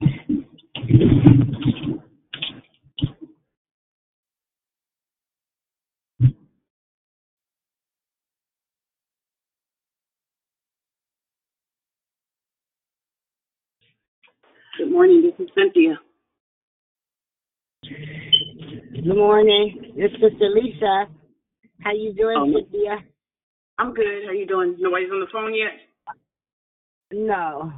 Good morning. This is Cynthia. Good morning. This is Sister Lisa. How you doing, Um, Cynthia? I'm good. How you doing? Nobody's on the phone yet? No.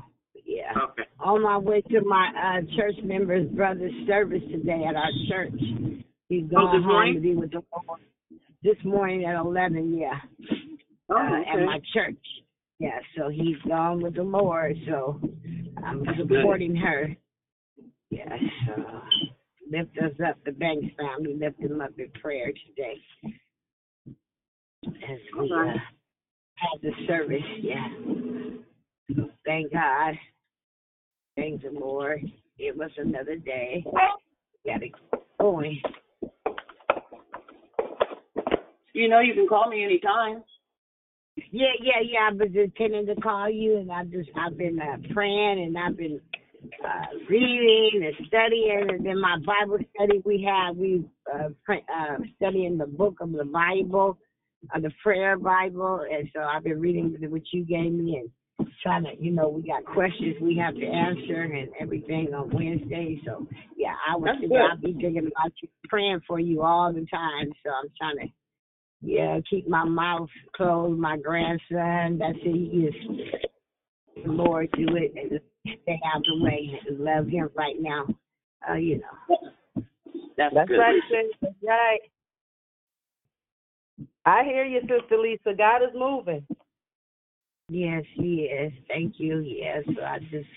Yeah. Okay. On my way to my uh, church members' brother's service today at our church. He's Oh, going this home morning? to be with the Lord. This morning at 11, yeah. Oh, uh. At my church. Yeah, so he's gone with the Lord, so I'm That's good. supporting her. Yes. Uh, lift us up, the Banks family. Lift them up in prayer today. As we uh, have the service, yeah. Thank God. Thank the Lord. It was another day. Got it going. You know you can call me anytime. Yeah, yeah, yeah. I was intending to call you, and I've just I've been uh, praying and I've been uh, reading and studying, and then my Bible study we have we uh, pre- uh, studying the book of the Bible, uh, the prayer Bible, and so I've been reading what you gave me and trying to, you know, we got questions we have to answer and everything on Wednesday. So yeah, I was That's thinking. I'll be thinking about you, praying for you all the time. So I'm trying to yeah, keep my mouth closed. My grandson, that's it. He is the Lord do it and just stay out the way and love him right now. Uh, you know. That's, That's good. right, sis. That's right. I hear you, Sister Lisa. God is moving. Yes, he is. Thank you. Yes, I just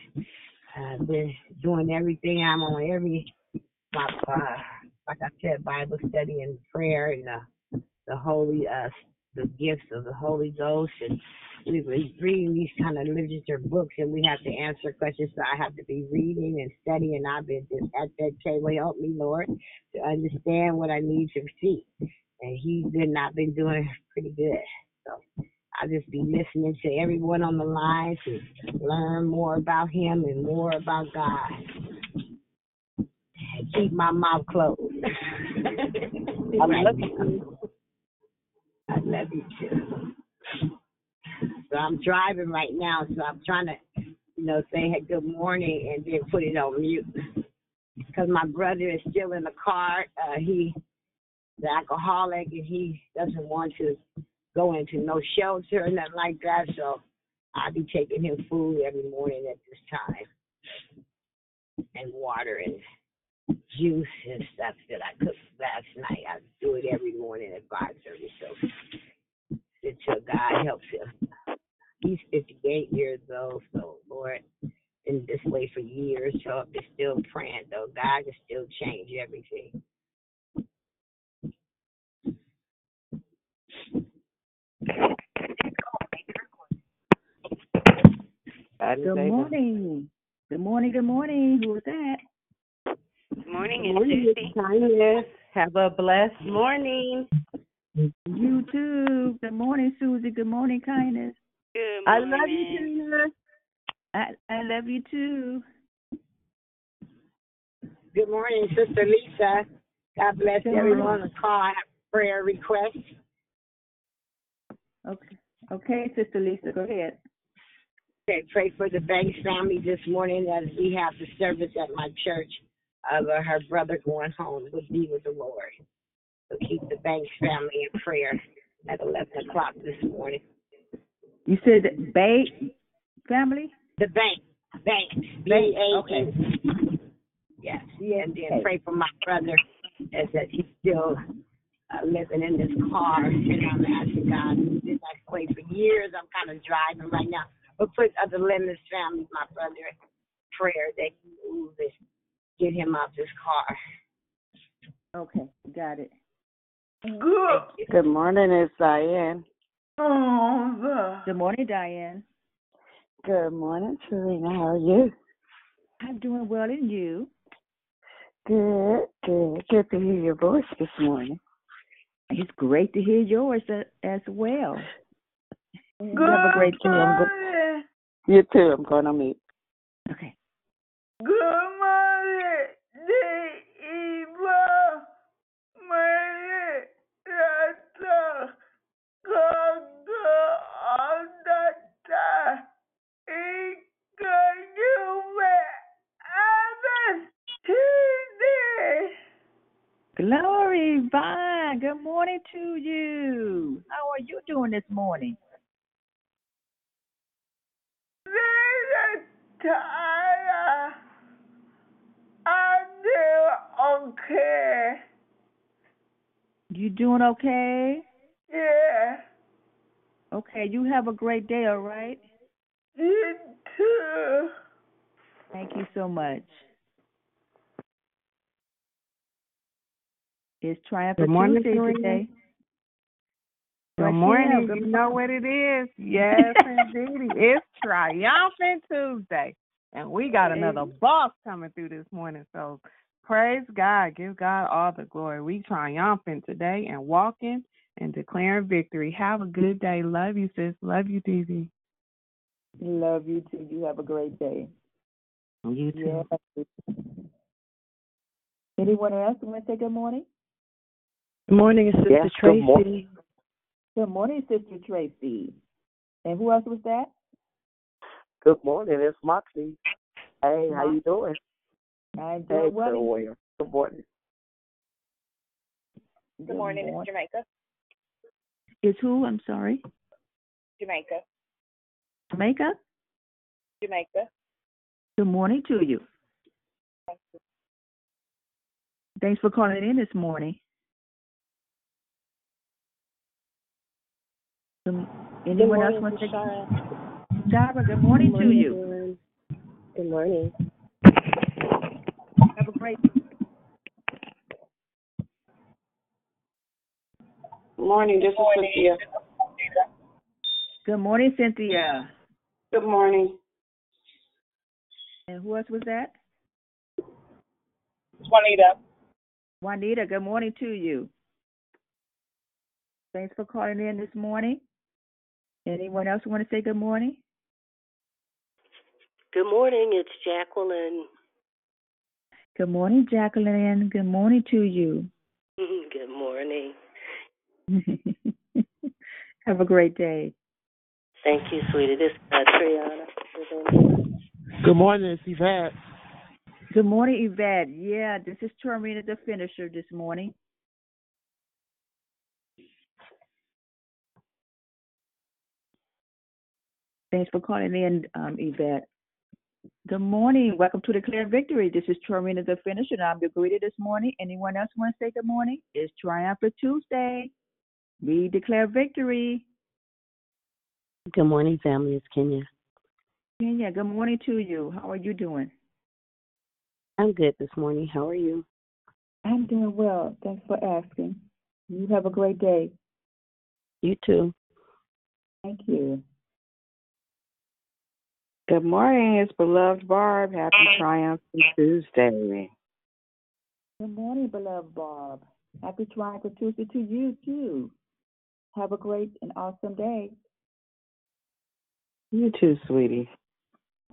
uh, been doing everything. I'm on every, my, uh, like I said, Bible study and prayer and uh, the holy, uh, the gifts of the Holy Ghost. And we were reading these kind of literature books, and we have to answer questions. So I have to be reading and studying. I've been just at that table. Help me, Lord, to understand what I need to see. And he's been not been doing pretty good. So I'll just be listening to everyone on the line to learn more about him and more about God. And keep my mouth closed. I love you. I love you too. So I'm driving right now, so I'm trying to, you know, say hey, good morning and then put it on mute. Because my brother is still in the car. Uh, he, the alcoholic, and he doesn't want to go into no shelter or nothing like that. So I'll be taking him food every morning at this time, and water and juice and stuff that I cooked last night. I do it every morning at five thirty. So until God helps him. He's fifty eight years old, so Lord been this way for years, so I'm still praying though. God can still change everything. Good morning. Good morning. Good morning. Who is that? Good morning, it's Kindness. Have a blessed morning. You too. Good morning, Susie. Good morning, kindness. Good morning. I love you, Tina. I I love you too. Good morning, Sister Lisa. God bless Good everyone morning. on the call. I have prayer request. Okay. Okay, Sister Lisa, go ahead. Okay, pray for the Banks family this morning as we have the service at my church of uh, her brother going home would be with the Lord. So keep the Banks family in prayer at 11 o'clock this morning. You said Bay family? The Bank, Banks, Banks, B-A-N. Yes, and then pray for my brother as that he's still uh, living in this car. And I'm asking God to do this. I've wait for years. I'm kind of driving right now. But put other Lemons family, my brother, prayer that he move and get him out of this car. Okay, got it. Good. Good morning, it's Diane. Good morning, Diane. Good morning, Serena. How are you? I'm doing well and you? Good, good. Good to hear your voice this morning. It's great to hear yours as well. You have a great day. Go- you too. I'm going to meet. Okay. Good morning, the evil man that Gaga on the time. It can you ever see Glory, Vine. Good morning to you. How are you doing this morning? this? Tired. I do okay. You doing okay? Yeah, Okay, you have a great day, all right? you too. Thank you so much. It's Triumphant Good morning, Tuesday Serena. today. Good Rachel, morning. good You know what it is. Yes, indeed. It's Triumphant Tuesday. And we got another boss coming through this morning. So praise God. Give God all the glory. We triumphant today and walking and declaring victory. Have a good day. Love you, sis. Love you, Dee Love you too. You have a great day. You too. Yes. Anyone else want to say good morning? Good morning, it's Sister Yes, good Tracy. morning. Good morning, Sister Tracy. And who else was that? Good morning, it's Moxie. Hey, how you doing? I'm Hey, doing well. Prayer Warrior. Good morning. Good morning, it's Jamaica. Is who? I'm sorry. Jamaica. Jamaica? Jamaica. Good morning to you. Thanks for calling in this morning. Um, anyone else want to say? Jara, good morning to you. Good morning. Have a great Morning, this is Cynthia. Good morning, Cynthia. Good morning. And who else was that? Juanita. Juanita, good morning to you. Thanks for calling in this morning. Anyone else want to say good morning? Good morning, it's Jacqueline. Good morning, Jacqueline. Good morning to you. Good morning. Have a great day. Thank you, sweetie. This is uh, Triana. Good morning, it's Yvette. Good morning, Yvette. Yeah, this is Termina, the finisher, this morning. Thanks for calling in, um, Yvette. Good morning. Welcome to Declare Victory. This is Termina, the finisher, and I'm your greeter this morning. Anyone else want to say good morning? It's Triumphant Tuesday. We declare victory. Good morning, family. It's Kenya. Kenya, good morning to you. How are you doing? I'm good this morning. How are you? I'm doing well. Thanks for asking. You have a great day. You too. Thank you. Good morning, it's beloved Barb. Happy Triumphant Tuesday. Good morning, beloved Barb. Happy Triumphant Tuesday to you, too. Have a great and awesome day. You too, sweetie.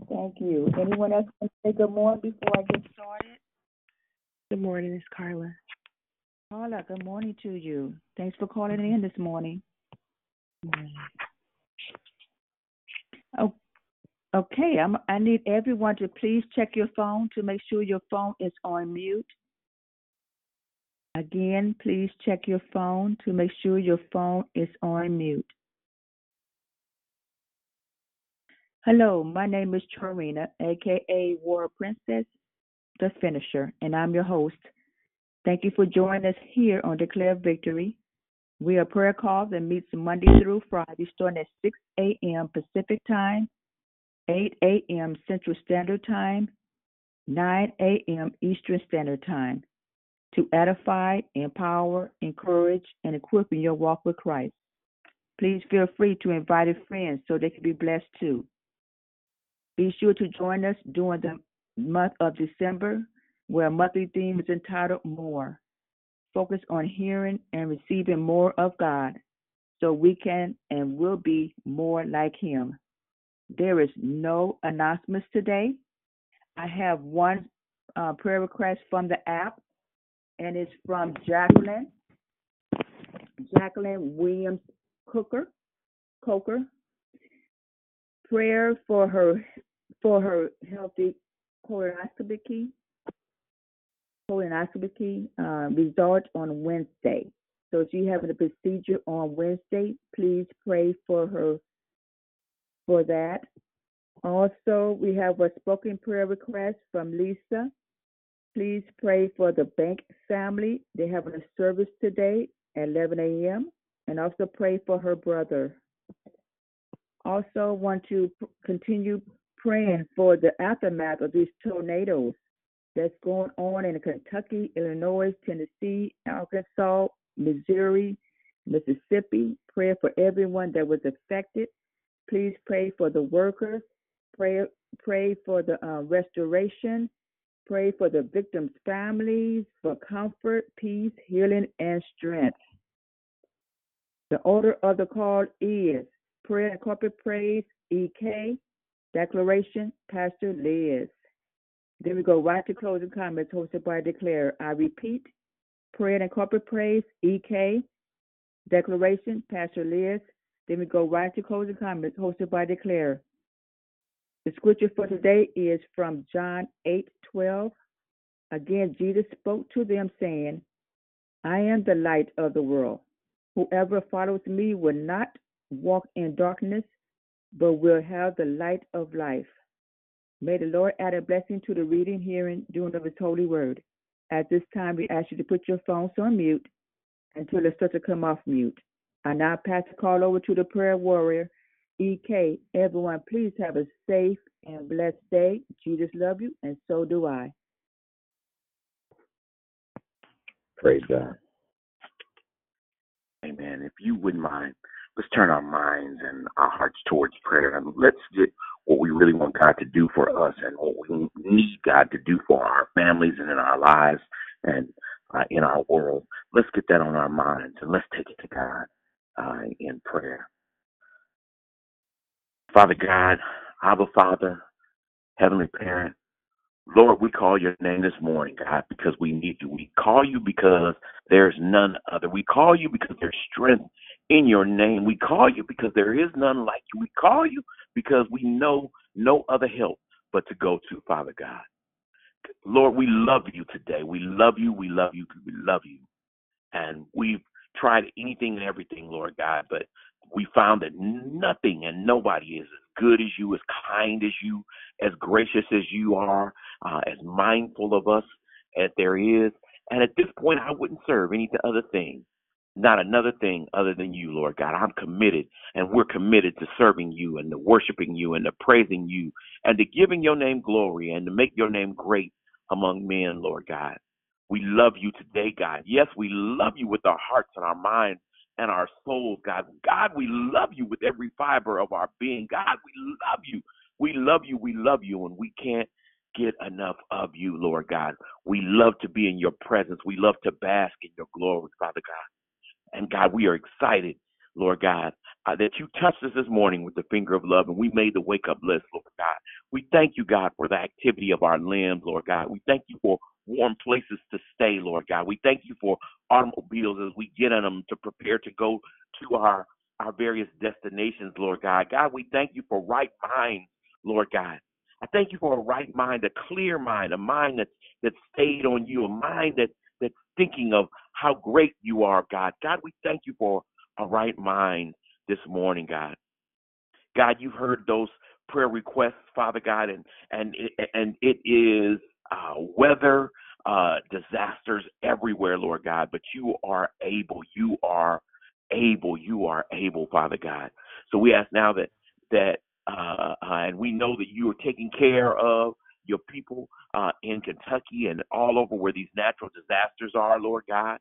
Thank you. Anyone else want to say good morning before I get started? Good morning, it's Carla. Carla, good morning to you. Thanks for calling in this morning. Oh, okay. I'm, I need everyone to please check your phone to make sure your phone is on mute. Again, please check your phone to make sure your phone is on mute. Hello, my name is Charina, aka War Princess, the finisher, and I'm your host. Thank you for joining us here on Declare Victory. We are prayer calls and meets Monday through Friday, starting at 6 a.m. Pacific Time, 8 a.m. Central Standard Time, 9 a.m. Eastern Standard Time, to edify, empower, encourage, and equip in your walk with Christ. Please feel free to invite a friend so they can be blessed too. Be sure to join us during the month of December, where monthly theme is entitled More. Focus on hearing and receiving more of God so we can and will be more like Him. There is no announcements today. I have one uh, prayer request from the app, and it's from Jacqueline. Jacqueline Williams Cooker. Coker. Prayer for her for her healthy colonoscopy colonoscopy uh, result on Wednesday. So she's having a procedure on Wednesday. Please pray for her for that. Also, we have a spoken prayer request from Lisa. Please pray for the Bank family. They're having a service today at 11 a.m. And also pray for her brother. Also, want to continue praying for the aftermath of these tornadoes that's going on in Kentucky, Illinois, Tennessee, Arkansas, Missouri, Mississippi. Pray for everyone that was affected. Please pray for the workers. Pray, pray for the uh, restoration. Pray for the victims' families, for comfort, peace, healing, and strength. The order of the call is prayer and corporate praise, EK, declaration, Pastor Liz. Then we go right to closing comments hosted by Declare. I repeat, prayer and corporate praise, EK, declaration, Pastor Liz. Then we go right to closing comments hosted by Declare. The scripture for today is from John 8 12. Again, Jesus spoke to them, saying, I am the light of the world. Whoever follows me will not walk in darkness, but will have the light of life. May the Lord add a blessing to the reading, hearing, doing of his holy word. At this time, we ask you to put your phones on mute until it starts to come off mute. I now pass the call over to the prayer warrior, EK. Everyone, please have a safe and blessed day. Jesus love you, and so do I. Praise God. Amen. If you wouldn't mind, let's turn our minds and our hearts towards prayer and let's get what we really want God to do for us and what we need God to do for our families and in our lives and uh, in our world. Let's get that on our minds and let's take it to God uh, in prayer. Father God, Abba Father, Heavenly Parent, Lord, we call your name this morning, God, because we need you. We call you because there's none other. We call you because there's strength in your name. We call you because there is none like you. We call you because we know no other help but to go to, Father God. Lord, we love you today. We love you. We love you. We love you. And we've tried anything and everything, Lord God, but we found that nothing and nobody is as good as you, as kind as you, as gracious as you are, uh, as mindful of us as there is. And at this point, I wouldn't serve any other thing, not another thing other than you, Lord God. I'm committed, and we're committed to serving you and to worshiping you and to praising you and to giving your name glory and to make your name great among men, Lord God. We love you today, God. Yes, we love you with our hearts and our minds and our souls, God. God, we love you with every fiber of our being. God, we love you. We love you. We love you. And we can't get enough of you, Lord God. We love to be in your presence. We love to bask in your glory, Father God. And God, we are excited, Lord God, uh, that you touched us this morning with the finger of love and we made the wake up list, Lord God. We thank you, God, for the activity of our limbs, Lord God. We thank you for warm places to stay, Lord God. We thank you for automobiles as we get in them to prepare to go to our our various destinations, Lord God. God, we thank you for right minds, Lord God. I thank you for a right mind, a clear mind, a mind that that stayed on you, a mind that that's thinking of how great you are, God. God, we thank you for a right mind this morning, God. God, you've heard those prayer requests, Father God, and and and it is uh, weather uh, disasters everywhere, Lord God. But you are able. You are able. You are able, Father God. So we ask now that that uh, uh, and we know that you are taking care of your people uh, in Kentucky and all over where these natural disasters are, Lord God.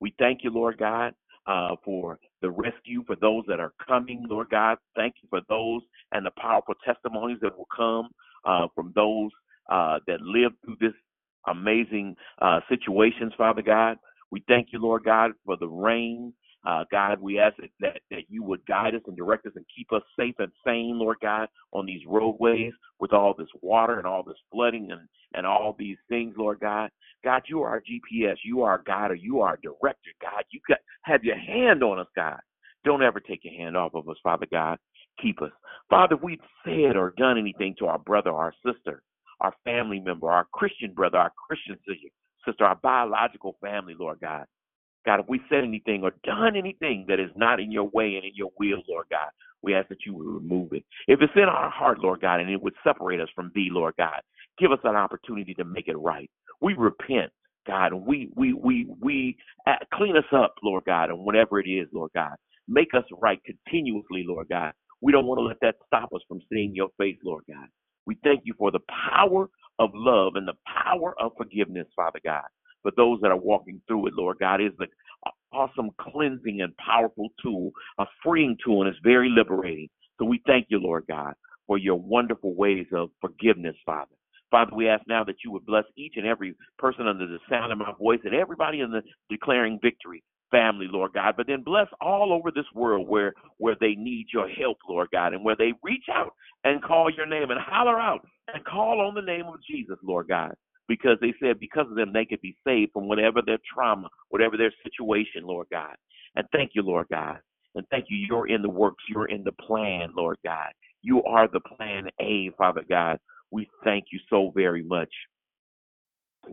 We thank you, Lord God, uh, for the rescue for those that are coming, Lord God. Thank you for those and the powerful testimonies that will come uh, from those uh, that live through this amazing uh, situations, Father God. We thank you, Lord God, for the rain. Uh, God, we ask that, that, you would guide us and direct us and keep us safe and sane, Lord God, on these roadways with all this water and all this flooding and, and all these things, Lord God. God, you are our GPS. You are our guide or you are our director, God. You got have your hand on us, God. Don't ever take your hand off of us, Father God. Keep us. Father, we've said or done anything to our brother or our sister, our family member, our Christian brother, our Christian sister, our biological family, Lord God. God, if we said anything or done anything that is not in your way and in your will, Lord God, we ask that you would remove it. If it's in our heart, Lord God, and it would separate us from thee, Lord God, give us an opportunity to make it right. We repent, God, and we we we we uh, clean us up, Lord God, and whatever it is, Lord God, make us right continuously, Lord God. We don't want to let that stop us from seeing your face, Lord God. We thank you for the power of love and the power of forgiveness, Father God. For those that are walking through it, Lord God, is the awesome cleansing and powerful tool, a freeing tool, and it's very liberating. So we thank you, Lord God, for your wonderful ways of forgiveness, Father. Father, we ask now that you would bless each and every person under the sound of my voice and everybody in the declaring victory family, Lord God, but then bless all over this world where where they need your help, Lord God, and where they reach out and call your name and holler out and call on the name of Jesus, Lord God. Because they said because of them they could be saved from whatever their trauma, whatever their situation, Lord God. And thank you, Lord God. And thank you, you're in the works, you're in the plan, Lord God. You are the plan A, Father God. We thank you so very much.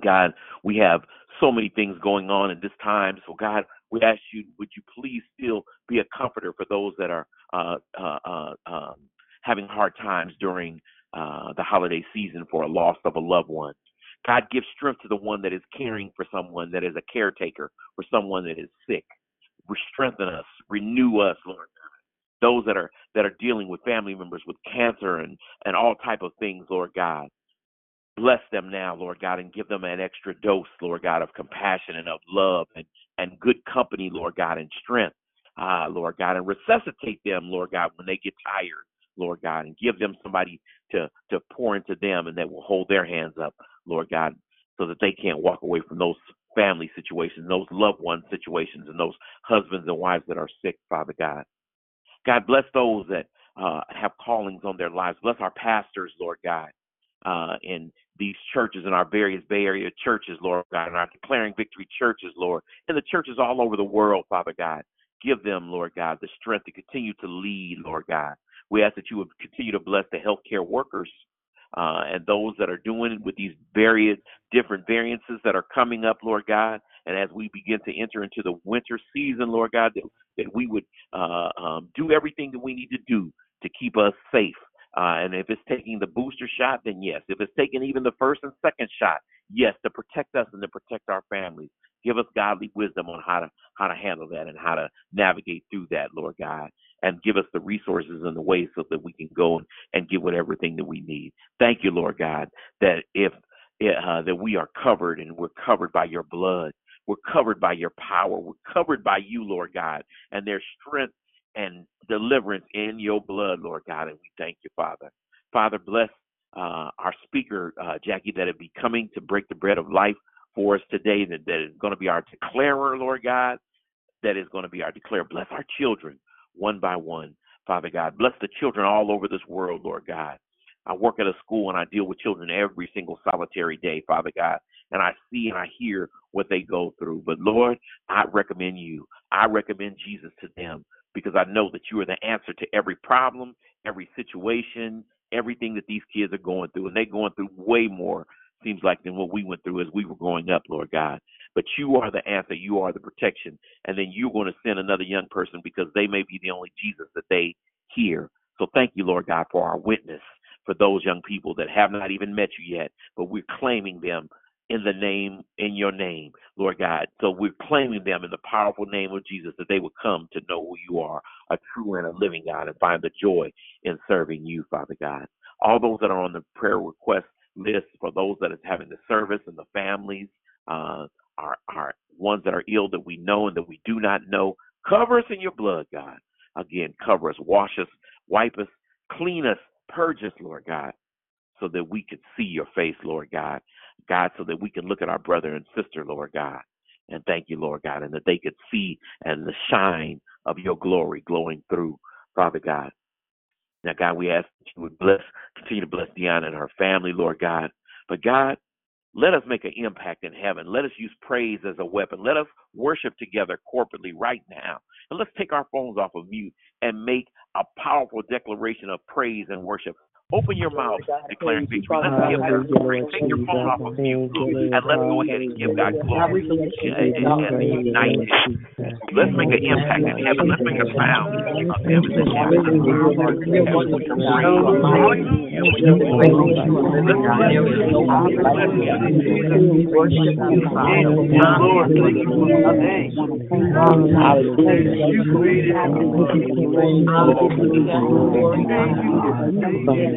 God, we have so many things going on at this time. So, God, we ask you, would you please still be a comforter for those that are uh, uh, uh, um, having hard times during uh, the holiday season for a loss of a loved one? God, give strength to the one that is caring for someone that is a caretaker for someone that is sick. Strengthen us, renew us, Lord God. those that are that are dealing with family members with cancer and and all type of things lord god bless them now lord god and give them an extra dose lord god of compassion and of love and and good company lord god and strength ah lord god and resuscitate them lord god when they get tired lord god and give them somebody to to pour into them and that will hold their hands up lord god so that they can't walk away from those family situations those loved one situations and those husbands and wives that are sick father god God, bless those that uh, have callings on their lives. Bless our pastors, Lord God, uh, in these churches, in our various Bay Area churches, Lord God, and our declaring victory churches, Lord, and the churches all over the world, Father God. Give them, Lord God, the strength to continue to lead, Lord God. We ask that you would continue to bless the healthcare workers uh, and those that are doing it with these various different variances that are coming up, Lord God. And as we begin to enter into the winter season, Lord God, that, that we would uh, um, do everything that we need to do to keep us safe. Uh, and if it's taking the booster shot, then yes. If it's taking even the first and second shot, yes, to protect us and to protect our families. Give us godly wisdom on how to how to handle that and how to navigate through that, Lord God, and give us the resources and the ways so that we can go and, and get whatever thing that we need. Thank you, Lord God, that if uh, that we are covered and we're covered by your blood, we're covered by your power, we're covered by you, Lord God, and there's strength and deliverance in your blood, Lord God, and we thank you, Father. Father, bless uh, our speaker, uh, Jackie, that it be coming to break the bread of life for us today, that, that is going to be our declarer, Lord God, that is going to be our declarer. Bless our children one by one, Father God. Bless the children all over this world, Lord God. I work at a school and I deal with children every single solitary day, Father God. And I see and I hear what they go through. But Lord, I recommend you. I recommend Jesus to them because I know that you are the answer to every problem, every situation, everything that these kids are going through. And they're going through way more seems like than what we went through as we were growing up, Lord God. But you are the answer, you are the protection, and then you're going to send another young person because they may be the only Jesus that they hear. So thank you, Lord God, for our witness for those young people that have not even met you yet, but we're claiming them in the name, in your name, Lord God. So we're claiming them in the powerful name of Jesus that they would come to know who you are, a true and a living God, and find the joy in serving you, Father God. All those that are on the prayer request list for those that is having the service and the families, uh, our, our ones that are ill that we know and that we do not know. Cover us in your blood, God. Again, cover us, wash us, wipe us, clean us, purge us, Lord God, so that we could see your face, Lord God. God, so that we can look at our brother and sister, Lord God. And thank you, Lord God, and that they could see and the shine of your glory glowing through, Father God. Now, God, we ask that you would bless, continue to bless Deanna and her family, Lord God. But God, let us make an impact in heaven. Let us use praise as a weapon. Let us worship together corporately right now. And let's take our phones off of mute and make a powerful declaration of praise and worship Open your mouth, declaring victory. Let's give God glory. Take your phone off of mute and let's go ahead and give God glory. and, and, and unite Him. Let's make an impact in heaven. Let's make a sound of heaven in heaven. Hallelujah. Thank you for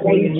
Hallelujah.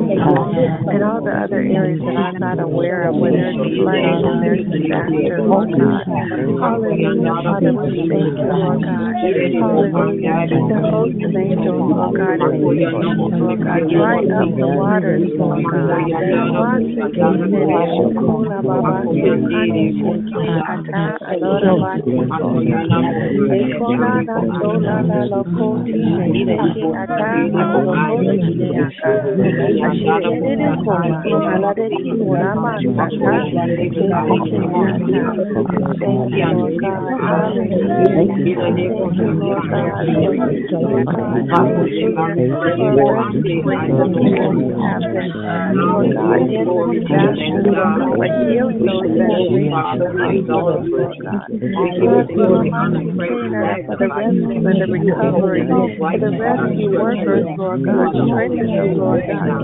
and all the other areas that I'm not aware of, where there's flooding and there's disaster, Lord God. Hallelujah, Father, we thank you, God. Hallelujah. The host of angels, oh Lord God, and resources, Lord oh God. Dry up the waters, oh Lord God. Koti Aka Ashirere Koma Alade Kinurama Sata Kesi Ata Thank you, Lord God. Hallelujah. Thank you, Lord God.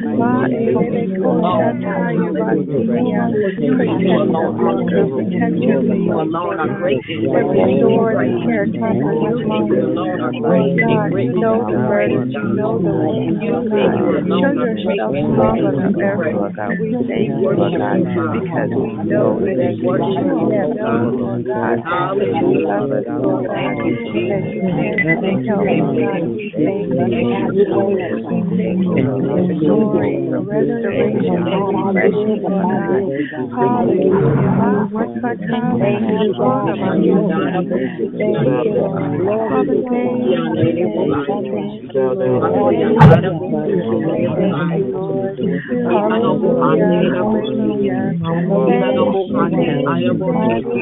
Lord God. Hallelujah. For rescuing the people who have been, Lord God, in the disaster, Lord God, for healing those that have been to the hospitals, Lord God. Lord, we remind you, the rescue and the recovery, for the rescue workers, Lord God, them, Lord God, give them wisdom, Lord God, give them supernatural insight to find Lord Restore the caretaker, Lord God, you know the burdens, you know the Lord God. Show yourself strong on the Lord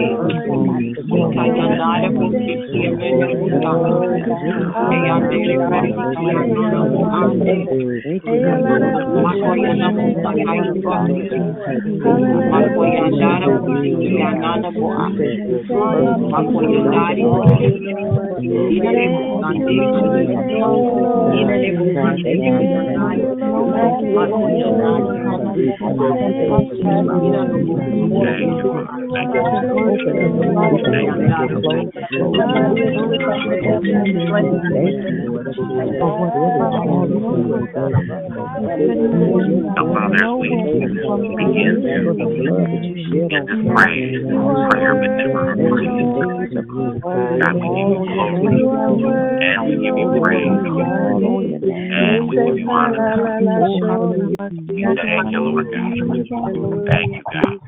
God. We thank you, Lord God, because we know that you have known, Lord God, that you love us, Lord God, you Lord God. We thank you. We thank you for restoring, for restoration, for refreshing, Lord God. Hallelujah. Thank you, Thank you, Father, we begin this prayer, but never we give you glory and we give you praise and we give you honor. Thank you, Lord. Thank you, God.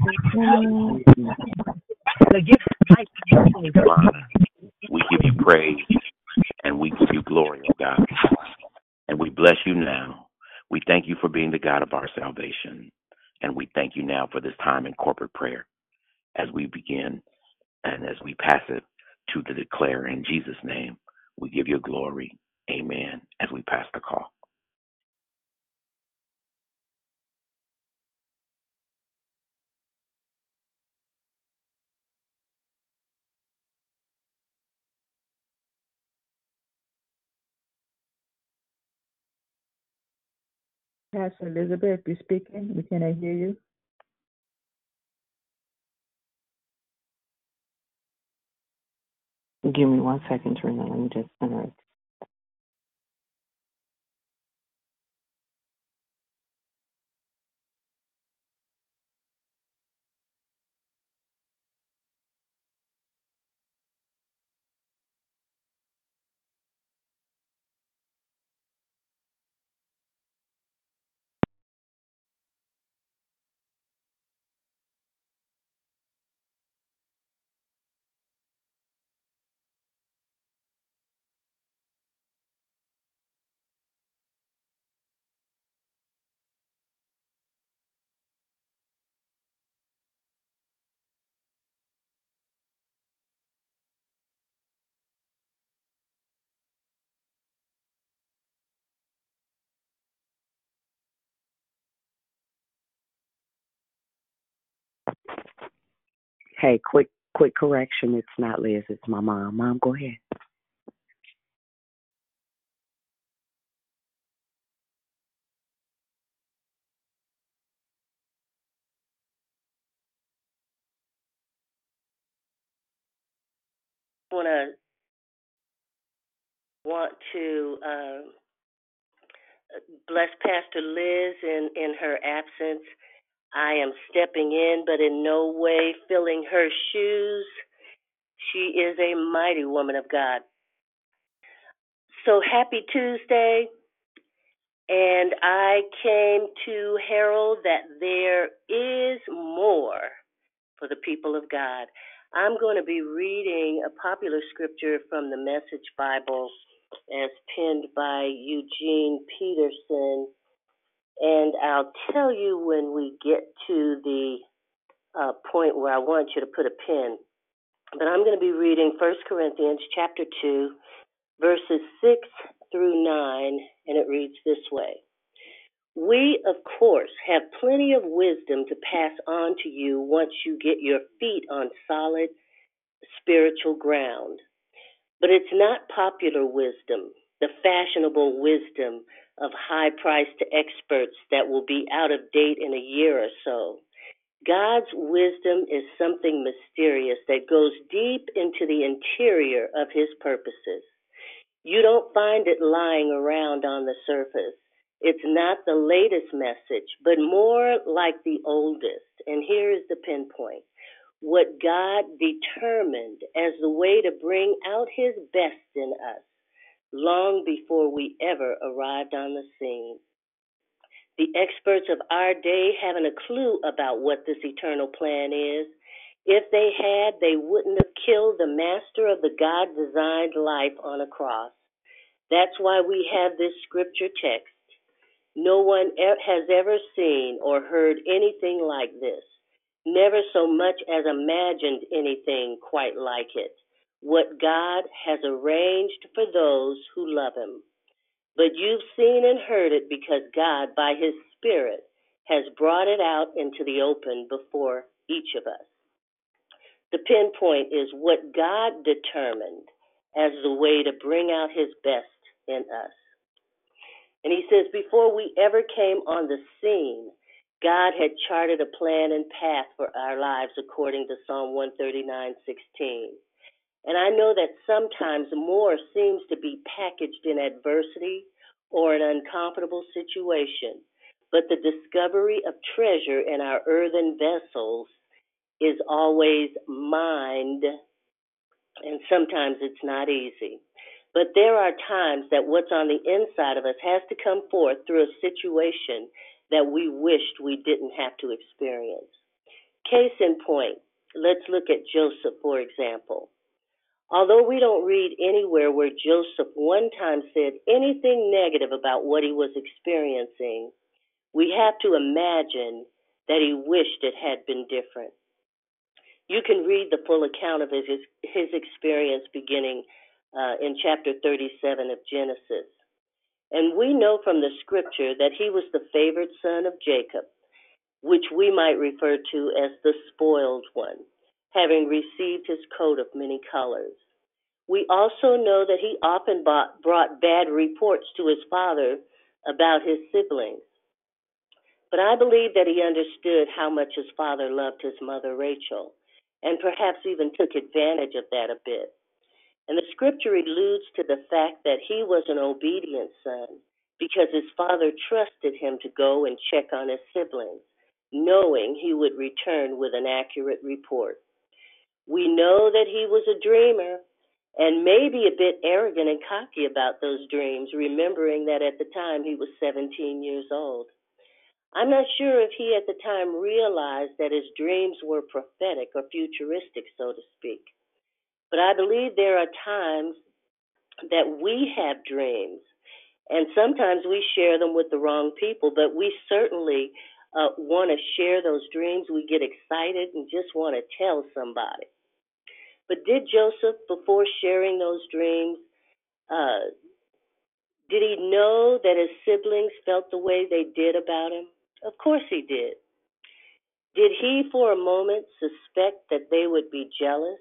Father, we give you praise and we give you glory, God. And we bless you now. We thank you for being the God of our salvation. And we thank you now for this time in corporate prayer as we begin and as we pass it to the declare in Jesus' name. We give you glory. Amen. As we pass the call. Pastor Elizabeth, you're speaking. We cannot hear you. Give me one second, Trina. Let me just center it. Hey, quick quick correction. It's not Liz. It's my mom. Mom, go ahead. want to want to uh, bless Pastor Liz in in her absence. I am stepping in, but in no way filling her shoes. She is a mighty woman of God. So happy Tuesday. And I came to herald that there is more for the people of God. I'm going to be reading a popular scripture from the Message Bible as penned by Eugene Peterson. And I'll tell you when we get to the uh, point where I want you to put a pin. But I'm going to be reading 1 Corinthians chapter 2, verses 6 through 9, and it reads this way. We, of course, have plenty of wisdom to pass on to you once you get your feet on solid spiritual ground. But it's not popular wisdom, the fashionable wisdom of high priced experts that will be out of date in a year or so. God's wisdom is something mysterious that goes deep into the interior of his purposes. You don't find it lying around on the surface. It's not the latest message, but more like the oldest. And here is the pinpoint what God determined as the way to bring out his best in us long before we ever arrived on the scene. The experts of our day haven't a clue about what this eternal plan is. If they had, they wouldn't have killed the master of the God designed life on a cross. That's why we have this scripture text. No one has ever seen or heard anything like this, never so much as imagined anything quite like it. What God has arranged for those who love Him. But you've seen and heard it because God, by His Spirit, has brought it out into the open before each of us. The pinpoint is what God determined as the way to bring out His best in us. And He says, before we ever came on the scene, God had charted a plan and path for our lives according to Psalm 139:16. And I know that sometimes more seems to be packaged in adversity or an uncomfortable situation, but the discovery of treasure in our earthen vessels is always mined, and sometimes it's not easy. But there are times that what's on the inside of us has to come forth through a situation that we wished we didn't have to experience. Case in point, let's look at Joseph, for example. Although we don't read anywhere where Joseph one time said anything negative about what he was experiencing, we have to imagine that he wished it had been different. You can read the full account of his, his experience beginning uh, in chapter 37 of Genesis. And we know from the scripture that he was the favored son of Jacob, which we might refer to as the spoiled one, having received his coat of many colors. We also know that he often bought, brought bad reports to his father about his siblings. But I believe that he understood how much his father loved his mother, Rachel, and perhaps even took advantage of that a bit. And the scripture alludes to the fact that he was an obedient son because his father trusted him to go and check on his siblings, knowing he would return with an accurate report. We know that he was a dreamer and maybe a bit arrogant and cocky about those dreams, remembering that at the time he was 17 years old. I'm not sure if he at the time realized that his dreams were prophetic or futuristic, so to speak. But I believe there are times that we have dreams, and sometimes we share them with the wrong people, but we certainly uh, want to share those dreams. We get excited and just want to tell somebody. But did Joseph, before sharing those dreams, uh, did he know that his siblings felt the way they did about him? Of course he did. Did he for a moment suspect that they would be jealous?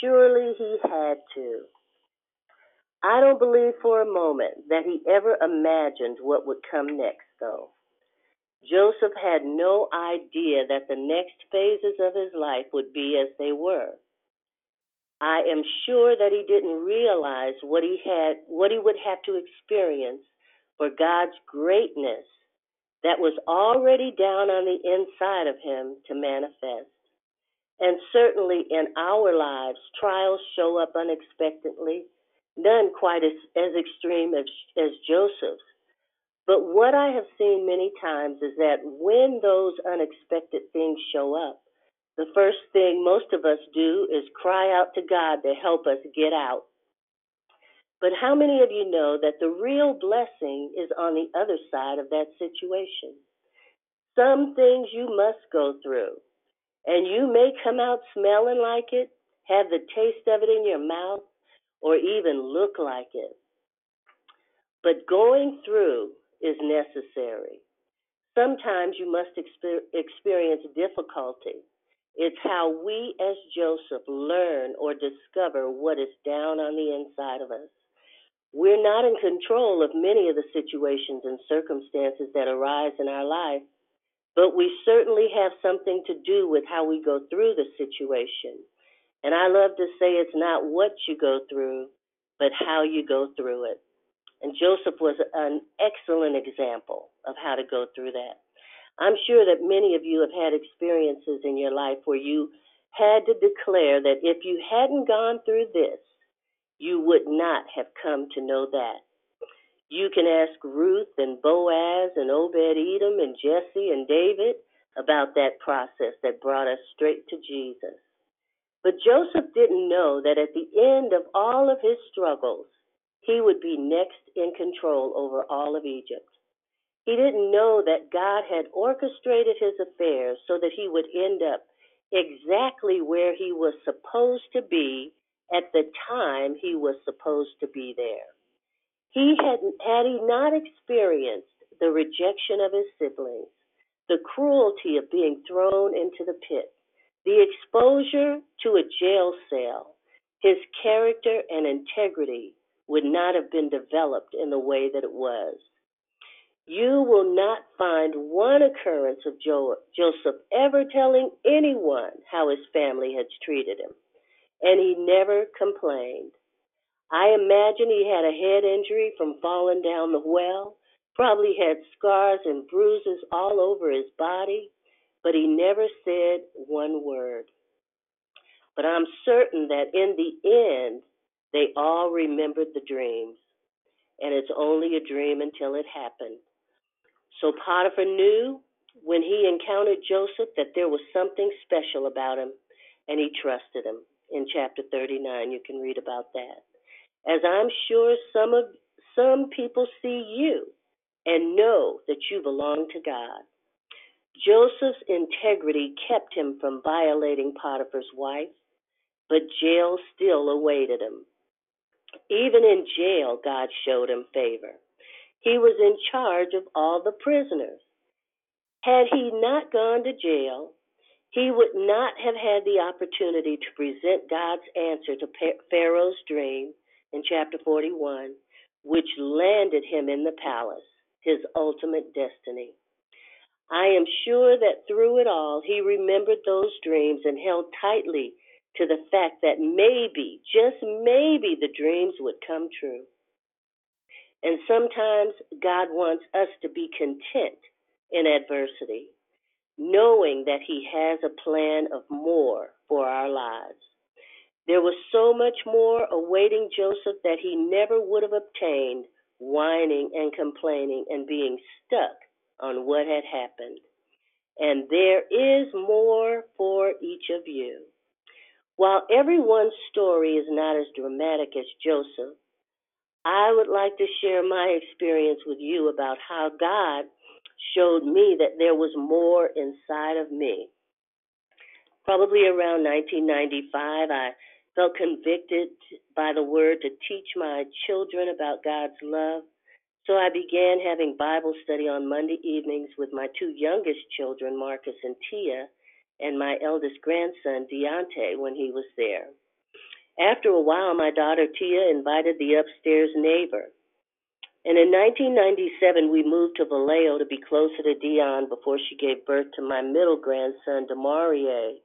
Surely he had to. I don't believe for a moment that he ever imagined what would come next, though. Joseph had no idea that the next phases of his life would be as they were. I am sure that he didn't realize what he had what he would have to experience for God's greatness that was already down on the inside of him to manifest. And certainly in our lives, trials show up unexpectedly, none quite as, as extreme as, as Joseph's. But what I have seen many times is that when those unexpected things show up, the first thing most of us do is cry out to God to help us get out. But how many of you know that the real blessing is on the other side of that situation? Some things you must go through, and you may come out smelling like it, have the taste of it in your mouth, or even look like it. But going through is necessary. Sometimes you must exper- experience difficulty. It's how we as Joseph learn or discover what is down on the inside of us. We're not in control of many of the situations and circumstances that arise in our life, but we certainly have something to do with how we go through the situation. And I love to say it's not what you go through, but how you go through it. And Joseph was an excellent example of how to go through that. I'm sure that many of you have had experiences in your life where you had to declare that if you hadn't gone through this, you would not have come to know that. You can ask Ruth and Boaz and Obed Edom and Jesse and David about that process that brought us straight to Jesus. But Joseph didn't know that at the end of all of his struggles, he would be next in control over all of Egypt. He didn't know that God had orchestrated his affairs so that he would end up exactly where he was supposed to be at the time he was supposed to be there. He had, had he not experienced the rejection of his siblings, the cruelty of being thrown into the pit, the exposure to a jail cell, his character and integrity would not have been developed in the way that it was. You will not find one occurrence of jo- Joseph ever telling anyone how his family had treated him, and he never complained. I imagine he had a head injury from falling down the well, probably had scars and bruises all over his body, but he never said one word. But I'm certain that in the end, they all remembered the dreams, and it's only a dream until it happened. So Potiphar knew when he encountered Joseph that there was something special about him, and he trusted him. In chapter 39, you can read about that. As I'm sure some of some people see you and know that you belong to God. Joseph's integrity kept him from violating Potiphar's wife, but jail still awaited him. Even in jail, God showed him favor. He was in charge of all the prisoners. Had he not gone to jail, he would not have had the opportunity to present God's answer to Pharaoh's dream in chapter 41, which landed him in the palace, his ultimate destiny. I am sure that through it all, he remembered those dreams and held tightly to the fact that maybe, just maybe, the dreams would come true. And sometimes God wants us to be content in adversity, knowing that He has a plan of more for our lives. There was so much more awaiting Joseph that he never would have obtained, whining and complaining and being stuck on what had happened. And there is more for each of you. While everyone's story is not as dramatic as Joseph, I would like to share my experience with you about how God showed me that there was more inside of me. Probably around 1995, I felt convicted by the word to teach my children about God's love. So I began having Bible study on Monday evenings with my two youngest children, Marcus and Tia, and my eldest grandson, Deontay, when he was there. After a while, my daughter Tia invited the upstairs neighbor. And in 1997, we moved to Vallejo to be closer to Dion before she gave birth to my middle grandson, Demarie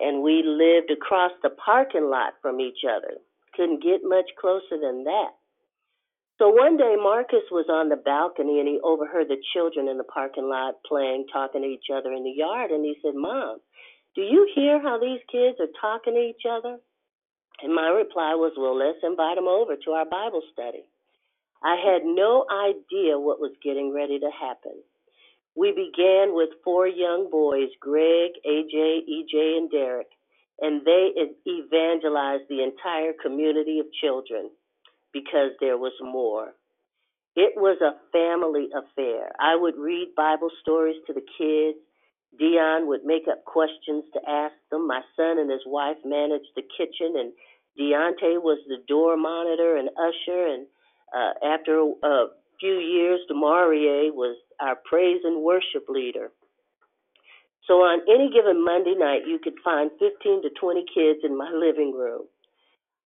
and we lived across the parking lot from each other. Couldn't get much closer than that. So one day Marcus was on the balcony and he overheard the children in the parking lot playing, talking to each other in the yard, and he said, Mom, do you hear how these kids are talking to each other? And my reply was, Well, let's invite them over to our Bible study. I had no idea what was getting ready to happen. We began with four young boys, Greg, AJ, EJ, and Derek, and they evangelized the entire community of children because there was more. It was a family affair. I would read Bible stories to the kids. Dion would make up questions to ask them. My son and his wife managed the kitchen, and Deontay was the door monitor and usher. And uh, after a few years, Demarie was our praise and worship leader. So on any given Monday night, you could find 15 to 20 kids in my living room.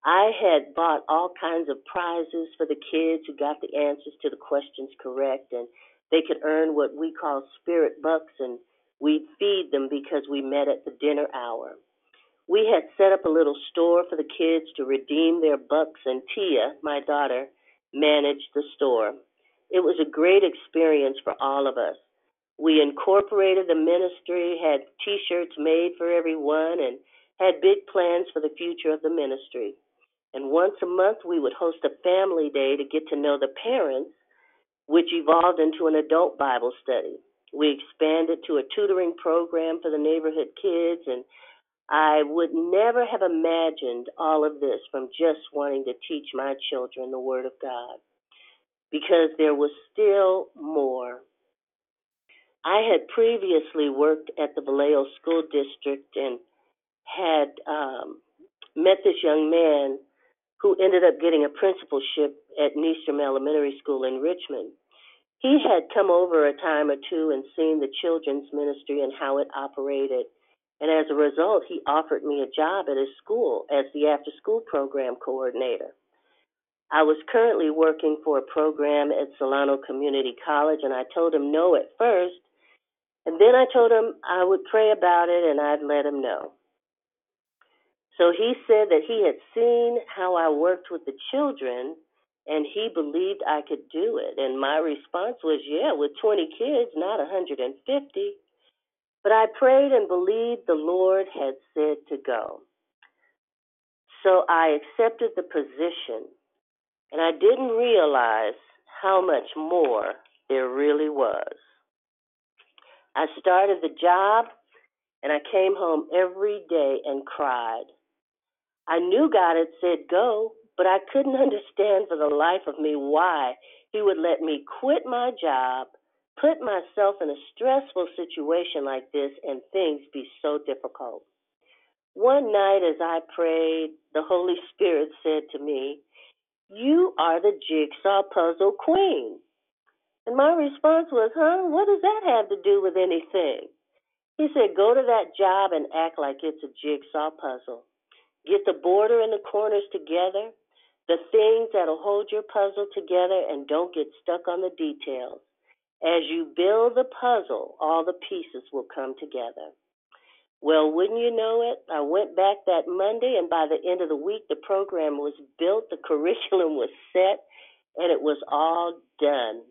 I had bought all kinds of prizes for the kids who got the answers to the questions correct, and they could earn what we call spirit bucks, and we'd feed them because we met at the dinner hour. We had set up a little store for the kids to redeem their bucks, and Tia, my daughter, managed the store. It was a great experience for all of us. We incorporated the ministry, had t shirts made for everyone, and had big plans for the future of the ministry. And once a month, we would host a family day to get to know the parents, which evolved into an adult Bible study. We expanded to a tutoring program for the neighborhood kids, and I would never have imagined all of this from just wanting to teach my children the Word of God because there was still more. I had previously worked at the Vallejo School District and had um, met this young man who ended up getting a principalship at Nystrom Elementary School in Richmond. He had come over a time or two and seen the children's ministry and how it operated. And as a result, he offered me a job at his school as the after school program coordinator. I was currently working for a program at Solano Community College, and I told him no at first. And then I told him I would pray about it and I'd let him know. So he said that he had seen how I worked with the children and he believed I could do it. And my response was, yeah, with 20 kids, not 150. But I prayed and believed the Lord had said to go. So I accepted the position and I didn't realize how much more there really was. I started the job and I came home every day and cried. I knew God had said go, but I couldn't understand for the life of me why He would let me quit my job, put myself in a stressful situation like this, and things be so difficult. One night as I prayed, the Holy Spirit said to me, you are the jigsaw puzzle queen. And my response was, Huh? What does that have to do with anything? He said, Go to that job and act like it's a jigsaw puzzle. Get the border and the corners together, the things that'll hold your puzzle together, and don't get stuck on the details. As you build the puzzle, all the pieces will come together. Well, wouldn't you know it? I went back that Monday, and by the end of the week, the program was built, the curriculum was set, and it was all done.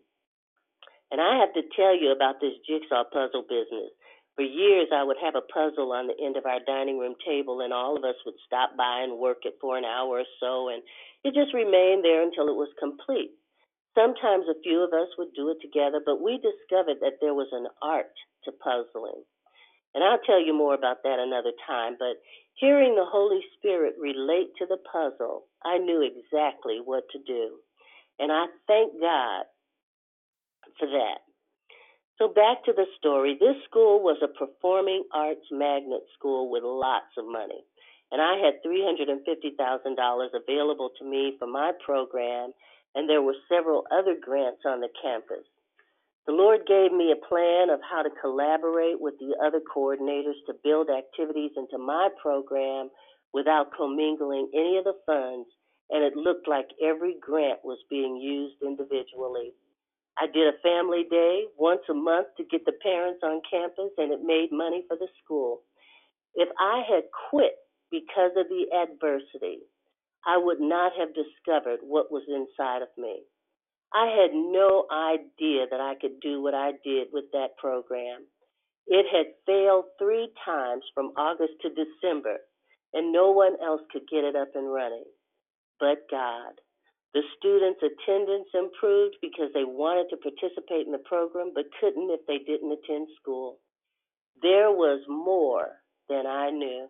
And I have to tell you about this jigsaw puzzle business. For years, I would have a puzzle on the end of our dining room table, and all of us would stop by and work it for an hour or so, and it just remained there until it was complete. Sometimes a few of us would do it together, but we discovered that there was an art to puzzling. And I'll tell you more about that another time, but hearing the Holy Spirit relate to the puzzle, I knew exactly what to do. And I thank God for that. So back to the story. This school was a performing arts magnet school with lots of money. And I had $350,000 available to me for my program, and there were several other grants on the campus. The Lord gave me a plan of how to collaborate with the other coordinators to build activities into my program without commingling any of the funds, and it looked like every grant was being used individually. I did a family day once a month to get the parents on campus, and it made money for the school. If I had quit because of the adversity, I would not have discovered what was inside of me. I had no idea that I could do what I did with that program. It had failed three times from August to December, and no one else could get it up and running but God. The students' attendance improved because they wanted to participate in the program but couldn't if they didn't attend school. There was more than I knew.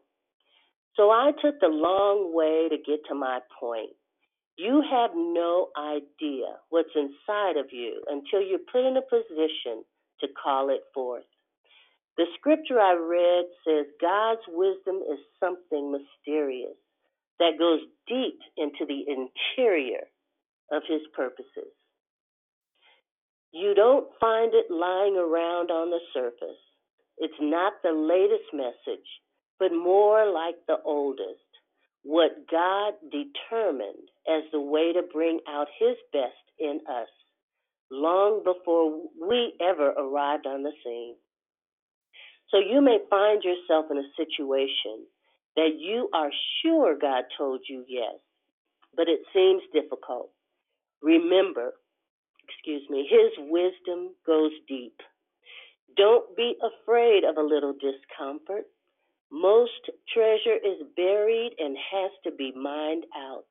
So I took the long way to get to my point. You have no idea what's inside of you until you're put in a position to call it forth. The scripture I read says God's wisdom is something mysterious that goes deep into the interior of his purposes. You don't find it lying around on the surface. It's not the latest message, but more like the oldest. What God determined as the way to bring out his best in us long before we ever arrived on the scene. So you may find yourself in a situation that you are sure God told you yes, but it seems difficult. Remember, excuse me, his wisdom goes deep. Don't be afraid of a little discomfort. Most treasure is buried and has to be mined out.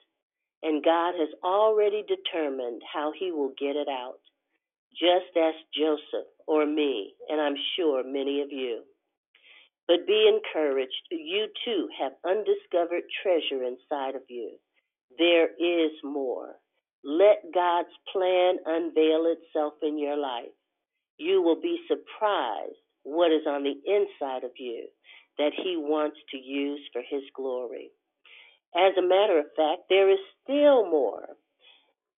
And God has already determined how he will get it out. Just ask Joseph or me, and I'm sure many of you. But be encouraged. You too have undiscovered treasure inside of you. There is more. Let God's plan unveil itself in your life. You will be surprised what is on the inside of you that He wants to use for His glory. As a matter of fact, there is still more.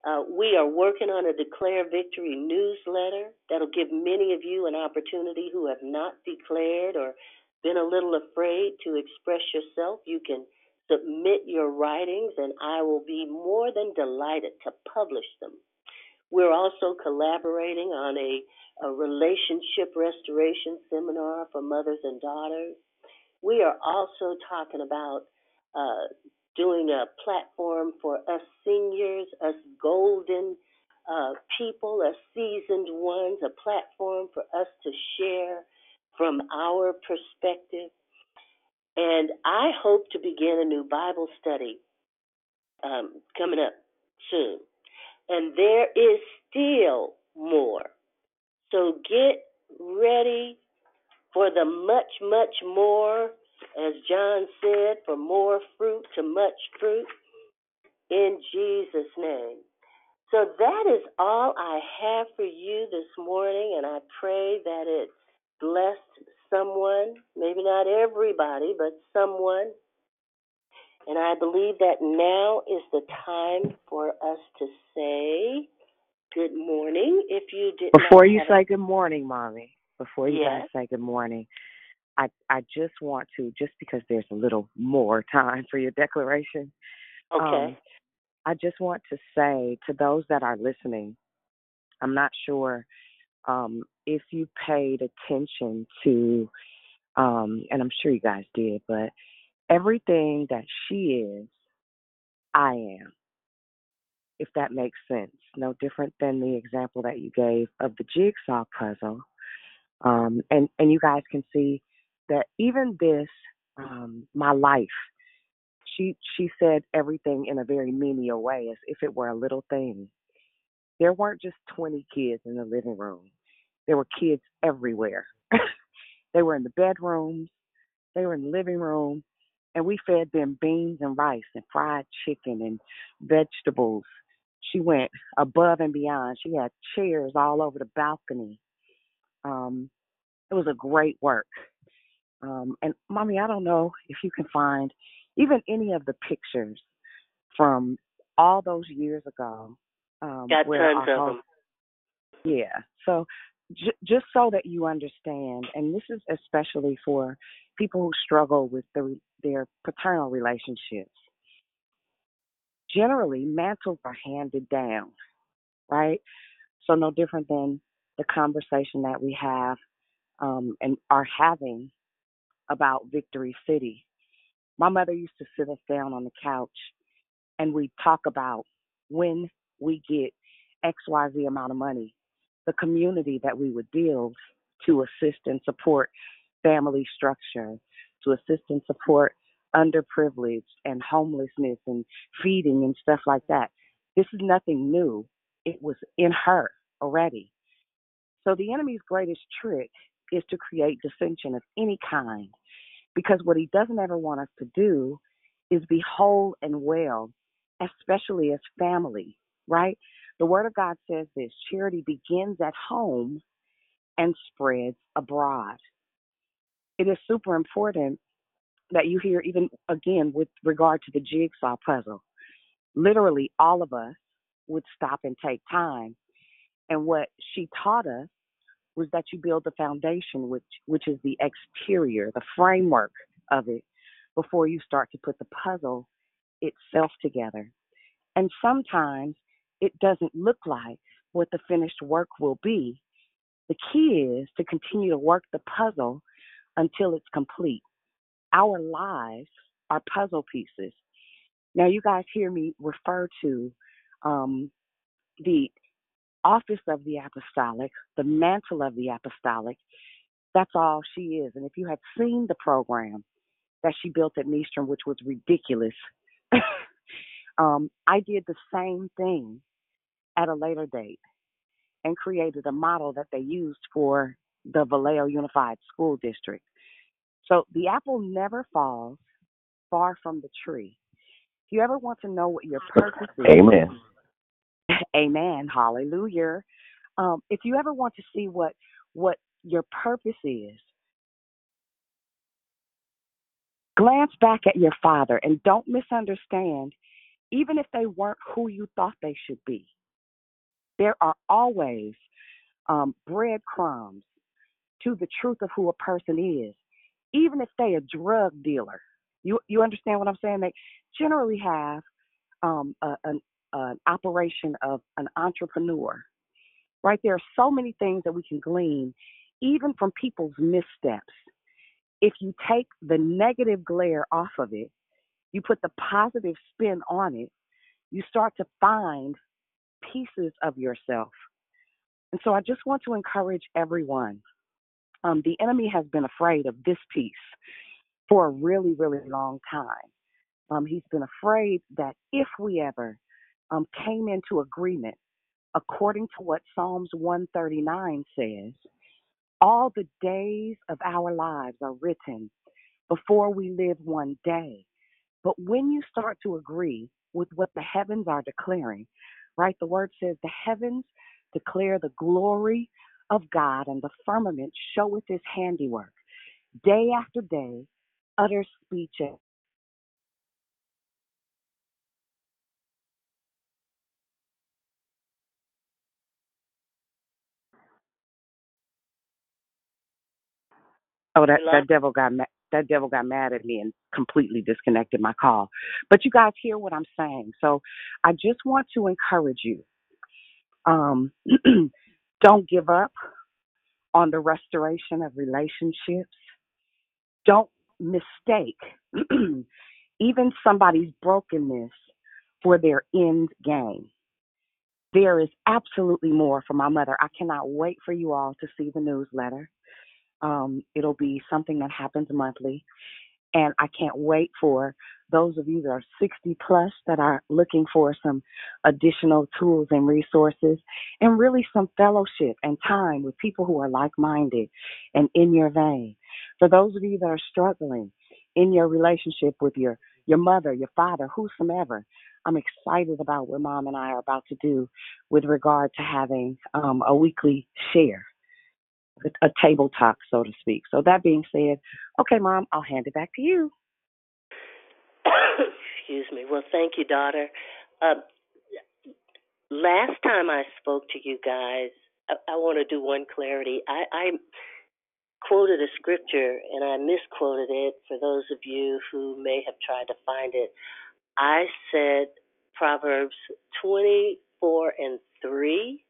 Uh, we are working on a Declare Victory newsletter that'll give many of you an opportunity who have not declared or been a little afraid to express yourself. You can submit your writings, and I will be more than delighted to publish them. We're also collaborating on a, a relationship restoration seminar for mothers and daughters. We are also talking about uh, doing a platform for us seniors, us golden uh, people, us seasoned ones, a platform for us to share from our perspective. And I hope to begin a new Bible study um, coming up soon. And there is still more. So get ready for the much, much more as John said, for more fruit to much fruit in Jesus' name. So that is all I have for you this morning, and I pray that it blessed someone, maybe not everybody, but someone. And I believe that now is the time for us to say good morning. If you did before you say good morning, mommy, before you yes. guys say good morning, I I just want to just because there's a little more time for your declaration. Okay. Um, I just want to say to those that are listening, I'm not sure um, if you paid attention to, um, and I'm sure you guys did, but everything that she is, I am, if that makes sense. No different than the example that you gave of the jigsaw puzzle. Um, and, and you guys can see that even this, um, my life, she she said everything in a very menial way, as if it were a little thing. There weren't just 20 kids in the living room. There were kids everywhere. they were in the bedrooms, they were in the living room, and we fed them beans and rice and fried chicken and vegetables. She went above and beyond. She had chairs all over the balcony. Um, it was a great work. Um, and mommy, I don't know if you can find even any of the pictures from all those years ago. Um, Got tons our of them. yeah. So j- just so that you understand, and this is especially for people who struggle with the, their paternal relationships. Generally, mantles are handed down, right? So no different than the conversation that we have um, and are having about Victory City. My mother used to sit us down on the couch and we talk about when we get XYZ amount of money, the community that we would build to assist and support family structure, to assist and support underprivileged and homelessness and feeding and stuff like that. This is nothing new. It was in her already. So the enemy's greatest trick is to create dissension of any kind because what he doesn't ever want us to do is be whole and well, especially as family, right? The Word of God says this charity begins at home and spreads abroad. It is super important that you hear, even again, with regard to the jigsaw puzzle. Literally, all of us would stop and take time. And what she taught us was that you build the foundation, which which is the exterior, the framework of it, before you start to put the puzzle itself together. And sometimes it doesn't look like what the finished work will be. The key is to continue to work the puzzle until it's complete. Our lives are puzzle pieces. Now, you guys hear me refer to um, the office of the apostolic, the mantle of the apostolic. That's all she is. And if you had seen the program that she built at Eastern, which was ridiculous, um, I did the same thing at a later date and created a model that they used for the Vallejo Unified School District. So the apple never falls far from the tree. If you ever want to know what your purpose is, Amen. Amen. Hallelujah. Um, if you ever want to see what what your purpose is, glance back at your father and don't misunderstand, even if they weren't who you thought they should be. There are always um, breadcrumbs to the truth of who a person is, even if they a drug dealer. You you understand what I'm saying? They generally have um, a, an, an operation of an entrepreneur. Right? There are so many things that we can glean, even from people's missteps. If you take the negative glare off of it, you put the positive spin on it, you start to find pieces of yourself. And so I just want to encourage everyone. Um, the enemy has been afraid of this piece for a really, really long time. Um, he's been afraid that if we ever um, came into agreement, according to what Psalms 139 says, all the days of our lives are written before we live one day. But when you start to agree with what the heavens are declaring, right? The word says the heavens declare the glory of God, and the firmament showeth his handiwork. Day after day, utter speech. Oh, that, that devil got ma- that devil got mad at me and completely disconnected my call. But you guys hear what I'm saying. So I just want to encourage you. Um, don't give up on the restoration of relationships. Don't mistake even somebody's brokenness for their end game. There is absolutely more for my mother. I cannot wait for you all to see the newsletter. Um, it'll be something that happens monthly. And I can't wait for those of you that are 60 plus that are looking for some additional tools and resources and really some fellowship and time with people who are like minded and in your vein. For those of you that are struggling in your relationship with your, your mother, your father, whosoever, I'm excited about what mom and I are about to do with regard to having um, a weekly share a table talk, so to speak. So that being said, okay, mom, I'll hand it back to you. Excuse me. Well, thank you, daughter. Uh, last time I spoke to you guys, I, I want to do one clarity. I, I quoted a scripture and I misquoted it for those of you who may have tried to find it. I said Proverbs 24 and 3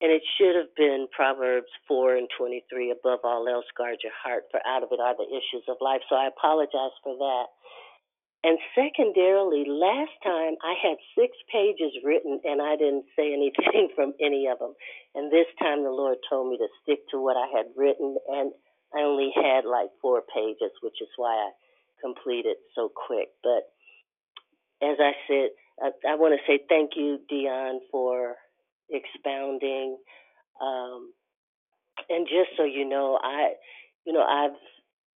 and it should have been Proverbs 4 and 23, above all else, guard your heart, for out of it are the issues of life. So I apologize for that. And secondarily, last time I had six pages written and I didn't say anything from any of them. And this time the Lord told me to stick to what I had written, and I only had like four pages, which is why I completed so quick. But as I said, I, I want to say thank you, Dion, for expounding. Um, and just so you know, I, you know, I've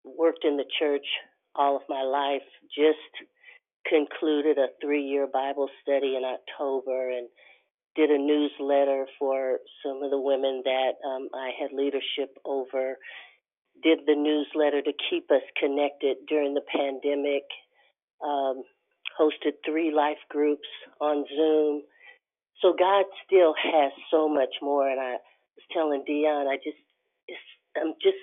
worked in the church all of my life. Just concluded a three-year Bible study in October and did a newsletter for some of the women that um, I had leadership over. Did the newsletter to keep us connected during the pandemic. Um, hosted three life groups on Zoom so God still has so much more, and I was telling Dion, I just, I'm just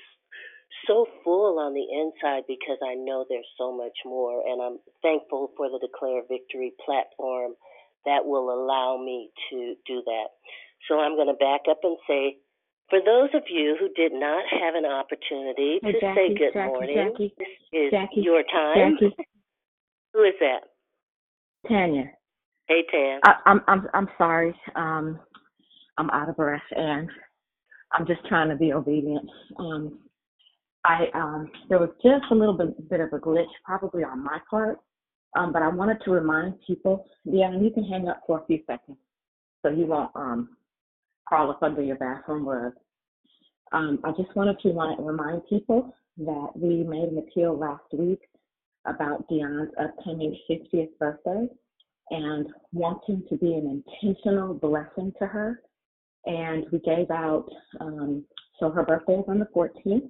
so full on the inside because I know there's so much more, and I'm thankful for the Declare Victory platform that will allow me to do that. So I'm going to back up and say, for those of you who did not have an opportunity to Jackie, say good Jackie, morning, Jackie, this is your time. Who is that? Tanya. Hey, Tam. I, I'm I'm I'm sorry. Um, I'm out of breath and I'm just trying to be obedient. Um, I um, there was just a little bit, bit of a glitch, probably on my part. Um, but I wanted to remind people, yeah, and you can hang up for a few seconds, so you won't um crawl up under your bathroom rug. Um, I just wanted to remind, remind people that we made an appeal last week about Dion's upcoming 50th birthday and wanting to be an intentional blessing to her. And we gave out, um, so her birthday is on the 14th,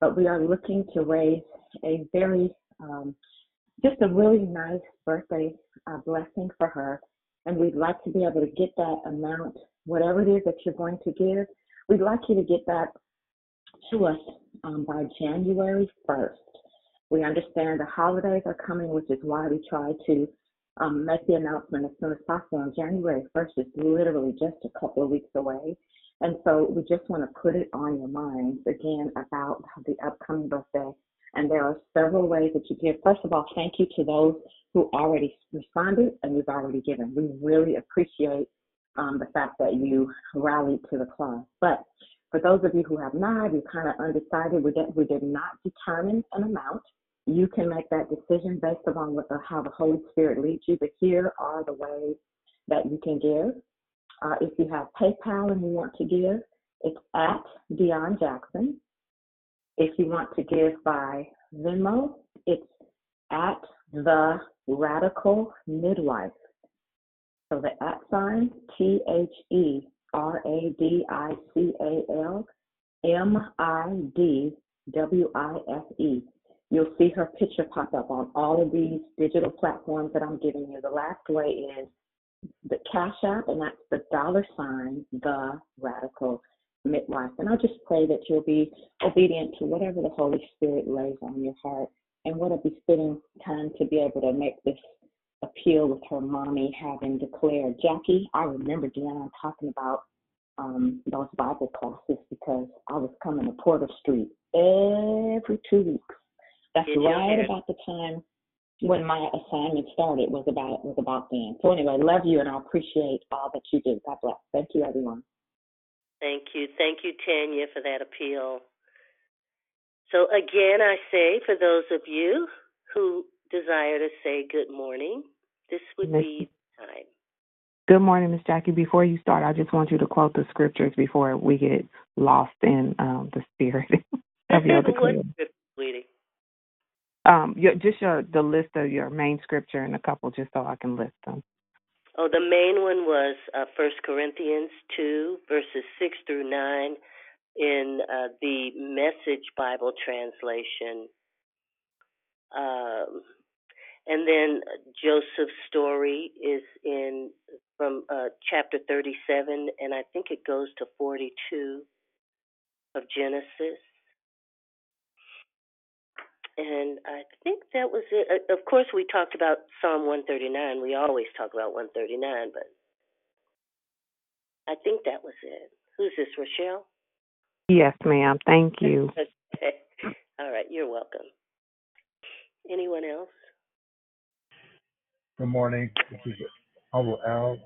but we are looking to raise a very, um, just a really nice birthday uh, blessing for her. And we'd like to be able to get that amount, whatever it is that you're going to give, we'd like you to get that to us um, by January 1st. We understand the holidays are coming, which is why we try to um, make the announcement as soon as possible. And January 1st is literally just a couple of weeks away. And so we just want to put it on your minds again about the upcoming birthday. And there are several ways that you give. First of all, thank you to those who already responded and you've already given. We really appreciate um, the fact that you rallied to the cause. But for those of you who have not, you're kind of undecided, we did, we did not determine an amount. You can make that decision based upon what the, how the Holy Spirit leads you. But here are the ways that you can give. Uh, if you have PayPal and you want to give, it's at Dion Jackson. If you want to give by Venmo, it's at the Radical Midwife. So the at sign T H E R A D I C A L M I D W I F E. You'll see her picture pop up on all of these digital platforms that I'm giving you. The last way is the Cash App, and that's the dollar sign, the radical midwife. And I just pray that you'll be obedient to whatever the Holy Spirit lays on your heart and what a befitting time to be able to make this appeal with her mommy having declared. Jackie, I remember Deanna talking about um, those Bible classes because I was coming to Porter Street every two weeks. That's Did right about the time when my assignment started was about was about then. So anyway, love you and I appreciate all that you do. God bless. Thank you, everyone. Thank you. Thank you, Tanya, for that appeal. So, again, I say for those of you who desire to say good morning, this would Miss- be time. Good morning, Miss Jackie. Before you start, I just want you to quote the scriptures before we get lost in um, the spirit of your What decree. scripture, sweetie? Um, your, just your the list of your main scripture and a couple, just so I can list them. Oh, the main one was uh, 1 Corinthians 2, verses 6 through 9 in uh, the Message Bible translation. Um, and then Joseph's story is in from uh, chapter 37, and I think it goes to 42 of Genesis. And I think that was it. Uh, Of course, we talked about Psalm 139. We always talk about 139, but I think that was it. Who's this, Rochelle? Yes, ma'am. Thank you. Okay. All right, you're welcome. Anyone else? Good morning. This is Uncle Al.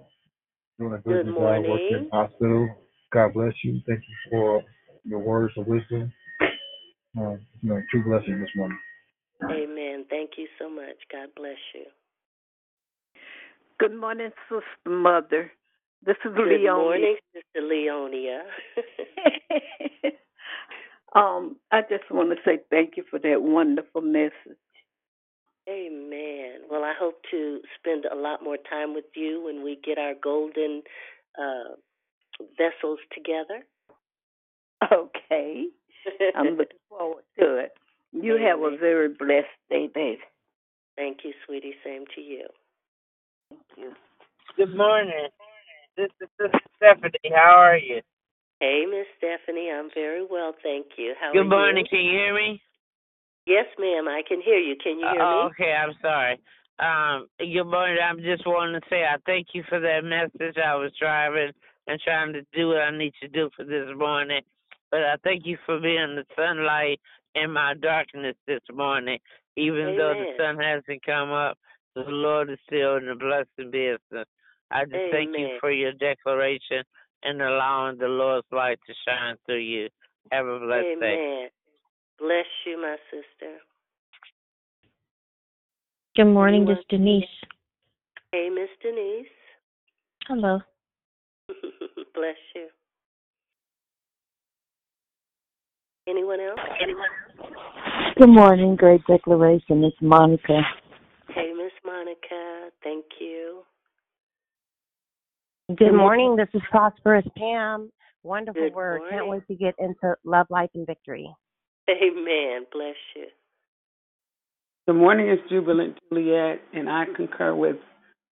Doing a good, Good job working in the hospital. God bless you. Thank you for your words of wisdom. Uh, you know, true blessing this morning. Amen. Thank you so much. God bless you. Good morning, Sister Mother. This is Good Leonie. morning, Sister Leonia. um, I just want to say thank you for that wonderful message. Amen. Well, I hope to spend a lot more time with you when we get our golden uh, vessels together. Okay. I'm looking forward to it. You have a very blessed day, baby. Thank you, sweetie. Same to you. Thank you. Good morning. This is Sister Stephanie. How are you? Hey, Miss Stephanie. I'm very well, thank you. How are Good morning. you? Can you hear me? Yes, ma'am. I can hear you. Can you hear Uh, me? okay, I'm sorry. Um, good morning. I'm just wanting to say I thank you for that message. I was driving and trying to do what I need to do for this morning. But I thank you for being the sunlight in my darkness this morning. Even though the sun hasn't come up, the Lord is still in the blessing business. I just thank you for your declaration and allowing the Lord's light to shine through you. Have a blessed day. Bless you, my sister. Good morning, Anyone? this is Denise. Hey, Miss Denise. Hello. Bless you. Anyone else? Anyone? Good morning, great declaration. It's Monica. Hey, Miss Monica. Thank you. Good morning. This is Prosperous Pam. Wonderful Good word. Can't wait to get into love, life, and victory. Amen. Bless you. Good morning, it's Jubilant Juliet, and I concur with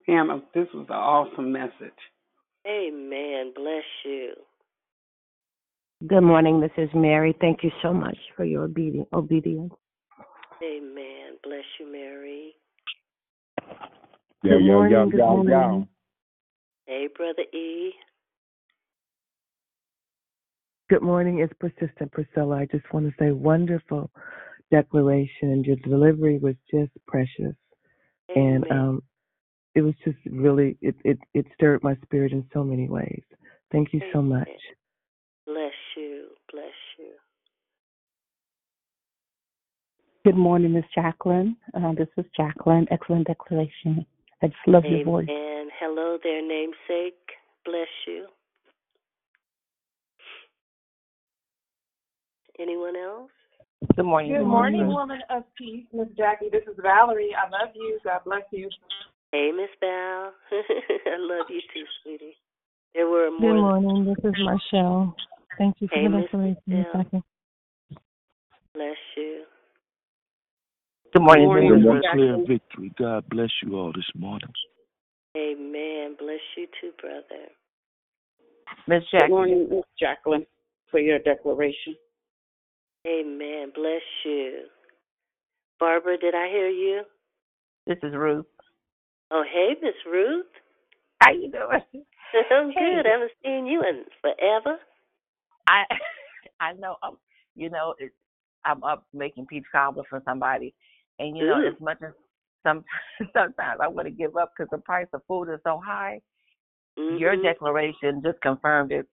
Pam. This was an awesome message. Amen. Bless you. Good morning. This is Mary. Thank you so much for your obedi- obedience. Amen. Bless you, Mary. Yo, Good yo, morning, yo, good yo, morning. yo. Hey, Brother E. Good morning. It's persistent Priscilla. I just want to say wonderful declaration. and Your delivery was just precious, and um, it was just really it, it it stirred my spirit in so many ways. Thank you so much. Bless you. Good morning, Miss Jacqueline. Uh, this is Jacqueline. Excellent declaration. I just love your voice. Amen. Hello there, namesake. Bless you. Anyone else? Good morning. Good morning, woman of peace, Miss Jackie. This is Valerie. I love you. God bless you. Hey, Miss Val. I love you too, sweetie. There were Good more. morning. This is Marshall. Thank you for Hey, the Miss declaration, Miss Michelle. Jackie. Bless you. Good morning. Morning, This is Miss Declare victory. God bless you all this morning. Amen. Bless you too, brother. Miss Good morning, Miss Jacqueline, for your declaration. Amen. Bless you. Barbara, did I hear you? This is Ruth. Oh, hey, Miss Ruth. How you doing? I'm good. I haven't seen you in forever. Neva? I I know um you know it, I'm up making peach cobbler for somebody, and you know Ooh. as much as some sometimes I want to give up because the price of food is so high. Your Mhm. declaration just confirmed it.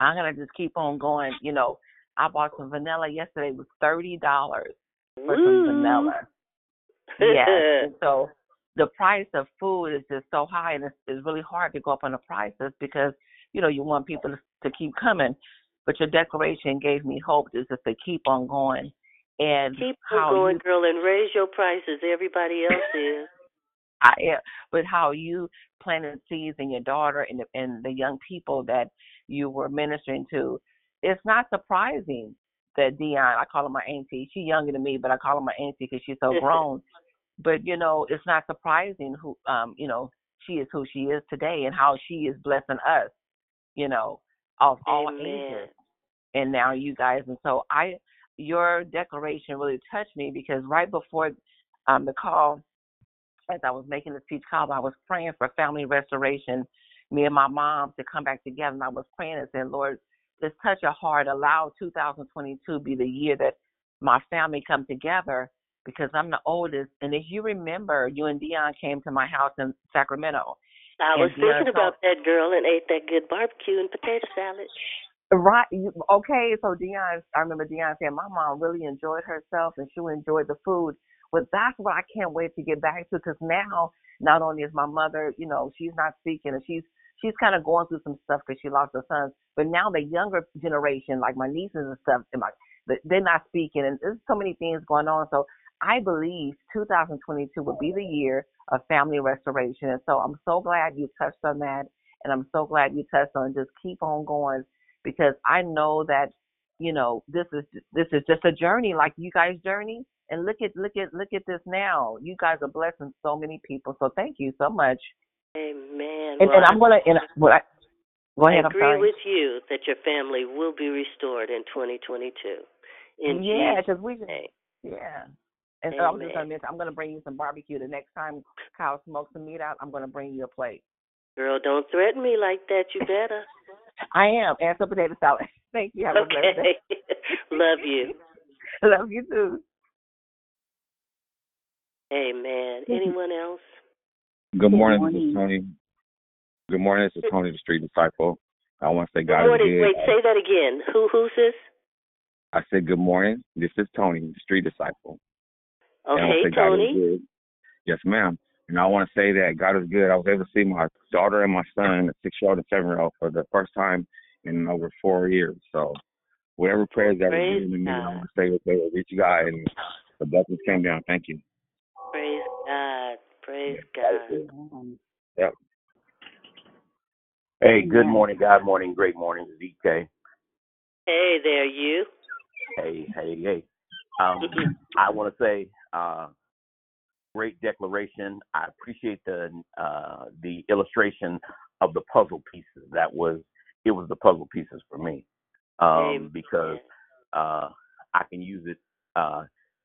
I'm gonna just keep on going. You know, I bought some vanilla yesterday. It was thirty dollars for some vanilla. Yes. and so the price of food is just so high, and it's, it's really hard to go up on the prices because you know you want people to, to keep coming. But your declaration gave me hope is just to keep on going, and Keep going, you girl, and raise your prices. Everybody else is. I am, but how you planted seeds in your daughter and the, and the young people that you were ministering to. It's not surprising that Dion, I call her my auntie. She's younger than me, but I call her my auntie because she's so grown. but you know, it's not surprising who, um, you know, she is who she is today and how she is blessing us. You know, of all ages, and now you guys. And so I, your declaration really touched me because right before um the call as I was making the speech call, I was praying for family restoration, me and my mom to come back together. And I was praying and saying, Lord, just touch your heart. Allow 2022 be the year that my family come together because I'm the oldest. And if you remember, you and Dion came to my house in Sacramento. I was Dion thinking told- about that girl and ate that good barbecue and potato salad. Right. Okay. So Dion, I remember Dion saying my mom really enjoyed herself and she enjoyed the food. But that's what I can't wait to get back to because now not only is my mother, you know, she's not speaking and she's she's kind of going through some stuff because she lost her sons. But now the younger generation, like my nieces and stuff, and my they're not speaking, and there's so many things going on. So I believe 2022 will be the year of family restoration, and so I'm so glad you touched on that, and I'm so glad you touched on just keep on going because I know that you know this is this is just a journey like you guys journey. And look at look at look at this now. You guys are blessing so many people. So thank you so much. Amen. and, Well, and I'm gonna and what I go ahead I I'm agree with you that your family will be restored in 2022. In yeah because we yeah. And so I was just gonna mention I'm gonna bring you some barbecue the next time Kyle smokes some meat out. I'm gonna bring you a plate Girl, don't threaten me like that. You better. I am and some potato salad thank you have a blessed day Love you. love you too Amen. Anyone else? Good morning, morning. Tony. Good morning, this is Tony, the street disciple. I want to say Good God is good. Wait, say that again. Who who's this? I said good morning. This is Tony, the street disciple. And I want Okay, to say Tony. Yes, ma'am. And I want to say that God is good. I was able to see my daughter and my son, a six-year-old and seven-year-old, for the first time in over four years. So, whatever prayers that were Praise given to me, I want to say that they will reach God, and the blessings came down. Thank you. Praise God. Praise God. Yep. Hey, good morning, God morning, great morning, ZK. Hey there, you. Hey, hey, hey. Um, I want to say, uh, great declaration. I appreciate the uh, the illustration of the puzzle pieces. That was it was the puzzle pieces for me um, because uh, I can use it uh,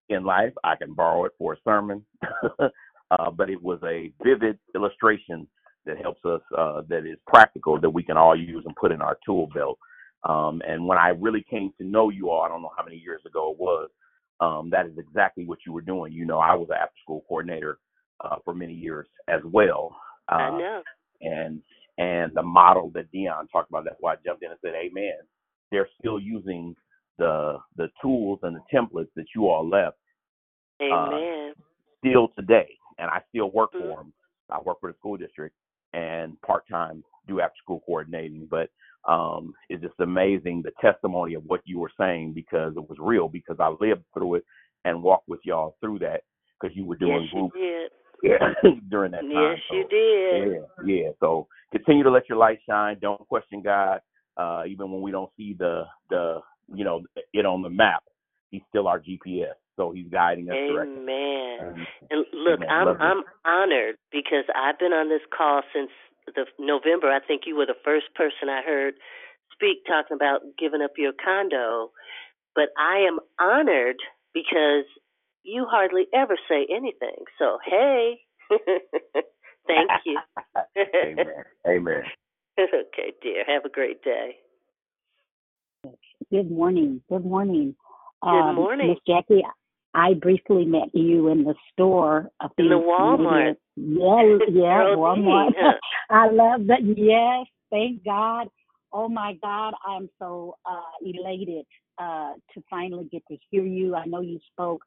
in life. I can borrow it for a sermon, uh, but it was a vivid illustration that helps us. Uh, that is practical that we can all use and put in our tool belt. Um, and when I really came to know you all, I don't know how many years ago it was. Um, that is exactly what you were doing. You know, I was an after school coordinator uh, for many years as well. Uh, I know. and and the model that Dion talked about. That's why I jumped in and said, "Amen." They're still using the the tools and the templates that you all left Amen. still today, and I still work for them. I work for the school district and part time do after school coordinating, but um, it's just amazing the testimony of what you were saying because it was real because I lived through it and walked with y'all through that because you were doing yes, you group did. yeah, during that time. Yes, So, you did. yeah, yeah. So continue to let your light shine. Don't question God, uh, even when we don't see the the you know it on the map. He's still our GPS, so He's guiding us. Amen. Um, And look, Amen. I'm. I'm honored because I've been on this call since the November. I think you were the first person I heard speak talking about giving up your condo. But I am honored because you hardly ever say anything. So hey, thank you. Amen. Amen. okay, dear. Have a great day. Good morning. Good morning. Good Um, morning. Miss Jackie, I briefly met you in the store few In the maybe Walmart. Yeah, yeah, Walmart. I love that. Yes, thank God. Oh my God, I'm so uh, elated uh, to finally get to hear you. I know you spoke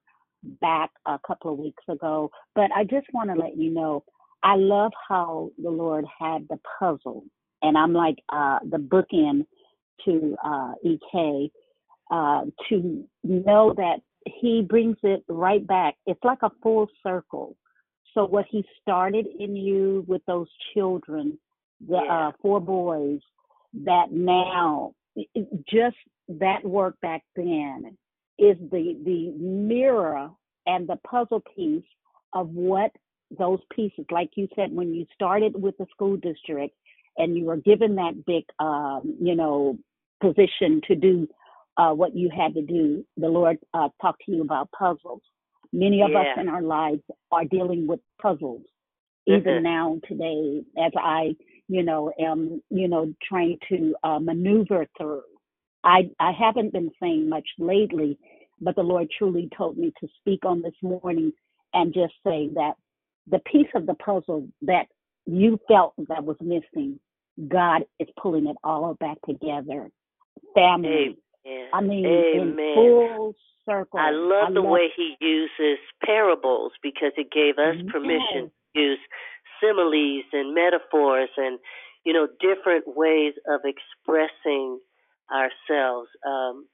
back a couple of weeks ago, but I just want to let you know I love how the Lord had the puzzle, and I'm like uh, the bookend to uh, EK uh, to know that He brings it right back. It's like a full circle. So what He started in you with those children, the Yeah. uh, four boys, that now just that work back then is the the mirror and the puzzle piece of what those pieces like you said when you started with the school district and you were given that big um you know position to do uh what you had to do the lord uh talked to you about puzzles many of us in our lives are dealing with puzzles even Mhm. now today as I, you know, am, you know, trying to uh, maneuver through. I I haven't been saying much lately, but the Lord truly told me to speak on this morning and just say that the piece of the puzzle that you felt that was missing, God is pulling it all back together. Family. Amen. I mean, Amen. in full circle. I love the love- way he uses parables because it gave us permission to use similes and metaphors and you know different ways of expressing ourselves. Um,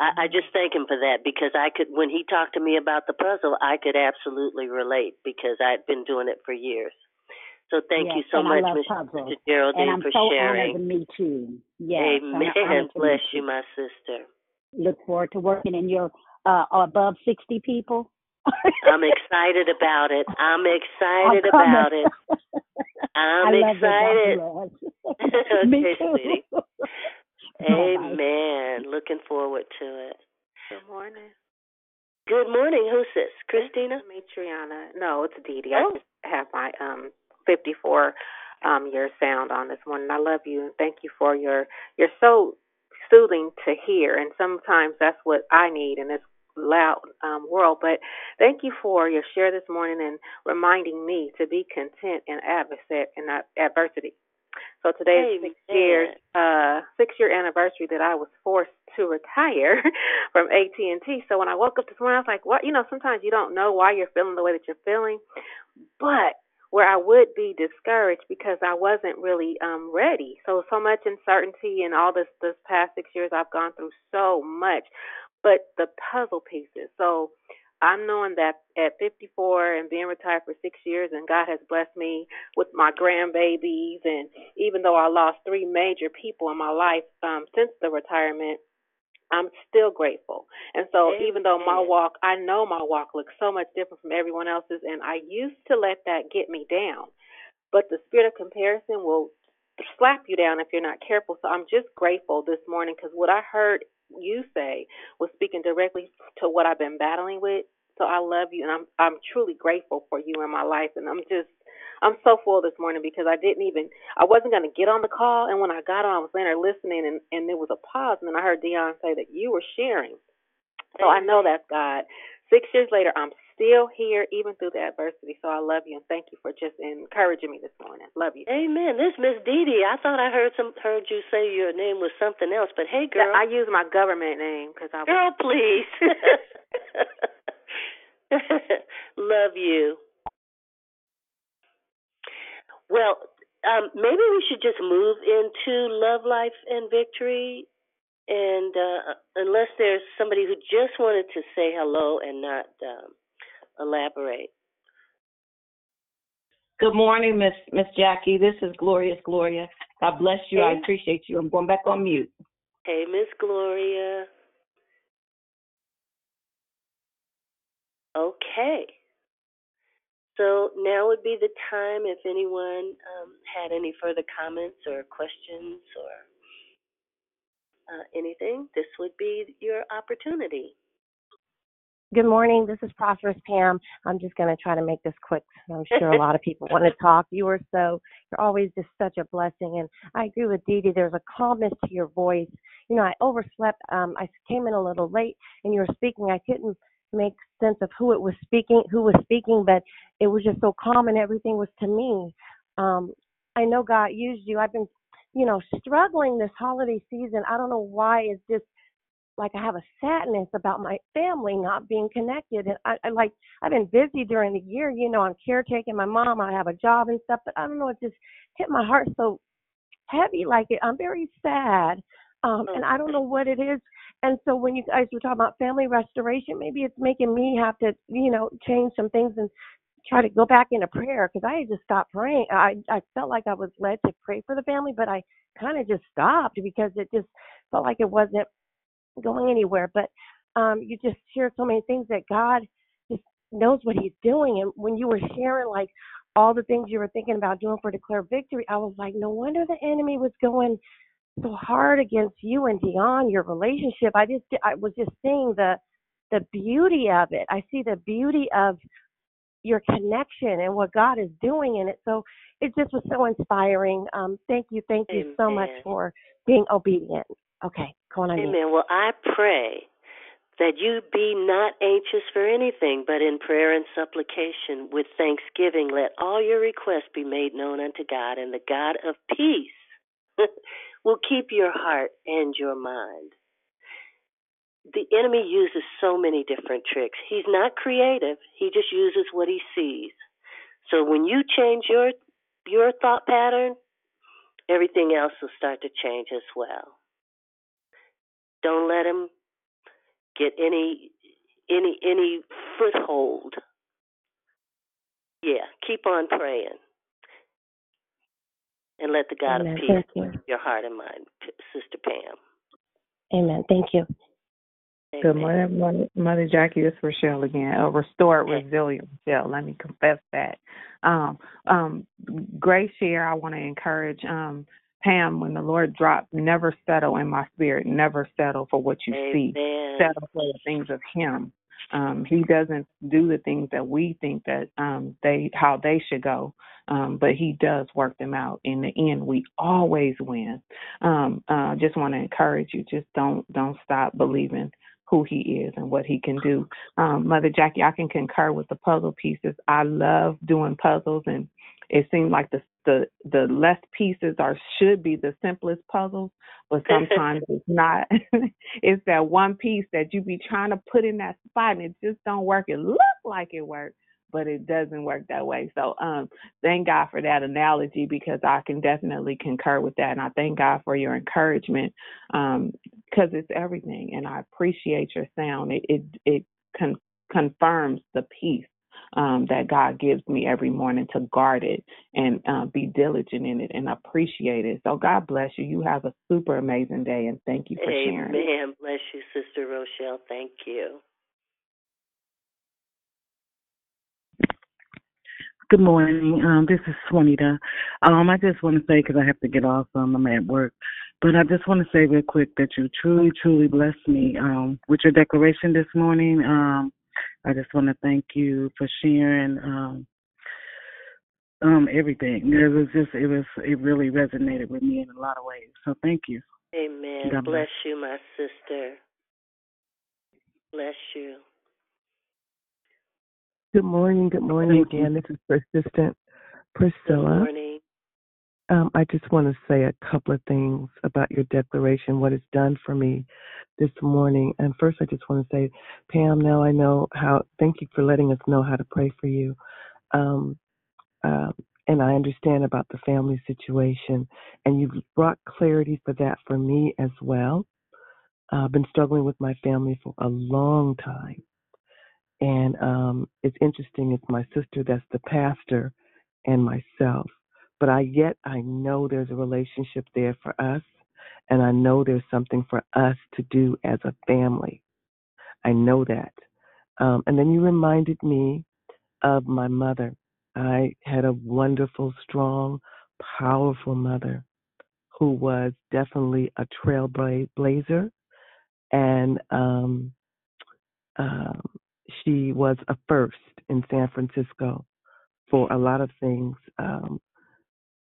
I, I just thank him for that because I could when he talked to me about the puzzle, I could absolutely relate because I'd been doing it for years. So thank Yes, you so much, love Miss puzzles. Sister Geraldine, and I'm for so sharing. honored to meet you. Yes, I'm Amen. honored Bless you, my sister. Look forward to working in your uh, above 60 people. I'm excited about it. I'm excited I'm about it. I'm excited. It. God okay, Me too. sweetie. Bye-bye. Amen. Looking forward to it. Good morning. Good morning. Who's this? Christina? Matriana. No, it's Dee Dee. Oh. I just have my um 54 um year sound on this morning. I love you and thank you for your you're so soothing to hear and sometimes that's what I need in this loud um world. But thank you for your share this morning and reminding me to be content in adversary in adversity. So today is six years, uh, six year anniversary that I was forced to retire from AT and T. So when I woke up this morning, I was like, "What?" You know, sometimes you don't know why you're feeling the way that you're feeling, but where I would be discouraged because I wasn't really um ready. So so much uncertainty and all this this past six years I've gone through so much, but the puzzle pieces. So I'm knowing that at 54 and being retired for six years, and God has blessed me with my grandbabies, and even though I lost three major people in my life um, since the retirement, I'm still grateful. And so even though my walk, I know my walk looks so much different from everyone else's, and I used to let that get me down. But the spirit of comparison will slap you down if you're not careful. So I'm just grateful this morning because what I heard you say was speaking directly to what I've been battling with. So I love you, and I'm I'm truly grateful for you in my life, and I'm just I'm so full this morning because I didn't even I wasn't going to get on the call, and when I got on, I was laying there listening, and and there was a pause, and then I heard Dion say that you were sharing. So I know that's God. Six years later, I'm still here, even through the adversity. So I love you and thank you for just encouraging me this morning. Love you. Amen. This Miss Dee Dee. I thought I heard some heard you say your name was something else, but hey, girl. I use my government name because I. Girl, please. Love you. Well, um, maybe we should just move into love, life, and victory. And uh, unless there's somebody who just wanted to say hello and not um, elaborate. Good morning, Miss Miss Jackie. This is Glorious Gloria. God bless you. I appreciate you. I'm going back on mute. Hey, Miss Gloria. Okay. So now would be the time if anyone um, had any further comments or questions or uh, anything. This would be your opportunity. Good morning. This is Prosperous Pam. I'm just going to try to make this quick. I'm sure a lot of people want to talk. You are so, you're always just such a blessing. And I agree with Dee Dee. There's a calmness to your voice. you know, I overslept. Um, I came in a little late, and you were speaking. I couldn't make sense of who it was speaking, who was speaking, but it was just so calm, and everything was to me. Um, I know God used you. I've been, you know, struggling this holiday season. I don't know why. It's just like I have a sadness about my family not being connected. And I, I like I've been busy during the year, you know, I'm caretaking my mom, I have a job and stuff, but I don't know, it just hit my heart so heavy like it. I'm very sad. Um, and I don't know what it is. And so when you guys were talking about family restoration, maybe it's making me have to, you know, change some things and try to go back into prayer because I just stopped praying. I I felt like I was led to pray for the family, but I kind of just stopped because it just felt like it wasn't going anywhere. But um, you just share so many things that God just knows what He's doing. And when you were sharing like all the things you were thinking about doing for declare victory, I was like, no wonder the enemy was going so hard against you and Dion, your relationship. I just I was just seeing the the beauty of it. I see the beauty of your connection and what God is doing in it. So it just was so inspiring. Um, thank you, thank you Amen. so much for being obedient. Okay, go on. Amen. Well, I pray that you be not anxious for anything, but in prayer and supplication with thanksgiving, let all your requests be made known unto God, and the God of peace will keep your heart and your mind. The enemy uses so many different tricks. He's not creative. He just uses what he sees. So when you change your your thought pattern, everything else will start to change as well. Don't let him get any any any foothold. Yeah, keep on praying. And let the God Amen. of Thank peace you. your heart and mind, Sister Pam. Amen. Thank you. Good morning, Mother, Mother Jackie. This is Rochelle again. Uh, restored resilience, Rochelle. Let me confess that. Um, um, great share. I want to encourage um, Pam when the Lord dropped, never settle in my spirit. Never settle for what you see. Settle for the things of Him. Um, he doesn't do the things that we think that um, they how they should go, um, but He does work them out. In the end, we always win. Um, uh, just want to encourage you. Just don't don't stop believing who he is and what he can do. Um, Mother Jackie, I can concur with the puzzle pieces. I love doing puzzles, and it seems like the the the less pieces are should be the simplest puzzles, but sometimes it's not. it's that one piece that you be trying to put in that spot, and it just don't work. It look like it works, but it doesn't work that way. So um, thank God for that analogy because I can definitely concur with that, and I thank God for your encouragement um, because it's everything, and I appreciate your sound. It it it con- confirms the peace um, that God gives me every morning to guard it and uh, be diligent in it and appreciate it. So God bless you. You have a super amazing day, and thank you for sharing. Amen. Bless you, Sister Rochelle. Thank you. Good morning. Um, this is Swanita. Um, I just want to say because I have to get off, um, I'm at work, but I just want to say real quick that you truly, truly blessed me um, with your declaration this morning. Um, I just want to thank you for sharing um, um, everything. It was just, it was, it really resonated with me in a lot of ways. So thank you. Amen. God bless. bless you, my sister. Bless you. Good morning. Good morning Thank you. again. This is Persistent Good Priscilla. morning. Um, I just want to say a couple of things about your declaration, what it's done for me this morning. And first, I just want to say, Pam, now I know how, thank you for letting us know how to pray for you. Um, um, and I understand about the family situation. And you've brought clarity for that for me as well. Uh, I've been struggling with my family for a long time. And um, it's interesting, it's my sister that's the pastor and myself. But I yet I know there's a relationship there for us, and I know there's something for us to do as a family. I know that. Um, and then you reminded me of my mother. I had a wonderful, strong, powerful mother who was definitely a trailblazer, and um, um, she was a first in San Francisco for a lot of things. Um,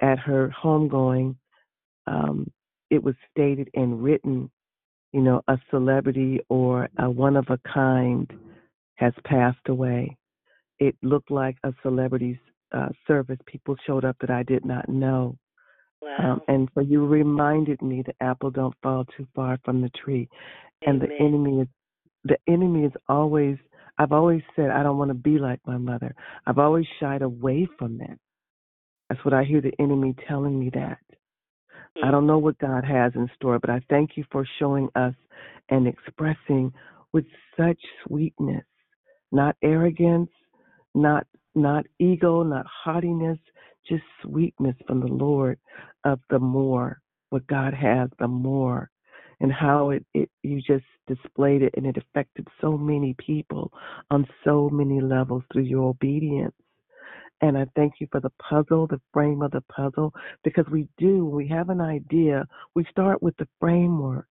at her homegoing, um, it was stated and written you know, a celebrity or a one of a kind has passed away. It looked like a celebrity's uh, service. People showed up that I did not know. Wow. Um, and so you reminded me the apple don't fall too far from the tree, and the enemy is the enemy is always. I've always said I don't want to be like my mother. I've always shied away from that. That's what I hear the enemy telling me that. I mm. don't know what God has in store, but I thank you for showing us and expressing with such sweetness, not arrogance, not not ego, not haughtiness, just sweetness from the Lord of the more, what God has, the more, and how it, it you just displayed it and it affected so many people on so many levels through your obedience. And I thank you for the puzzle, the frame of the puzzle, because we do, when we have an idea, we start with the framework.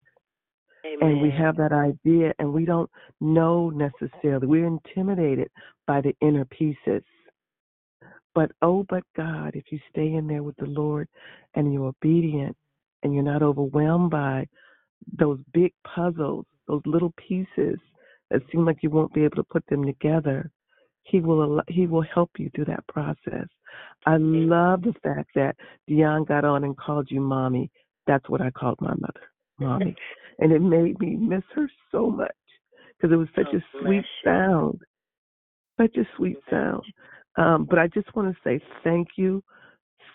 And we have that idea, and we don't know necessarily. We're intimidated by the inner pieces. But oh, but God, if you stay in there with the Lord and you're obedient and you're not overwhelmed by those big puzzles, those little pieces that seem like you won't be able to put them together, He will al- He will help you through that process. I love the fact that Dion got on and called you mommy. That's what I called my mother, mommy, and it made me miss her so much because it was such Oh, a sweet you. sound, such a sweet sound. Um, but I just want to say thank you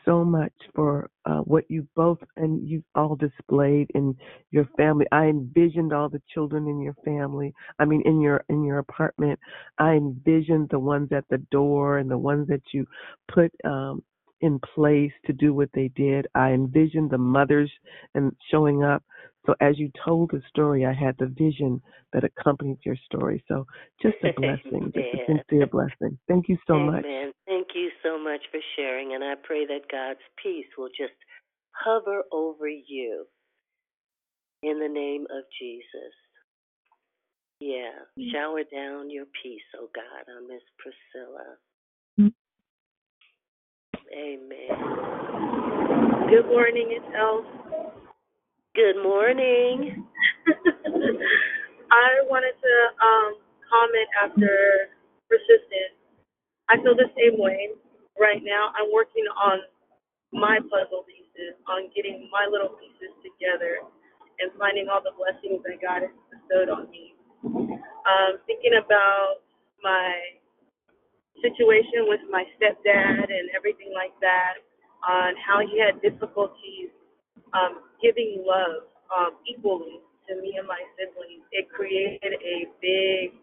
so much for uh, what you both and you all displayed in your family. I envisioned all the children in your family. I mean, in your in your apartment. I envisioned the ones at the door and the ones that you put um, in place to do what they did. I envisioned the mothers and showing up. So as you told the story, I had the vision that accompanied your story. So just a blessing, just a sincere blessing. Thank you so much. Amen. Thank you so much for sharing, and I pray that God's peace will just hover over you in the name of Jesus. Yeah, mm. shower down your peace, oh God, on Miss Priscilla. Mm. Amen. Good morning, it's Elle. Good morning. I wanted to um, comment after persistence. I feel the same way right now. I'm working on my puzzle pieces, on getting my little pieces together, and finding all the blessings that God has bestowed on me. Um, thinking about my situation with my stepdad and everything like that, on how he had difficulties um, giving love um, equally to me and my siblings. It created a big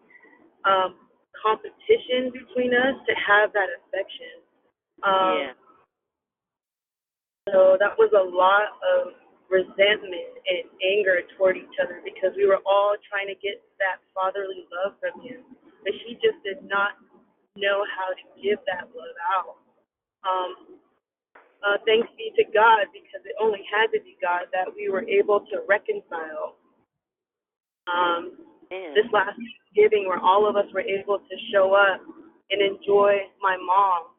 um, competition between us to have that affection. Um, yeah. So that was a lot of resentment and anger toward each other because we were all trying to get that fatherly love from him, but he just did not know how to give that love out. Um, uh, thanks be to God because it only had to be God that we were able to reconcile. Um, this last Thanksgiving, where all of us were able to show up and enjoy my mom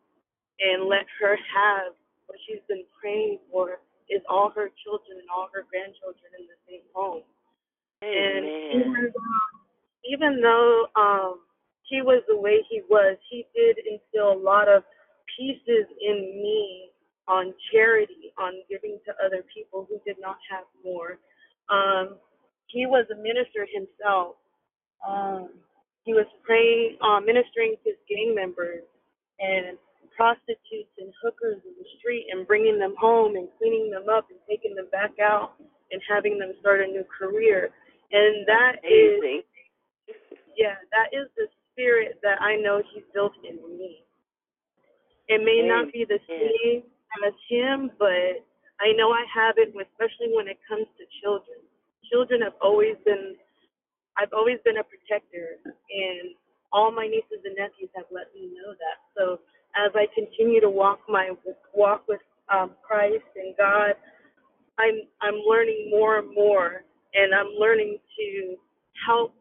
and let her have what she's been praying for is all her children and all her grandchildren in the same home. And even though, even though um, he was the way he was, he did instill a lot of pieces in me on charity, on giving to other people who did not have more. Um, he was a minister himself. Um, he was praying, uh, ministering to gang members and prostitutes and hookers in the street and bringing them home and cleaning them up and taking them back out and having them start a new career. And that is, yeah, that is the spirit that I know he built in me. It may not be the same as him, but I know I have it, especially when it comes to children. Children have always been, I've always been a protector, and all my nieces and nephews have let me know that. So as I continue to walk my walk with um, Christ and God, I'm I'm learning more and more, and I'm learning to help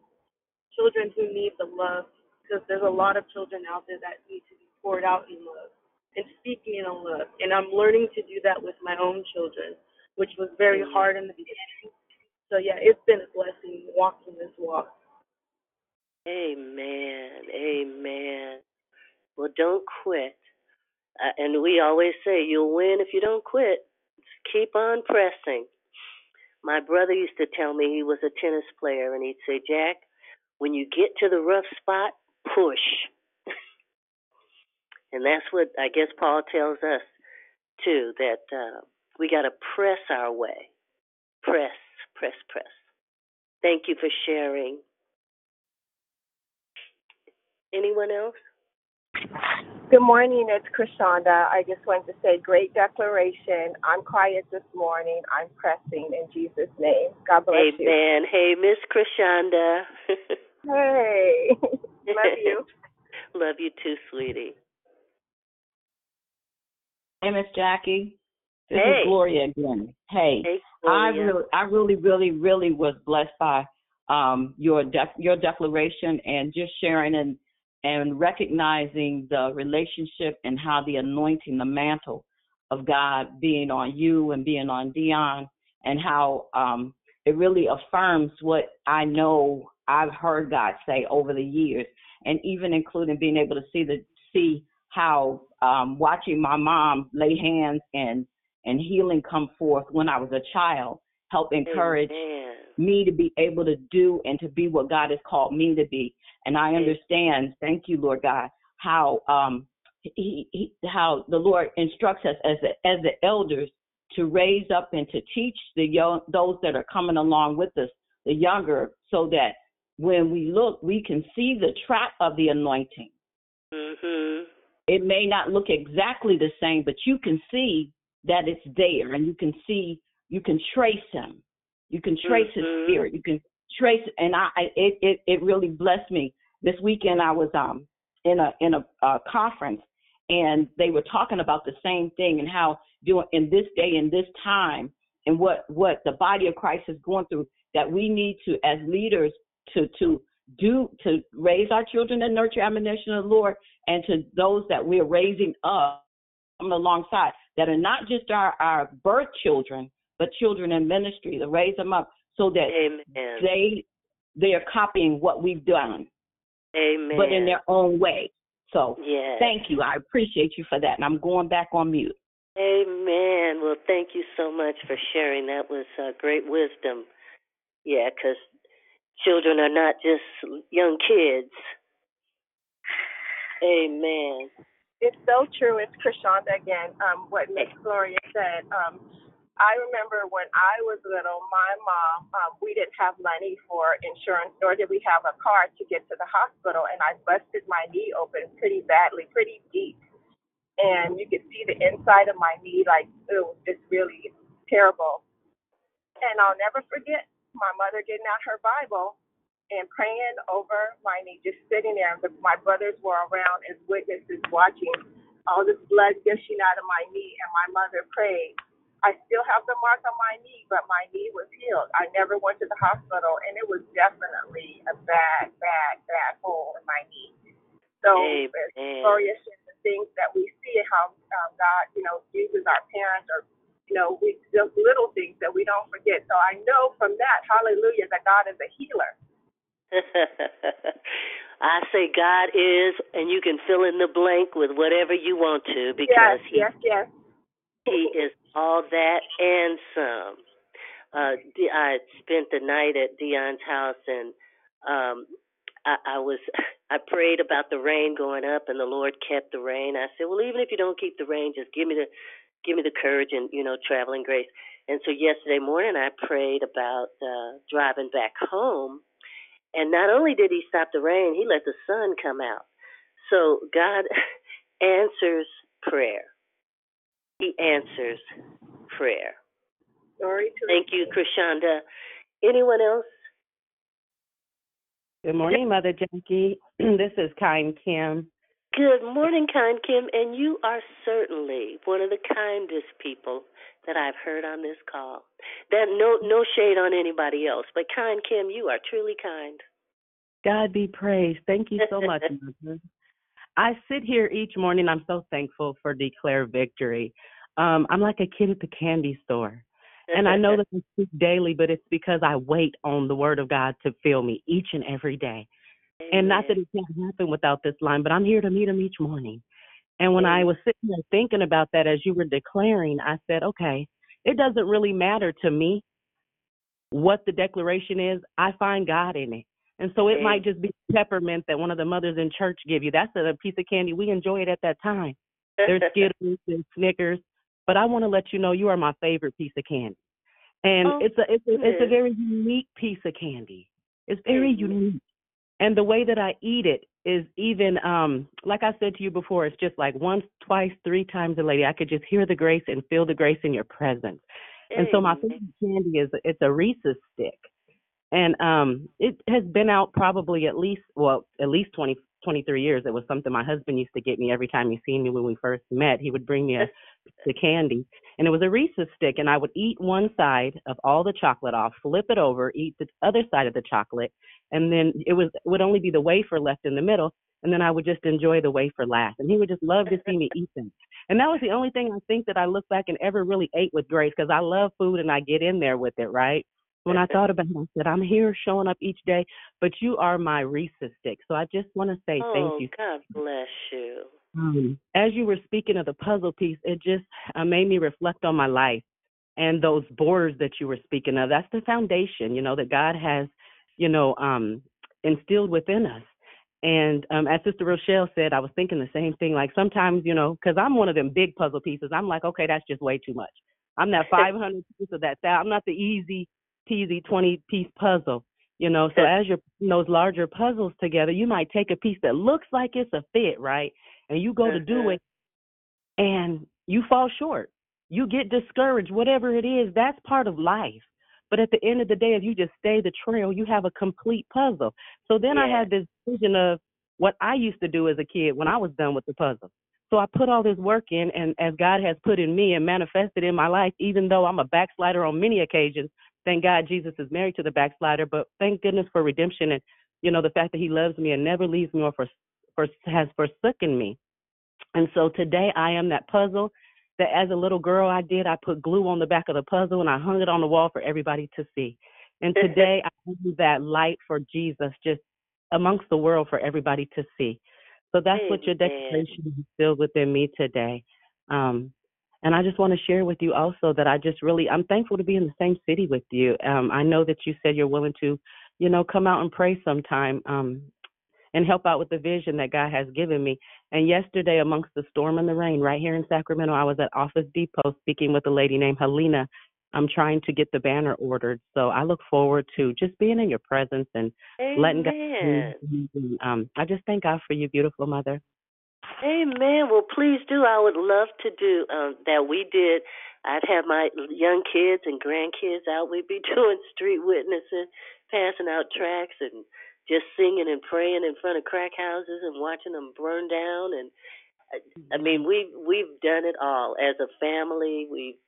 children who need the love because there's a lot of children out there that need to be poured out in love and speaking in love. And I'm learning to do that with my own children, which was very hard in the beginning. So yeah, it's been a blessing walking this walk. Amen. Amen. Well, don't quit. Uh, and we always say you'll win if you don't quit. Just keep on pressing. My brother used to tell me he was a tennis player, and he'd say, Jack, when you get to the rough spot, push. And that's what I guess Paul tells us too that uh, we got to press our way. Press, press, press. Thank you for sharing. Anyone else? Good morning, it's Krishanda. I just wanted to say great declaration. I'm quiet this morning. I'm pressing in Jesus' name. God bless Amen. you. Amen. Hey, Miss Krishanda. Hey, love you. Love you too, sweetie. Hey, Miss Jackie. This Hey. is Gloria again. Hey, Hey, I really, I really, really, really was blessed by um, your dec- your declaration and just sharing and and recognizing the relationship and how the anointing, the mantle of God being on you and being on Dion, and how um, it really affirms what I know I've heard God say over the years, and even including being able to see the see how um, watching my mom lay hands and and healing come forth when I was a child helped encourage Amen. me to be able to do and to be what God has called me to be. And I understand, thank you, Lord God, how um he, he how the Lord instructs us as the, as the elders to raise up and to teach the young those that are coming along with us, the younger, so that when we look, we can see the track of the anointing. Mhm. It may not look exactly the same, but you can see that it's there, and you can see you can trace him. You can trace Mhm. his spirit. You can trace, and I it it it really blessed me. This weekend I was um in a in a uh, conference, and they were talking about the same thing and how doing in this day in this time and what what the body of Christ is going through that we need to as leaders to to do to raise our children and nurture admonition of the Lord and to those that we're raising up alongside that are not just our, our birth children, but children in ministry to raise them up so that Amen. they they are copying what we've done, Amen. but in their own way. So Yes. thank you. I appreciate you for that. And I'm going back on mute. Amen. Well, thank you so much for sharing. That was uh, great wisdom. Yeah, because children are not just young kids. Amen. It's so true. It's Krishanda again. Um, what Miss Gloria said. Um, I remember when I was little, my mom, um, we didn't have money for insurance, nor did we have a car to get to the hospital, and I busted my knee open pretty badly, pretty deep, and you could see the inside of my knee, like it was just really terrible. And I'll never forget my mother getting out her Bible and praying over my knee, just sitting there. My brothers were around as witnesses watching all this blood gushing out of my knee, and my mother prayed. I still have the mark on my knee, but my knee was healed. I never went to the hospital, and it was definitely a bad, bad, bad hole in my knee. So, Amen. Gloria said, the things that we see, how um, God, you know, uses our parents or you know, we just little things that we don't forget. So I know from that, hallelujah, that God is a healer. I say God is, and you can fill in the blank with whatever you want to because yes, He yes, yes. He is all that and some. Uh, D- I spent the night at Dion's house, and um, I, I was I prayed about the rain going up, and the Lord kept the rain. I said, well, even if you don't keep the rain, just give me the give me the courage and you know traveling grace. And so yesterday morning, I prayed about uh, driving back home, and not only did He stop the rain, He let the sun come out. So God answers prayer. He answers prayer. Glory to Thank you, Krishanda. Anyone else? Good morning, Mother Jackie. this is Kind Kim. Good morning, kind Kim, and you are certainly one of the kindest people that I've heard on this call. That no no shade on anybody else, but kind Kim, you are truly kind. God be praised. Thank you so much, I sit here each morning. I'm so thankful for Declare Victory. Um, I'm like a kid at the candy store. and I know that I speak daily, but it's because I wait on the word of God to fill me each and every day. And not that it can't happen without this line, but I'm here to meet him each morning. And when I was sitting there thinking about that as you were declaring, I said, okay, it doesn't really matter to me what the declaration is. I find God in it. And so it might just be peppermint that one of the mothers in church give you. That's a piece of candy. We enjoy it at that time. There's Skittles and Snickers, but I want to let you know you are my favorite piece of candy. And Oh, it's a it's a it's a very unique piece of candy. It's very unique. And the way that I eat it is even um like I said to you before, it's just like once, twice, three times a lady. I could just hear the grace and feel the grace in your presence. And so my favorite candy is it's a Reese's stick. And um it has been out probably at least well, at least 20 23 years. It was something my husband used to get me every time he seen me when we first met. He would bring me a of candy and it was a Reese's stick and I would eat one side of all the chocolate off, flip it over, eat the other side of the chocolate, and then it was it would only be the wafer left in the middle and then I would just enjoy the wafer last. And he would just love to see me eat them. And that was the only thing I think that I look back and ever really ate with grace because I love food and I get in there with it, right? When I thought about it, I said, I'm here showing up each day, but you are my Reese's stick. So I just want to say oh, thank you God bless you. um, as you were speaking of the puzzle piece, it just uh, made me reflect on my life and those borders that you were speaking of. That's the foundation, you know, that God has, you know, um, instilled within us. And um, as Sister Rochelle said, I was thinking the same thing. Like sometimes, you know, because I'm one of them big puzzle pieces. I'm like, okay, that's just way too much. I'm that 500 piece of that. that I'm not the easy peasy 20 piece puzzle. You know, so as you're putting those larger puzzles together, you might take a piece that looks like it's a fit, right? And you go to do mm-hmm. it and you fall short. You get discouraged, whatever it is, that's part of life. But at the end of the day, if you just stay the trail, you have a complete puzzle. So then I had this vision of what I used to do as a kid when I was done with the puzzle. So I put all this work in, and as God has put in me and manifested in my life, even though I'm a backslider on many occasions, thank God Jesus is married to the backslider. But thank goodness for redemption and you know the fact that He loves me and never leaves me or for, for has forsaken me. And so today I am that puzzle that as a little girl I did. I put glue on the back of the puzzle and I hung it on the wall for everybody to see. And today I am that light for Jesus just amongst the world for everybody to see. So that's what your Amen. is instilled within me today. Um, and I just want to share with you also that I just really I'm thankful to be in the same city with you. Um, I know that you said you're willing to, you know, come out and pray sometime um, and help out with the vision that God has given me. And yesterday, amongst the storm and the rain, right here in Sacramento, I was at Office Depot speaking with a lady named Helena. I'm trying to get the banner ordered, so I look forward to just being in your presence and letting God. Amen. Um, I just thank God for you, beautiful mother. Amen. Well, please do. I would love to do um, that. We did. I'd have my young kids and grandkids out. We'd be doing street witnessing, passing out tracts, and just singing and praying in front of crack houses and watching them burn down. And uh, I mean, we've we've done it all as a family. We've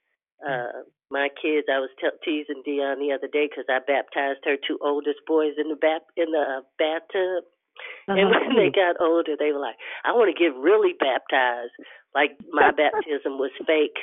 uh my kids. I was te- teasing Dion the other day because I baptized her two oldest boys in the bat in the uh, bathtub. And Uh-huh. when they got older, they were like, "I want to get really baptized." Like my baptism was fake.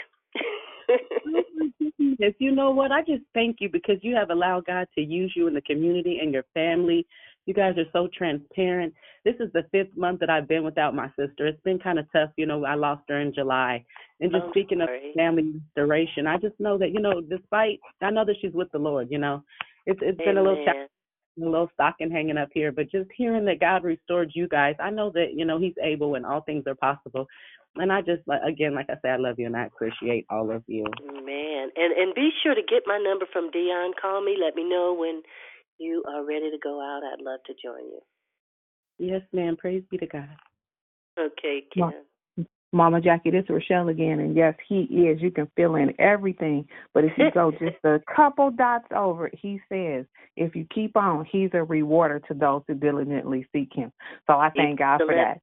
Yes, you know what? I just thank you because you have allowed God to use you in the community and your family. You guys are so transparent. This is the fifth month that I've been without my sister. It's been kind of tough. You know, I lost her in July. And just Oh, speaking of family restoration, I just know that, you know, despite, I know that she's with the Lord, you know, it's it's been a little Amen. Challenging a little stocking hanging up here, but just hearing that God restored you guys, I know that you know He's able and all things are possible. And I just again, like I said, I love you and I appreciate all of you. Man, and and be sure to get my number from Dion. Call me. Let me know when you are ready to go out. I'd love to join you. Yes, ma'am. Praise be to God. Okay, Ma- Kim. Mama Jackie, this is Rochelle again, and yes, he is. You can fill in everything, but if you go just a couple dots over, he says, if you keep on, he's a rewarder to those who diligently seek him. So I thank God for that.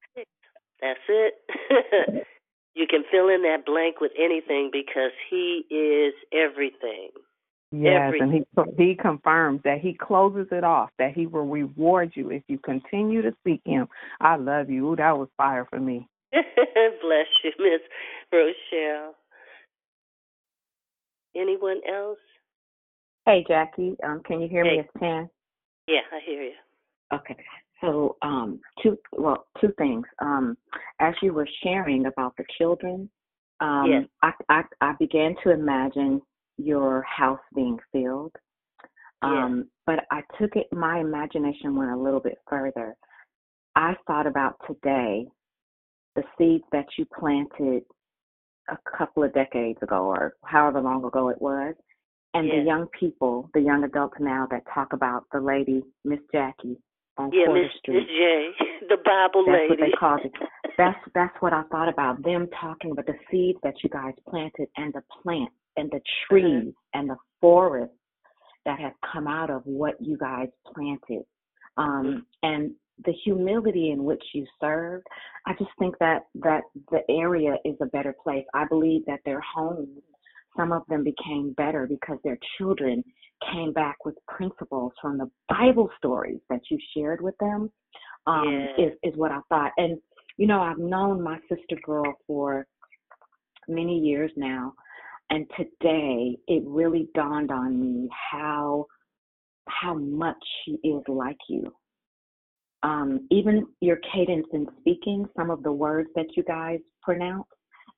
That's it. you can fill in that blank with anything because he is everything. Yes, and he he confirms that he closes it off, that he will reward you if you continue to seek him. I love you. Ooh, that was fire for me. Bless you, Miss Rochelle. Anyone else? Hey, Jackie. Um, can you hear Hey. me? It's Tan. Yeah, I hear you. Okay. So, um, two well, two things. Um, as you were sharing about the children, um, Yes. I, I I began to imagine your house being filled. Um, but I took it. My imagination went a little bit further. I thought about today, the seeds that you planted a couple of decades ago, or however long ago it was, and the young people, the young adults now that talk about the lady, Miss Jackie, on Yeah, Porter Miss Street. Miss J, the Bible That's lady. what they called it. That's that's what I thought about them talking about the seeds that you guys planted and the plants and the trees and the forests that have come out of what you guys planted. Um, and the humility in which you served, I just think that that the area is a better place. I believe that their homes, some of them became better because their children came back with principles from the Bible stories that you shared with them. Um, Yeah. is is what I thought. And you know, I've known my sister girl for many years now, and today it really dawned on me how how much she is like you. Um, even your cadence in speaking, some of the words that you guys pronounce,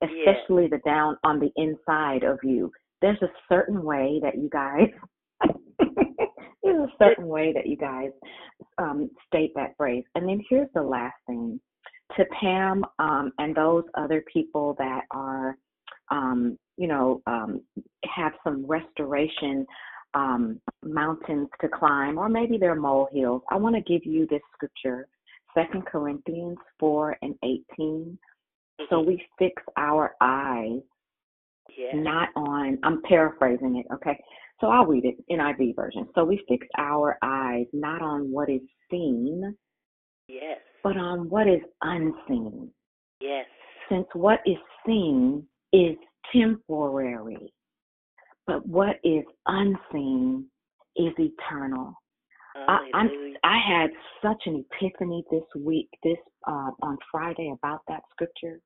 especially the down on the inside of you. There's a certain way that you guys there's a certain way that you guys um, state that phrase. And then here's the last thing to Pam um, and those other people that are, um, you know, um, have some restoration um, mountains to climb, or maybe they're molehills. I want to give you this scripture, Second Corinthians four and eighteen. So we fix our eyes Yes. not on I'm paraphrasing it, okay? So I'll read it in IV version. So we fix our eyes not on what is seen, Yes. but on what is unseen. Yes. Since what is seen is temporary, but what is unseen is eternal. I, I'm, I had such an epiphany this week, this uh, on Friday about that scripture.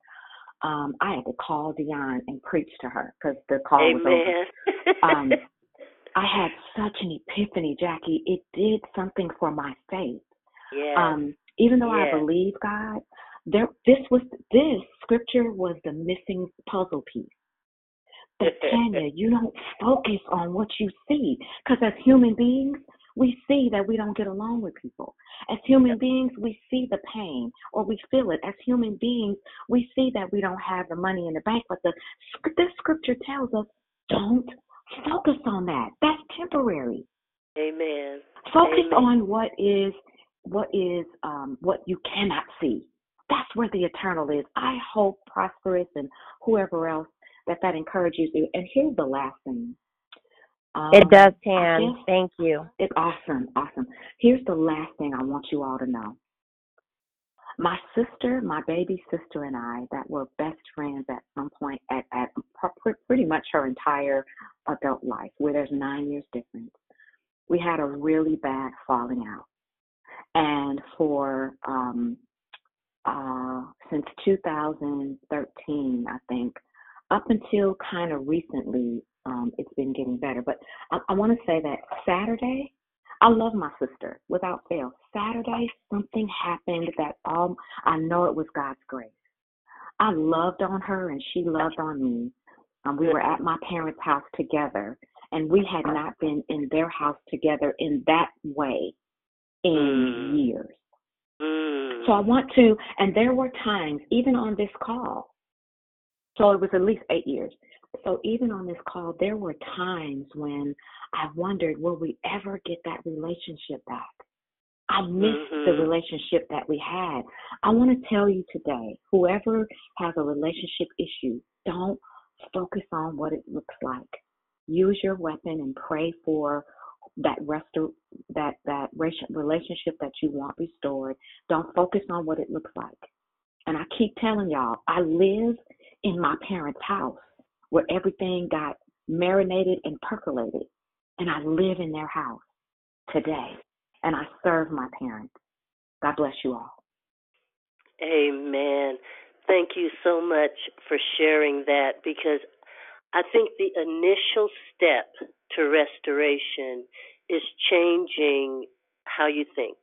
Um, I had to call Dion and preach to her because the call was over. Um, I had such an epiphany, Jackie. It did something for my faith. yes. Um, even though I believe God, there this was this scripture was the missing puzzle piece. But Tanya, you don't focus on what you see, because as human beings, we see that we don't get along with people. As human beings, we see the pain or we feel it. As human beings, we see that we don't have the money in the bank. But the this scripture tells us, don't focus on that. That's temporary. Amen. Focus Amen. on what is what is um, what you cannot see. That's where the eternal is. I hope prosperous and whoever else that that encourages you. And here's the last thing. Um, It does, I Tan. Thank you. it's awesome, awesome. Here's the last thing I want you all to know. My sister, my baby sister, and I, that were best friends at some point at, at pretty much her entire adult life, where there's nine years difference, we had a really bad falling out. And for um, uh, since 2013, I think, up until kind of recently, um, it's been getting better. But I, I want to say that Saturday, I love my sister without fail. Saturday, something happened that um, I know it was God's grace. I loved on her and she loved on me. Um, we were at my parents' house together, and we had not been in their house together in that way in years. Mm. So I want to, and there were times, even on this call, so it was at least eight years. So even on this call, there were times when I wondered, will we ever get that relationship back? I missed the Mhm. relationship that we had. I want to tell you today, whoever has a relationship issue, don't focus on what it looks like. Use your weapon and pray for that restor- that that relationship that you want restored. Don't focus on what it looks like. And I keep telling y'all, I live in my parents' house where everything got marinated and percolated. And I live in their house today. And I serve my parents. God bless you all. Amen. Thank you so much for sharing that because I think the initial step to restoration is changing how you think,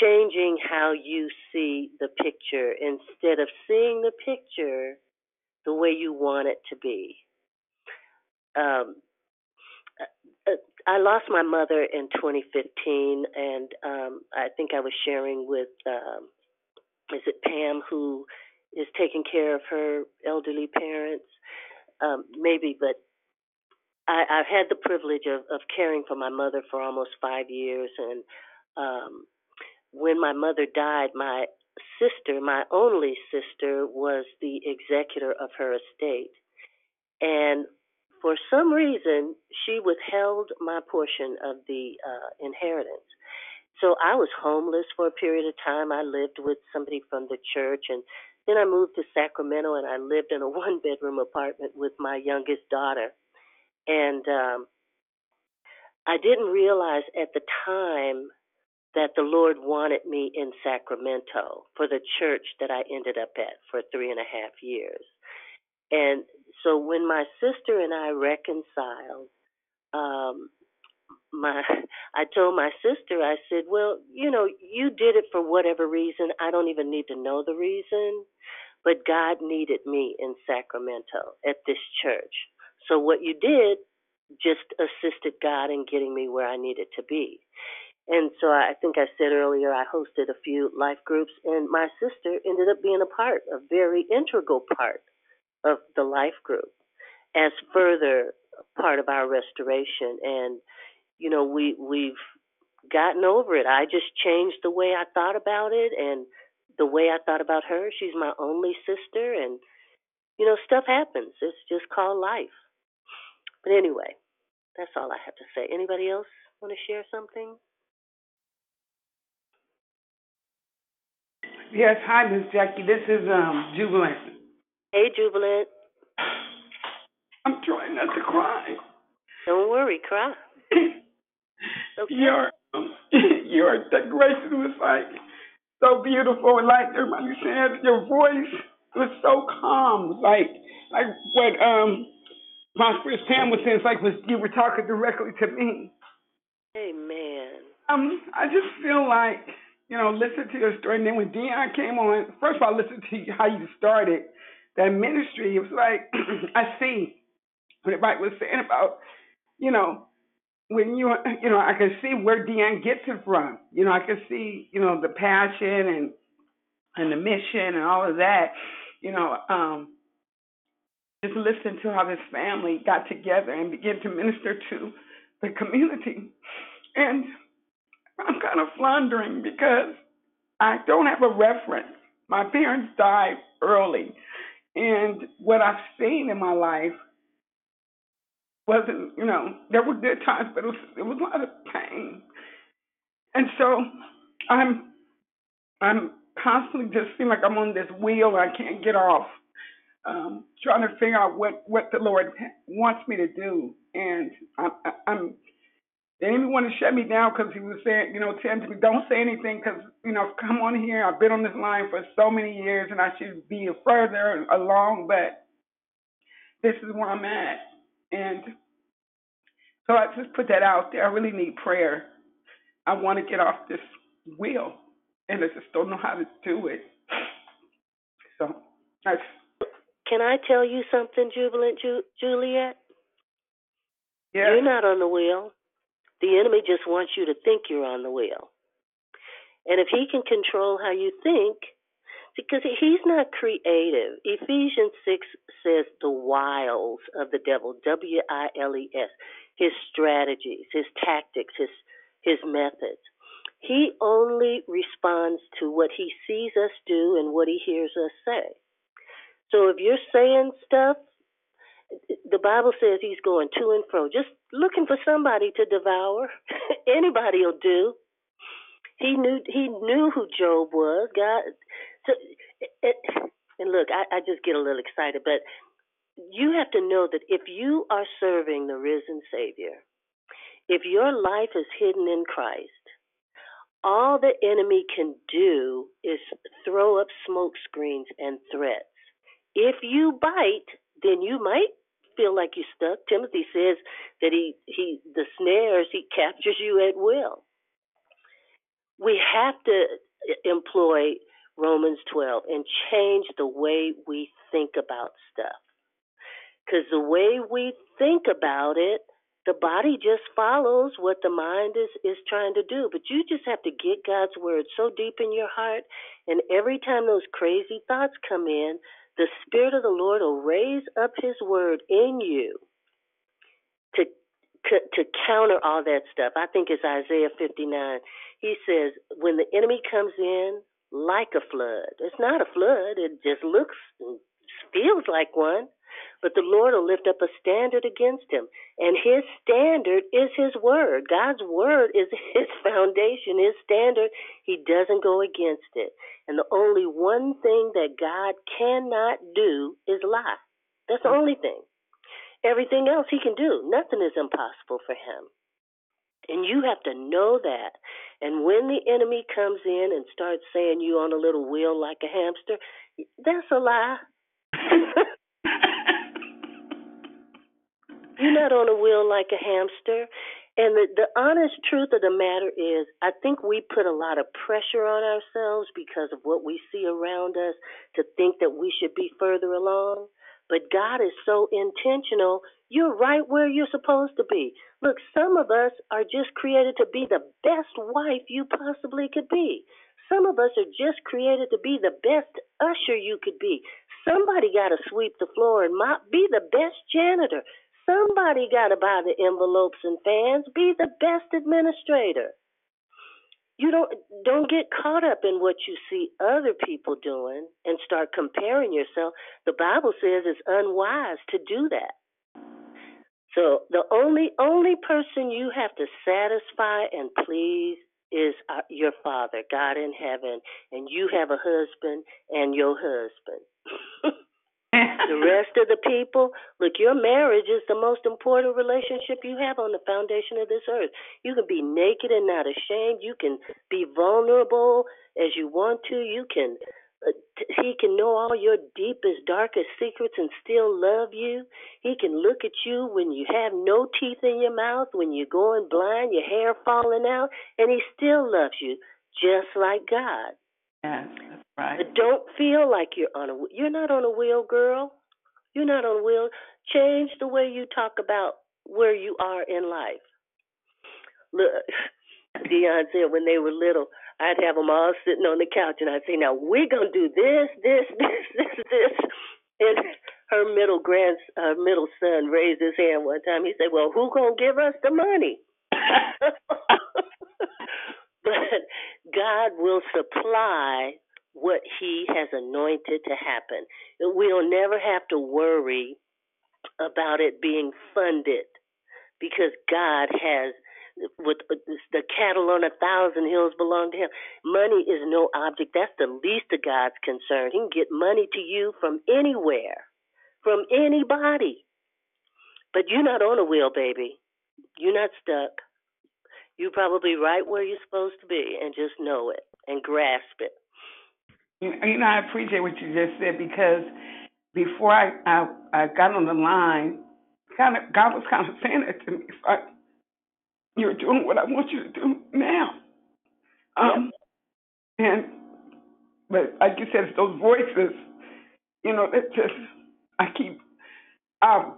changing how you see the picture instead of seeing the picture the way you want it to be. Um, I lost my mother in 2015, and um, I think I was sharing with, um, is it Pam, who is taking care of her elderly parents? Um, maybe, but I, I've had the privilege of, of caring for my mother for almost five years, and um, when my mother died, my sister, my only sister, was the executor of her estate, and for some reason, she withheld my portion of the uh, inheritance. So I was homeless for a period of time. I lived with somebody from the church, and then I moved to Sacramento, and I lived in a one-bedroom apartment with my youngest daughter. And um, I didn't realize at the time that the Lord wanted me in Sacramento for the church that I ended up at for three and a half years. And so when my sister and I reconciled, um, my I told my sister, I said, Well, you know, you did it for whatever reason. I don't even need to know the reason. But God needed me in Sacramento at this church. So what you did just assisted God in getting me where I needed to be. And so I think I said earlier, I hosted a few life groups, and my sister ended up being a part, a very integral part of the life group as further part of our restoration. And, you know, we, we've gotten over it. I just changed the way I thought about it and the way I thought about her. She's my only sister, and, you know, stuff happens. It's just called life. But anyway, that's all I have to say. Anybody else want to share something? Yes, hi, Miss Jackie. This is um Jubilant. Hey, Jubilant. I'm trying not to cry. Don't worry, cry. Okay. Your um, your decoration was like so beautiful, and like everybody said, your voice was so calm, like like what um Prosperous Pam was saying. It's like was you were talking directly to me. Amen. Um, I just feel like you know, listen to your story. And then when Dion came on, first of all, listen to how you started that ministry. It was like I see what everybody was saying about, you know, when you you know I can see where Dion gets it from. You know I can see you know the passion and and the mission and all of that. You know, um, just listen to how this family got together and began to minister to the community. And I'm kind of floundering because I don't have a reference. My parents died early, and what I've seen in my life wasn't, you know, there were good times, but it was it was a lot of pain. And so I'm I'm constantly just feel like I'm on this wheel and I can't get off. Um, trying to figure out what what the Lord wants me to do, and I'm, I'm they didn't even want to shut me down because he was saying, you know, me, don't say anything because, you know, come on here. I've been on this line for so many years and I should be further along, but this is where I'm at. And so I just put that out there. I really need prayer. I want to get off this wheel and I just don't know how to do it. So that's. Can I tell you something, Jubilant Ju- Juliet? Yeah. You're not on the wheel. The enemy just wants you to think you're on the wheel. And if he can control how you think, because he's not creative. Ephesians 6 says the wiles of the devil, W I L E S, his strategies, his tactics, his his methods. He only responds to what he sees us do and what he hears us say. So if you're saying stuff, the Bible says he's going to and fro, just looking for somebody to devour. Anybody'll do. He knew he knew who Job was. God, so it, and look, I, I just get a little excited, but you have to know that if you are serving the risen Savior, if your life is hidden in Christ, all the enemy can do is throw up smoke screens and threats. If you bite, then you might feel like you're stuck. Timothy says that he he the snares he captures you at will. We have to employ Romans 12 and change the way we think about stuff. Because the way we think about it, the body just follows what the mind is, is trying to do. But you just have to get God's word so deep in your heart. And every time those crazy thoughts come in, the Spirit of the Lord will raise up His word in you to to counter all that stuff. I think it's Isaiah 59. He says, when the enemy comes in like a flood, it's not a flood. It just looks, and feels like one. But the Lord will lift up a standard against him. And his standard is his word. God's word is his foundation, his standard. He doesn't go against it. And the only one thing that God cannot do is lie. That's the hmm. only thing. Everything else he can do. Nothing is impossible for him. And you have to know that. And when the enemy comes in and starts saying you on a little wheel like a hamster, that's a lie. You're not on a wheel like a hamster. And the, the honest truth of the matter is, I think we put a lot of pressure on ourselves because of what we see around us to think that we should be further along. But God is so intentional. You're right where you're supposed to be. Look, some of us are just created to be the best wife you possibly could be. Some of us are just created to be the best usher you could be. Somebody got to sweep the floor and mop, be the best janitor. Somebody got to buy the envelopes and fans. Be the best administrator. You don't don't get caught up in what you see other people doing and start comparing yourself. The Bible says it's unwise to do that. So the only only person you have to satisfy and please is uh, your Father, God in heaven, and you have a husband and your husband. the rest of the people, look, your marriage is the most important relationship you have on the foundation of this earth. You can be naked and not ashamed. You can be vulnerable as you want to. You can uh, he can know all your deepest, darkest secrets and still love you. He can look at you when you have no teeth in your mouth, when you're going blind, your hair falling out, and he still loves you just like God. That's right. But don't feel like you're on a you're not on a wheel, girl. You're not on a wheel. Change the way you talk about where you are in life. Look, Dion said when they were little, I'd have them all sitting on the couch, and I'd say, "Now we're gonna do this, this, this, this, this." And her middle grand, uh, middle son raised his hand one time. He said, "Well, who gonna give us the money?" but God will supply what He has anointed to happen. We'll never have to worry about it being funded because God has with the cattle on a thousand hills belong to him. Money is no object. That's the least of God's concern. He can get money to you from anywhere, from anybody. But you're not on a wheel, baby. You're not stuck. You're probably right where you're supposed to be, and just know it and grasp it. You know, I appreciate what you just said because before I I, I got on the line, kind of God was kind of saying that to me. Like you're doing what I want you to do now. Um, yep. and but like you said, it's those voices, you know, that just I keep I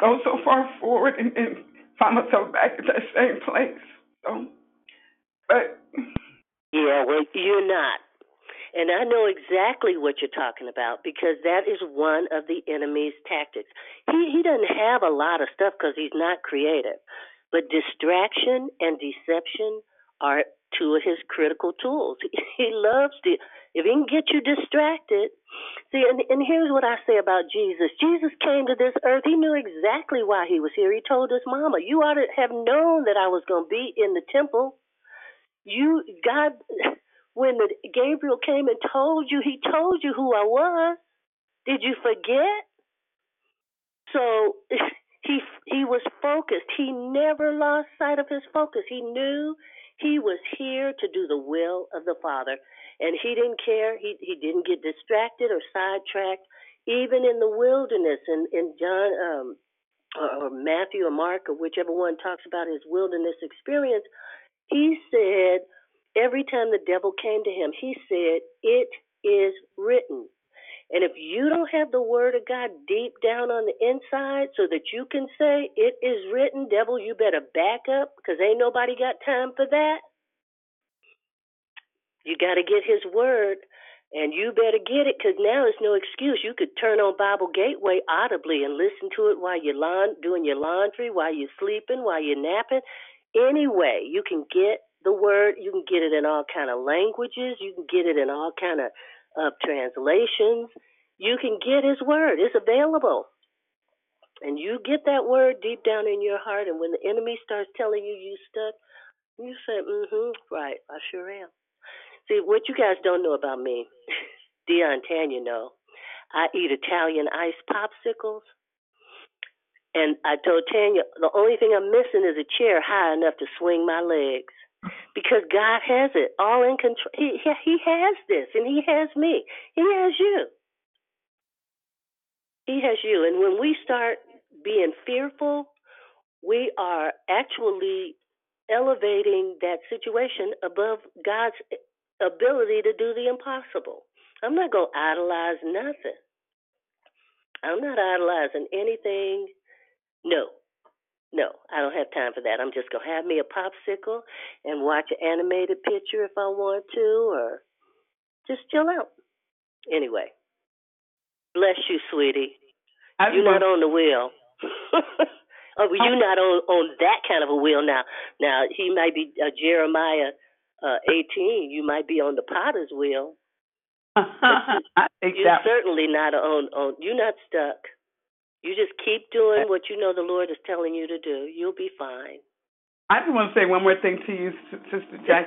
go so far forward and, and find myself back at that same place. So, but yeah, well, you're not. And I know exactly what you're talking about because that is one of the enemy's tactics. He he doesn't have a lot of stuff because he's not creative, but distraction and deception are two of his critical tools. He loves to if he can get you distracted. See, and, and here's what I say about Jesus. Jesus came to this earth. He knew exactly why he was here. He told his mama, "You ought to have known that I was going to be in the temple." You God when the, Gabriel came and told you, he told you who I was. Did you forget? So he he was focused. He never lost sight of his focus. He knew he was here to do the will of the Father, and he didn't care. He he didn't get distracted or sidetracked. even in the wilderness. And in, in John, um, or Matthew or Mark or whichever one talks about his wilderness experience, he said every time the devil came to him, he said, "It is written." And if you don't have the word of God deep down on the inside so that you can say, It is written, devil, you better back up because ain't nobody got time for that. You got to get his word and you better get it because now it's no excuse. You could turn on Bible Gateway audibly and listen to it while you're laun- doing your laundry, while you're sleeping, while you're napping. Anyway, you can get the word. You can get it in all kind of languages. You can get it in all kind of of translations. You can get his word. It's available. And you get that word deep down in your heart, and when the enemy starts telling you you stuck, you say, mm-hmm, right, I sure am. See, what you guys don't know about me, Dion Tanya know, I eat Italian ice popsicles. And I told Tanya, the only thing I'm missing is a chair high enough to swing my legs because God has it all in control. He, he has this, and He has me. He has you. He has you. And when we start being fearful, we are actually elevating that situation above God's ability to do the impossible. I'm not going to idolize nothing. I'm not idolizing anything. No, no, I don't have time for that. I'm just gonna have me a popsicle and watch an animated picture if I want to, or just chill out. Anyway, bless you, sweetie. I You're not on the wheel. oh, well, you're not on on that kind of a wheel now. Now he might be uh, Jeremiah uh, 18. You might be on the potter's wheel. You're certainly not on on. You're not stuck. You just keep doing what you know the Lord is telling you to do. You'll be fine. I just want to say one more thing to you, S- Sister Jack.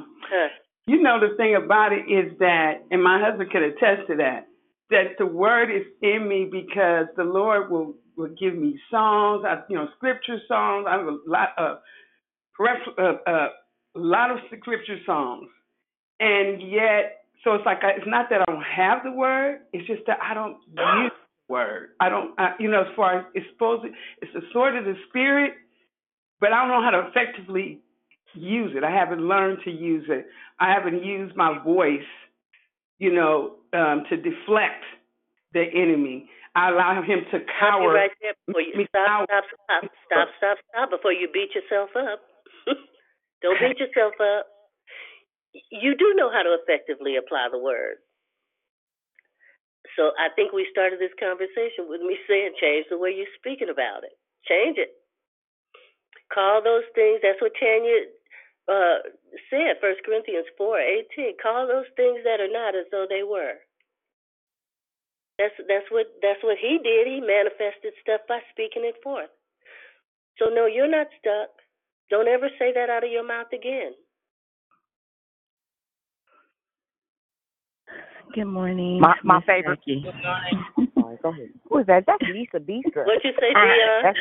Huh. you know the thing about it is that, and my husband could attest to that, that the word is in me because the Lord will will give me songs, I, you know, scripture songs. I have a lot of ref- uh, uh, a lot of scripture songs, and yet, so it's like I, it's not that I don't have the word. It's just that I don't use word. I don't, I, you know, as far as it's supposed, to, it's the sword of the spirit, but I don't know how to effectively use it. I haven't learned to use it. I haven't used my voice, you know, um, to deflect the enemy. I allow him to cower. right there before you stop, stop, stop, stop, stop, stop before you beat yourself up. Don't beat yourself up. You do know how to effectively apply the word. So I think we started this conversation with me saying change the way you're speaking about it. Change it. Call those things. That's what Tanya uh, said, First Corinthians four eighteen. Call those things that are not as though they were. That's that's what that's what he did. He manifested stuff by speaking it forth. So no, you're not stuck. Don't ever say that out of your mouth again. Good morning. My my Miss favorite. Jackie. Sorry, go ahead. Who is that? That's Lisa Bisa. What you say, Dion? That's,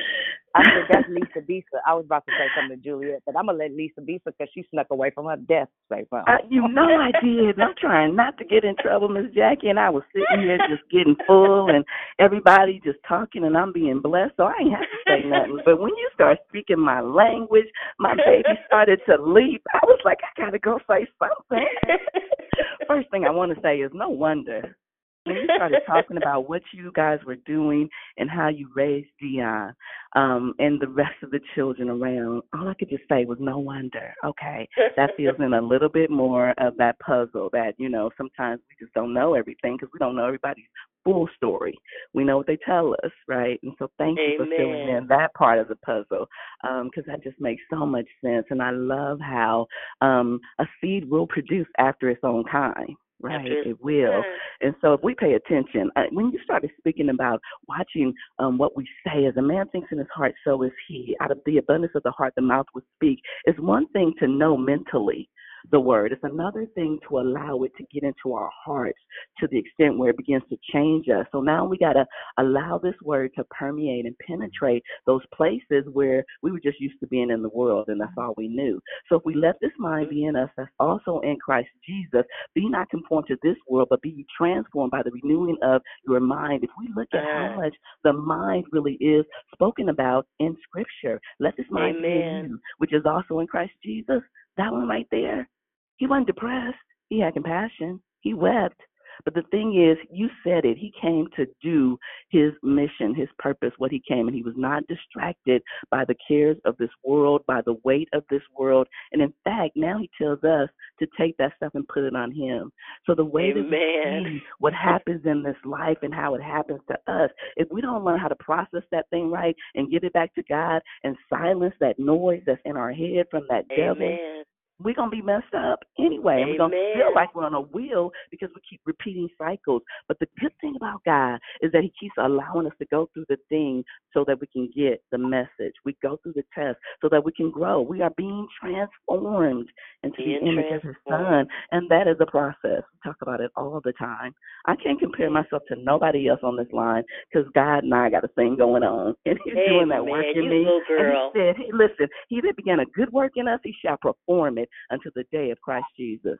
I said that's Lisa Bisa. I was about to say something to Juliet, but I'm gonna let Lisa Bisa because she snuck away from her desk. Say something. Uh, you know I did. I'm trying not to get in trouble, Miss Jackie, and I was sitting here just getting full and everybody just talking and I'm being blessed, so I ain't have to say nothing. But when you start speaking my language, my baby started to leap. I was like, I gotta go say something. First thing I want to say is no wonder when you started talking about what you guys were doing and how you raised Dion um, and the rest of the children around, all I could just say was no wonder. Okay, that fills in a little bit more of that puzzle that you know sometimes we just don't know everything because we don't know everybody's full story. We know what they tell us, right? And so thank you for filling in that part of the puzzle because that just makes so much sense. And I love how um, a seed will produce after its own kind. Right, it will. And so, if we pay attention, uh, when you started speaking about watching um, what we say, as a man thinks in his heart, so is he. Out of the abundance of the heart, the mouth will speak. It's one thing to know mentally the word. It's another thing to allow it to get into our hearts to the extent where it begins to change us. So now we got to allow this word to permeate and penetrate those places where we were just used to being in the world and that's all we knew. So if we let this mind be in us that's also in Christ Jesus, be not conformed to this world, but be transformed by the renewing of your mind. If we look at how much the mind really is spoken about in Scripture, let this mind be in you, which is also in Christ Jesus. That one right there. He wasn't depressed. He had compassion. He wept. But the thing is, you said it. He came to do his mission, his purpose, what he came, and he was not distracted by the cares of this world, by the weight of this world. And in fact, now he tells us to take that stuff and put it on him. So the way that we see what happens in this life and how it happens to us, if we don't learn how to process that thing right and give it back to God and silence that noise that's in our head from that devil, Amen. We're gonna be messed up anyway. And we're gonna feel like we're on a wheel because we keep repeating cycles. But the good thing about God is that He keeps allowing us to go through the thing so that we can get the message. We go through the test so that we can grow. We are being transformed into Being the image of His. Son, and that is a process. We talk about it all the time. I can't compare myself to nobody else on this line because God and I got a thing going on, and He's doing that work Amen. in You me. And. He said, "Hey, listen, He that began a good work in us, He shall perform it until the day of Christ Jesus."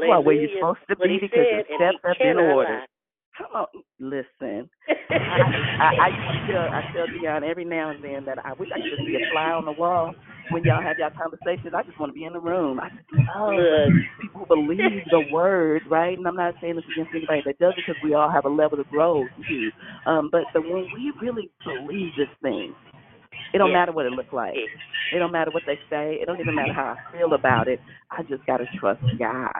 You are where you're Hallelujah. supposed to be because said, and steps have been ordered. lie. Come on, listen. I, I, I to tell I tell Dion every now and then that I wish I could just be a fly on the wall when y'all have y'all conversations. I just want to be in the room. I just love people who believe the word, right? And I'm not saying this against anybody that does it because we all have a level of growth too. Um, but but when we really believe this thing, it don't Yeah. matter what it looks like. It don't matter what they say. It don't even matter how I feel about it. I just gotta trust God,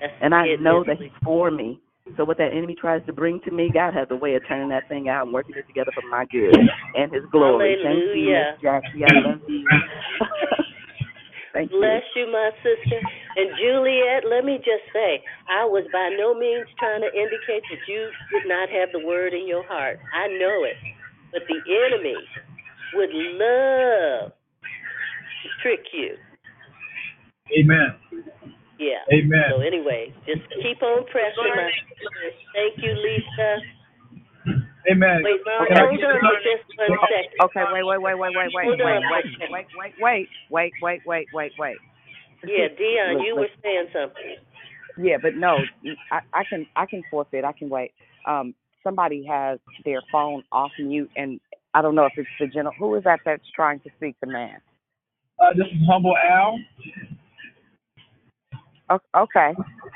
That's and I it, know that He's for me. So what that enemy tries to bring to me, God has a way of turning that thing out and working it together for my good and His glory. Thank you, Hallelujah. Miss Jackie. I love you. Thank you. Bless you, my sister. And Juliet, let me just say, I was by no means trying to indicate that you did not have the word in your heart. I know it. But the enemy would love to trick you. Amen. Yeah. Amen. So anyway, just keep on pressing, my. Thank you, Lisa. Amen. Wait, Mom, hold on just one second. Okay, wait, wait, wait, wait, wait, wait, wait, wait, wait, wait, wait, wait, wait, wait, wait, wait. Yeah, Dion, you were saying something. Yeah, but no, I, I can I can forfeit. I can wait. Um, somebody has their phone off mute, and I don't know if it's the general. Who is that that's trying to speak to man? Uh, this is Humble Al. O- Okay,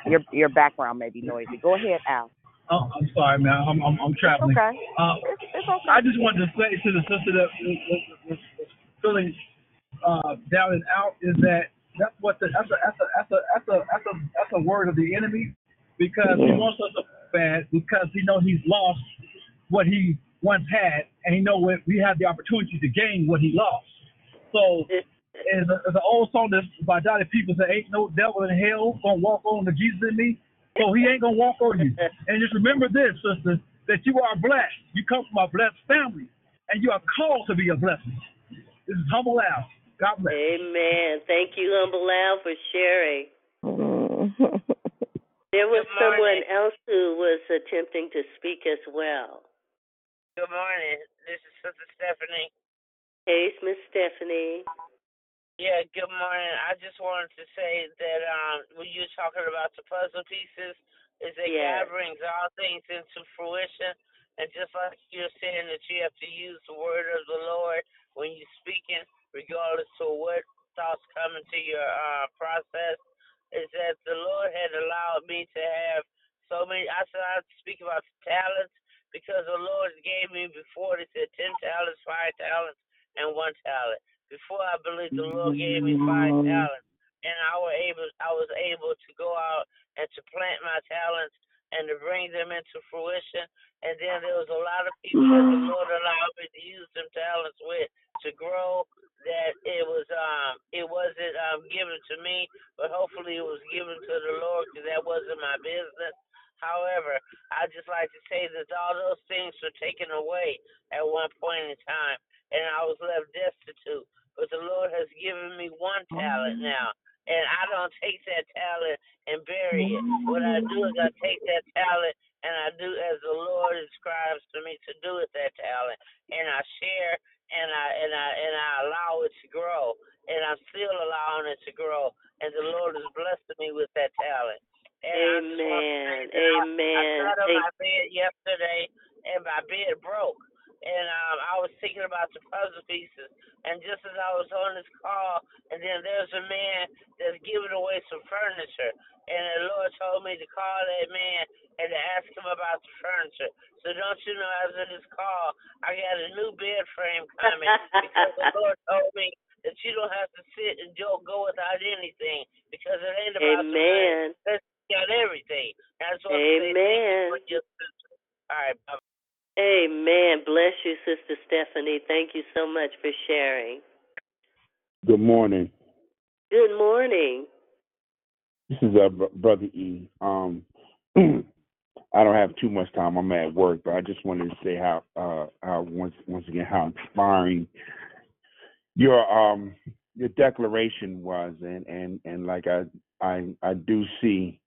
your your background may be noisy. Go ahead, Al. Oh, I'm sorry, man. I'm I'm, I'm It's traveling. okay. Uh, It's, it's okay. I just wanted to say to the sister that was, was, was was feeling uh, down and out is that that's what the, that's a that's a that's a that's a that's a that's a word of the enemy because he Yeah. wants us to bad because he knows he's lost what he once had and he know when we have the opportunity to gain what he lost. So there's, an old song that's by Dottie Peoples that ain't no devil in hell gonna walk on the Jesus in me. So he ain't gonna walk on you. And just remember this, sister, that you are blessed. You come from a blessed family, and you are called to be a blessing. This is humble Al. God bless. Amen. Thank you, Humble Al, for sharing. There was someone else who was attempting to speak as well. Good morning. This is Sister Stephanie. Hey, Miss Stephanie. Yeah, good morning. I just wanted to say that um when you were talking about the puzzle pieces, is that Yes. God brings all things into fruition. And just like you're saying that you have to use the word of the Lord when you're speaking, regardless to what thoughts come into your uh process, is that the Lord had allowed me to have so many I said I speak about talents because the Lord gave me before they said ten talents, five talents, and one talent. Before I believed the Lord gave me five talents, and I were able, I was able to go out and to plant my talents and to bring them into fruition. And then there was a lot of people that the Lord allowed me to use them talents with to grow. That it was, um, it wasn't um given to me, but hopefully it was given to the Lord because that wasn't my business. However, I just like to say that all those things were taken away at one point in time, and I was left destitute. But the Lord has given me one talent mm-hmm. now, and I don't take that talent and bury it. What I do is I take that mm-hmm. talent and I do as the Lord describes to me to do with that talent, and I share and I and I and I allow it to grow, and I'm still allowing it to grow, and the Lord is blessing me with that talent. And Amen. I, I, Amen. I sat on my bed yesterday, and my bed broke, and um, I was thinking about the puzzle pieces, and just as I was on this call, and then there's a man that's giving away some furniture, and the Lord told me to call that man and to ask him about the furniture. So don't you know, after this call, I got a new bed frame coming because the Lord told me that you don't have to sit and don't go without anything because it ain't about Amen. the money. Got everything. That's what Amen. I'm saying. All right, bye. Amen. Bless you, Sister Stephanie. Thank you so much for sharing. Good morning. Good morning. This is uh, Brother E. Um, I don't have too much time. I'm at work, but I just wanted to say how, uh, how once once again how inspiring your um your declaration was, and and and like I I I do see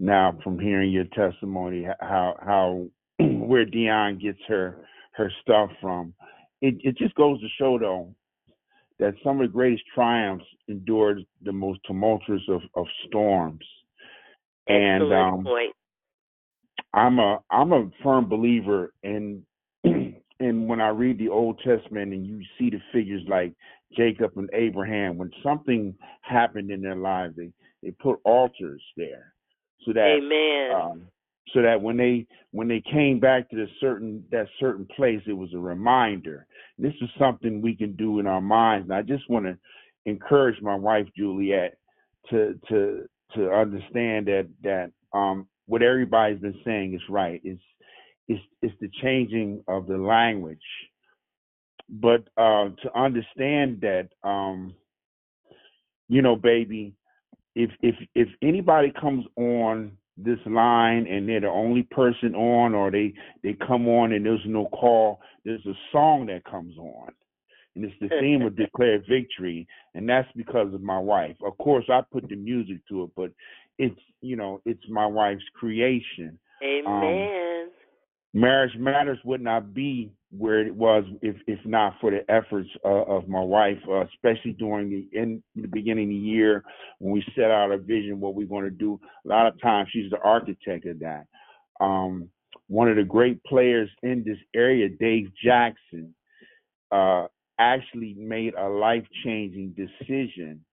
now from hearing your testimony how how where Dion gets her her stuff from. It it just goes to show though that some of the greatest triumphs endured the most tumultuous of, of storms. And um. I'm a I'm a firm believer in in when I read the Old Testament and you see the figures like Jacob and Abraham, when something happened in their lives, they they put altars there so that Amen. um, so that when they when they came back to the certain that certain place, it was a reminder. This is something we can do in our minds, and I just want to encourage my wife Juliet to to to understand that that um what everybody's been saying is right. It's it's it's the changing of the language, but uh, to understand that um you know, baby, if if if anybody comes on this line and they're the only person on or they they come on and there's no call there's a song that comes on. And it's the theme of declare victory and that's because of my wife. Of course i put the music to it but it's you know it's my wife's creation. Um Amen. Marriage matters would not be where it was if if not for the efforts uh, of my wife, uh, especially during the in the beginning of the year when we set out a vision what we're going to do. A lot of times she's the architect of that. Um, one of the great players in this area, Dave Jackson, uh, actually made a life changing decision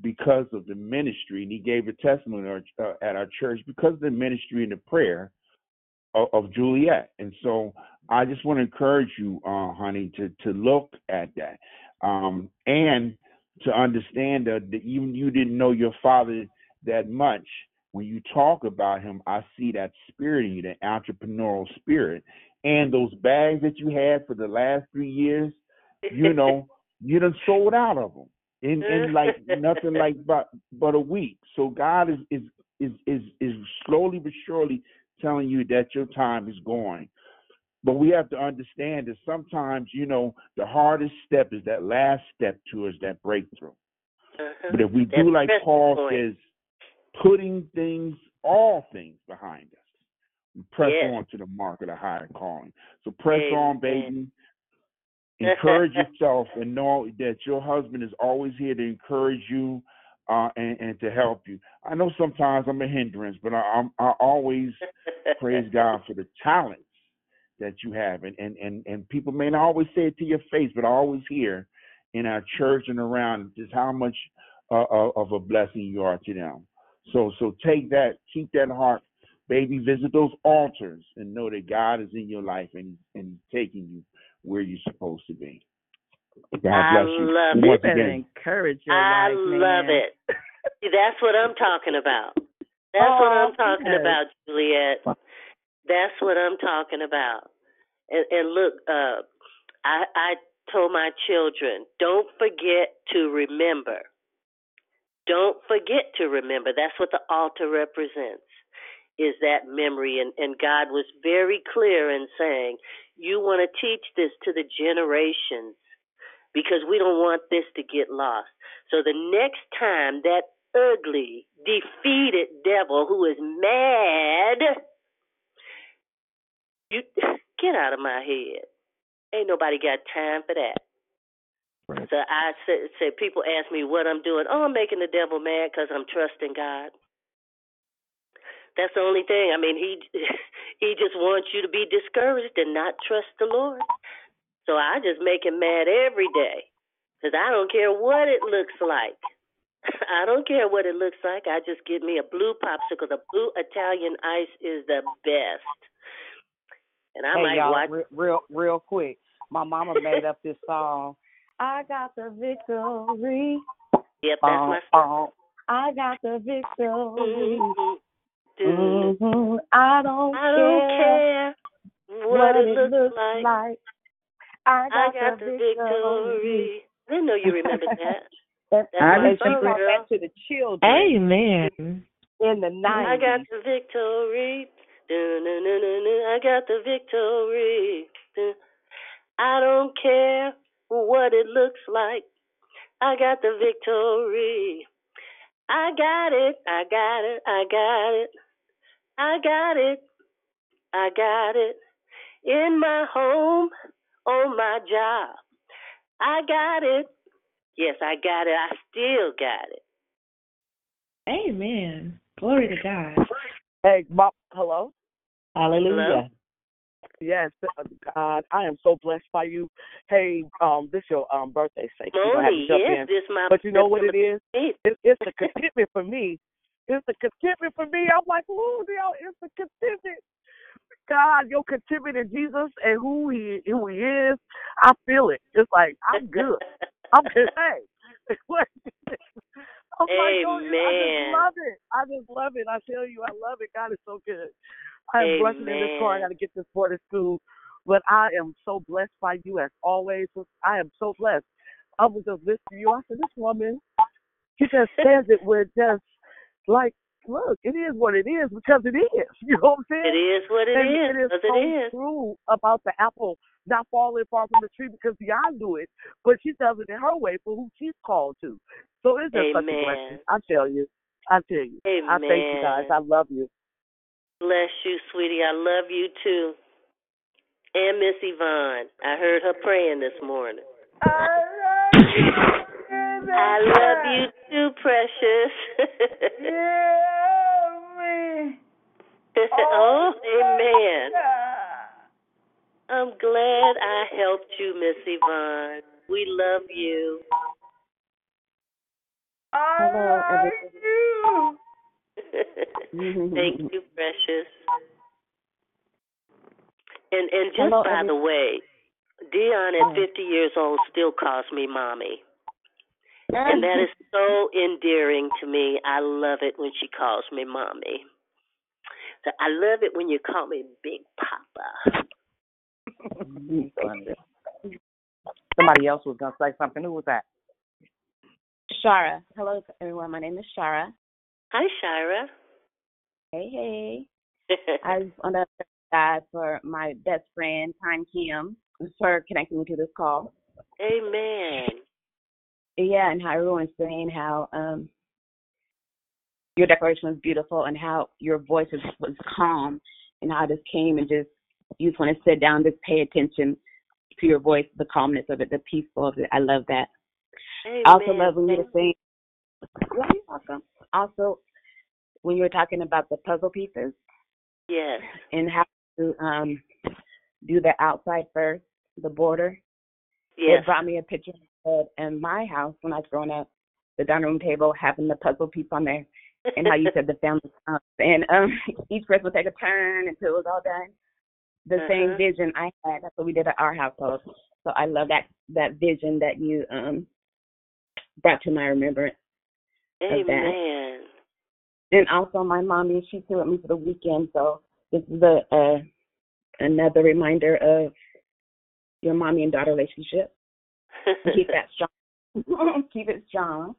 because of the ministry, and he gave a testimony at our, uh, at our church because of the ministry and the prayer of, of Juliet. And so I just want to encourage you, uh, honey, to to look at that um, and to understand that, that even you didn't know your father that much. When you talk about him, I see that spirit in you, that entrepreneurial spirit, and those bags that you had for the last three years. You know, you done sold out of them in in like nothing like but but a week. So God is is is is is slowly but surely telling you that your time is going. But we have to understand that sometimes, you know, the hardest step is that last step towards that breakthrough. Uh-huh. But if we That's do like Paul point. says, putting things, all things behind us, press Yes. on to the mark of the higher calling. So press on, baby. Encourage yourself and know that your husband is always here to encourage you uh, and, and to help you. I know sometimes I'm a hindrance, but I, I'm, I always praise God for the talents that you have, and, and and and people may not always say it to your face, but I always hear in our church and around just how much uh, uh, of a blessing you are to them. So so take that, keep that heart, baby. Visit those altars and know that God is in your life and and taking you where you're supposed to be. God I bless you. love And it. once again, encourage your I wife, love man. it. See, that's what I'm talking about. That's what Oh, I'm talking yes. about, Juliet. That's what I'm talking about. And, and look, uh, I, I told my children, don't forget to remember. Don't forget to remember. That's what the altar represents, is that memory. And, and God was very clear in saying, you want to teach this to the generations because we don't want this to get lost. So the next time that ugly, defeated devil who is mad, you get out of my head. Ain't nobody got time for that. Right. So I say, say people ask me what I'm doing. Oh, I'm making the devil mad because I'm trusting God. That's the only thing. I mean, he he just wants you to be discouraged and not trust the Lord. So I just make him mad every day because I don't care what it looks like. I don't care what it looks like. I just get me a blue popsicle. The blue Italian ice is the best. And I hey might y'all, watch. re- real real quick. My mama made up this song. I got the victory. Yep, that's Bum, my bum. I got the victory. Mhm. Mhm. I don't I don't care care what, it looks, looks like. like. I I got, got the the victory. victory. Didn't know you remembered that. That's I my and she song, taught girl. that to the children Amen. in the night. I got the victory. Dun-dun-dun-dun-dun. I got the victory. Dun. I don't care what it looks like. I got the victory. I got it. I got it. I got it. I got it. I got it. In my home, on my job. I got it. Yes, I got it. I still got it. Amen. Glory to God. Hey, Bob, hello. Hallelujah. Yes, uh, God, I am so blessed by you. Hey, um, this your um birthday, say you gonna have Moni, yes, in. this my But you know what it September is? 15th. It, it's a contentment for me. It's a contentment for me. I'm like, ooh, yo, it's a contentment. God, your contentment in Jesus and who he who he is, I feel it. It's like I'm good. I'm good. Hey, I'm like, yo, I just love it. I just love it. I tell you, I love it. God is so good. I am rushing in this car. I got to get this boy to school, but I am so blessed by you as always. I am so blessed. I was just listening to you. I said, this woman, she just says it with just like, look, it is what it is because it is. You know what I'm saying? It is what it and is, It is 'cause it so is. true about the apple not falling far from the tree because the I do it, but she does it in her way for who she's called to. So it's just such a Amen. blessing. I tell you. I tell you. I thank you guys. I love you. Bless you, sweetie. I love you too. And Miss Yvonne. I heard her praying this morning. I love you too, precious. oh, amen. I'm glad I helped you, Miss Yvonne. We love you. Hello, everyone. Thank you, precious. And and just Hello, by every- the way, Dion at 50 years old still calls me mommy. And that is so endearing to me. I love it when she calls me mommy. So I love it when you call me Big Papa. Somebody else was gonna say something. Who was that? Shara. Hello, everyone. My name is Shara. Hi, Shara. Hey, hey. I just want to thank God for my best friend, Time Kim, for connecting me to this call. Amen. Yeah, and how everyone's saying how um your declaration was beautiful and how your voice was, was calm and how just came and just you just want to sit down, just pay attention to your voice, the calmness of it, the peaceful of it. I love that. Amen. I also love when you were saying you're welcome. Also when you were talking about the puzzle pieces Yes. and how to um do the outside first, the border. Yes. It brought me a picture of in my house when I was growing up, the dining room table having the puzzle piece on there and how you said the family comes and um each person would take a turn until it was all done. The same Uh-huh. vision I had, that's what we did at our household. So I love that that vision that you um brought to my remembrance of that. Amen. And also my mommy, she's here with me for the weekend, so this is a uh another reminder of your mommy and daughter relationship. Keep that strong. Keep it strong.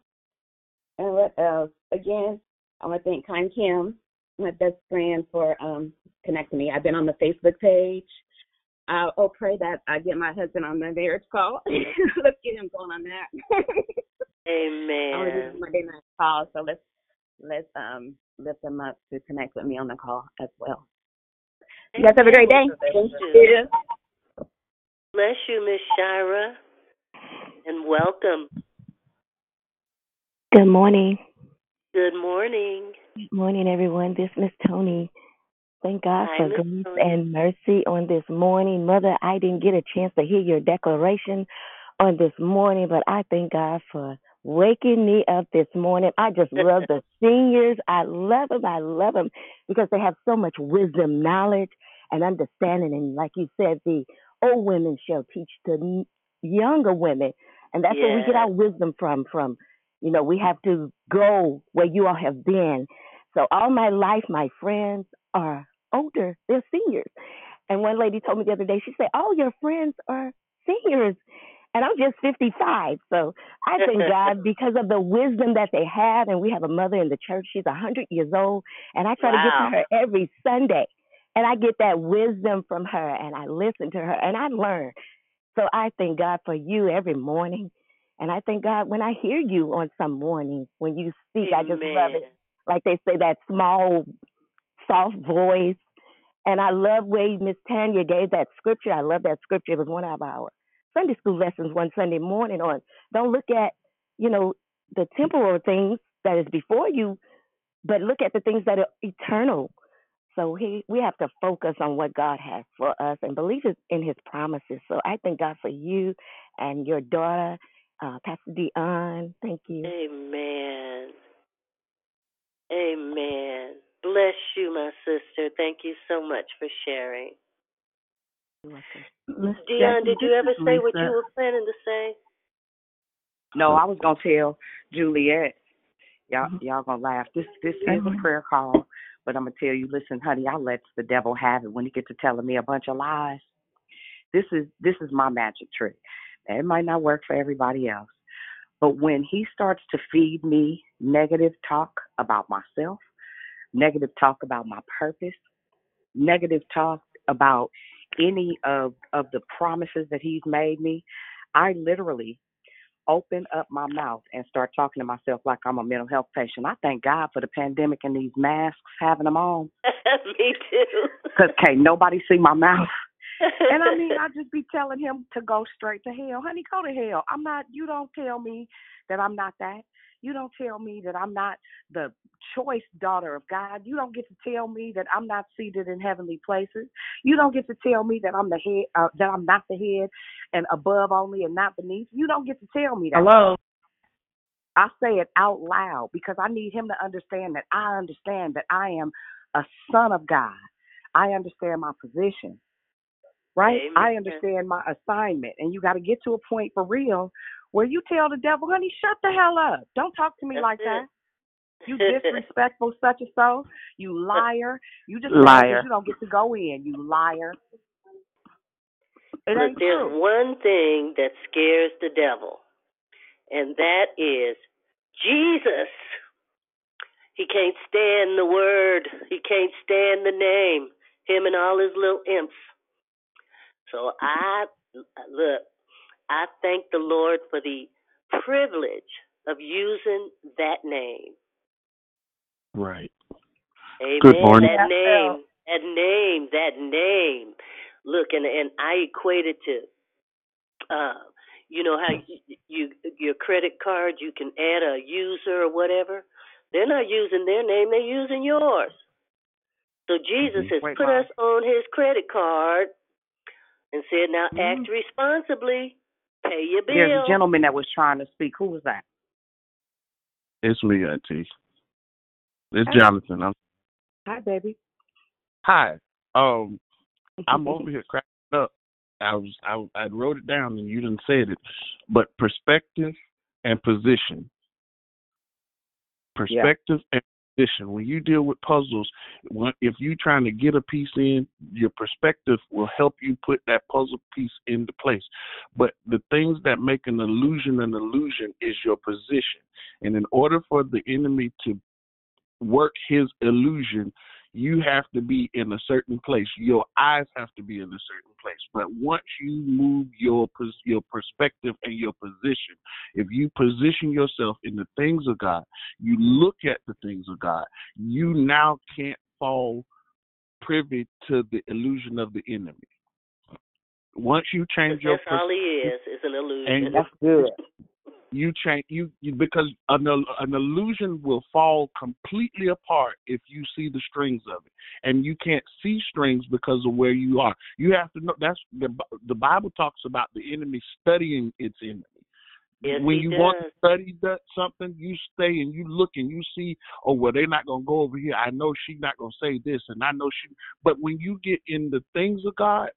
And what else? Again, I want to thank Kind Kim, my best friend, for um connecting me. I've been on the Facebook page. Uh, oh, pray that I get my husband on the marriage call. let's get him going on that. I want to do Amen. Monday night call, so let's let's um lift them up to connect with me on the call as well. You guys have a great day. Thank you. Bless you, Miss Shira, and welcome. Good morning. Good morning. Good morning, everyone. This is Miss Tony. Thank God Hi, for Miss grace Tony. and mercy on this morning. Mother, I didn't get a chance to hear your declaration on this morning, but I thank God for waking me up this morning. I just love the seniors. I love them. I love them because they have so much wisdom, knowledge, and understanding. And like you said, the old women shall teach the younger women. And that's where we get our wisdom from. From, you know, we have to go where you all have been. So all my life, my friends are older. They're seniors. And one lady told me the other day, she said, "All your friends are seniors." And I'm just 55. So I thank God because of the wisdom that they have. And we have a mother in the church. She's 100 years old. And I try to get to her every Sunday. And I get that wisdom from her. And I listen to her and I learn. So I thank God for you every morning. And I thank God when I hear you on some mornings when you speak. I just love it. Like they say, that small, soft voice. And I love way Miss Tanya gave that scripture. I love that scripture. It was one of our Sunday school lessons one Sunday morning on don't look at, you know, the temporal things that is before you, but look at the things that are eternal. So he, we have to focus on what God has for us and believe in His promises. So I thank God for you and your daughter, uh, Pastor Dion. Thank you. Amen. Amen. Bless you, my sister. Thank you so much for sharing. Dion, did you ever say what you were planning to say? No, I was gonna tell Juliet. Y'all, Mm-hmm. y'all gonna laugh. This, this is a prayer call, but I'm gonna tell you. Listen, honey, I let the devil have it when he gets to telling me a bunch of lies. This is, this is my magic trick. It might not work for everybody else, but when he starts to feed me negative talk about myself, negative talk about my purpose, negative talk about any of of the promises that he's made me, I literally open up my mouth and start talking to myself like I'm a mental health patient. I thank God for the pandemic and these masks having them on Me too. because can't nobody see my mouth. And I mean, I just be telling him to go straight to hell. Honey, go to hell. I'm not, you don't tell me that I'm not that. You don't tell me that I'm not the choice daughter of God. You don't get to tell me that I'm not seated in heavenly places. You don't get to tell me that I'm the head, uh, that I'm not the head and above only and not beneath. You don't get to tell me that. Hello. I say it out loud because I need him to understand that I understand that I am a son of God. I understand my position, right? I understand my assignment. And you got to get to a point for real where you tell the devil, honey, shut the hell up. Don't talk to me That's like it. that. You disrespectful such and so. You liar. You just Liar. You don't get to go in. You liar. It Look, there's true. one thing that scares the devil, and that is Jesus. He can't stand the word. He can't stand the name. Him and all his little imps. So I look. I thank the Lord for the privilege of using that name. Right. Amen. Good morning. That name, that name, that name. Look, and and I equate it to, uh, you know how you, you your credit card you can add a user or whatever. They're not using their name; they're using yours. So Jesus has Wait, put Mom. us on His credit card and said, "Now Mhm. act responsibly, pay your There's a gentleman that was trying to speak. Who was that? It's me, Auntie. It's Hey. Jonathan. I'm, Hi, baby. hi. Um, I'm over here cracking up. I was I I wrote it down and you didn't say it, but perspective and position. Perspective and position. When you deal with puzzles, if you're trying to get a piece in, your perspective will help you put that puzzle piece into place. But the things that make an illusion an illusion is your position. And in order for the enemy to work his illusion, you have to be in a certain place. Your eyes have to be in a certain place. But once you move your your perspective and your position, if you position yourself in the things of God, you look at the things of God, you now can't fall privy to the illusion of the enemy. Once you change your That's all he is. It's an illusion. and That's good. You change you, you because an an illusion will fall completely apart if you see the strings of it and you can't see strings because of where you are you have to know that's the the bible talks about the enemy studying its enemy Yes, when you does. want to study that something, you stay and you look and you see, oh well, they're not gonna go over here. I know she's not gonna say this, and I know she. But when you get in the things of God,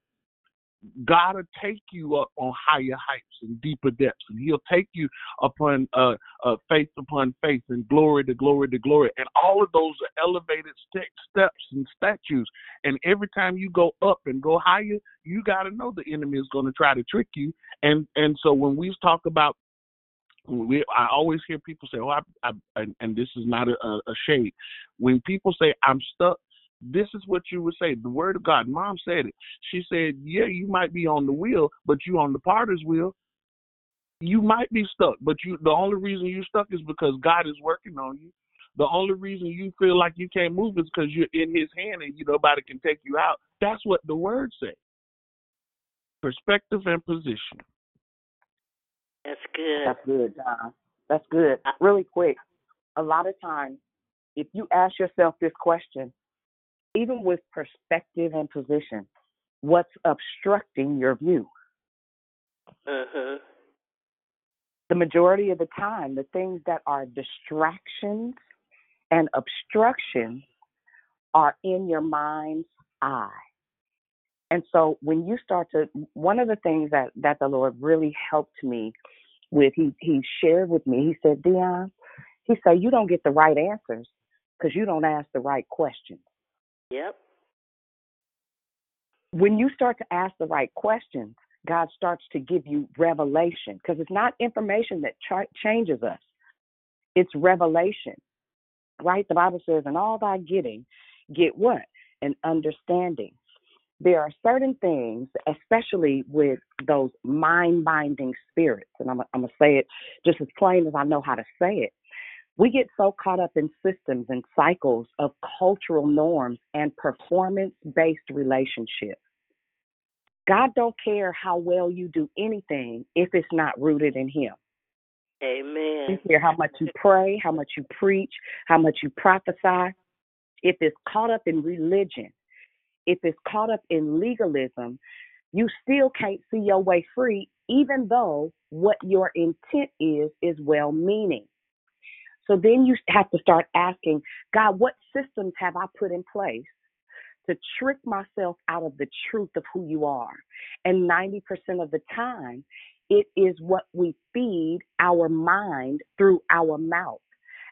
God will take you up on higher heights and deeper depths, and He'll take you upon uh, uh, faith upon faith and glory to glory to glory, and all of those are elevated ste- steps and statues. And every time you go up and go higher, you got to know the enemy is going to try to trick you. And and so when we talk about we I always hear people say, "Oh, I," I and, this is not a a shade. When people say, "I'm stuck," this is what you would say. The word of God. Mom said it. She said, "Yeah, you might be on the wheel, but you on the potter's wheel. You might be stuck, but you the only reason you're stuck is because God is working on you. The only reason you feel like you can't move is because you're in His hand and you nobody can take you out. That's what the word says. Perspective and position. That's good. That's good, John. That's good. Really quick, a lot of times, if you ask yourself this question, even with perspective and position, what's obstructing your view? Uh-huh. The majority of the time, the things that are distractions and obstructions are in your mind's eye. And so when you start to, one of the things that, that the Lord really helped me with, he, he shared with me, he said, Dion, he said, you don't get the right answers because you don't ask the right questions. Yep. When you start to ask the right questions, God starts to give you revelation because it's not information that ch- changes us, it's revelation, right? The Bible says, and all thy getting, get what? An understanding. There are certain things, especially with those mind binding spirits, and I'm, I'm going to say it just as plain as I know how to say it. We get so caught up in systems and cycles of cultural norms and performance based relationships. God don't care how well you do anything if it's not rooted in Him. Amen. He care how much you pray, how much you preach, how much you prophesy. If it's caught up in religion, if it's caught up in legalism, you still can't see your way free, even though what your intent is is well meaning. So then you have to start asking, God, what systems have I put in place to trick myself out of the truth of who you are? And 90% of the time, it is what we feed our mind through our mouth.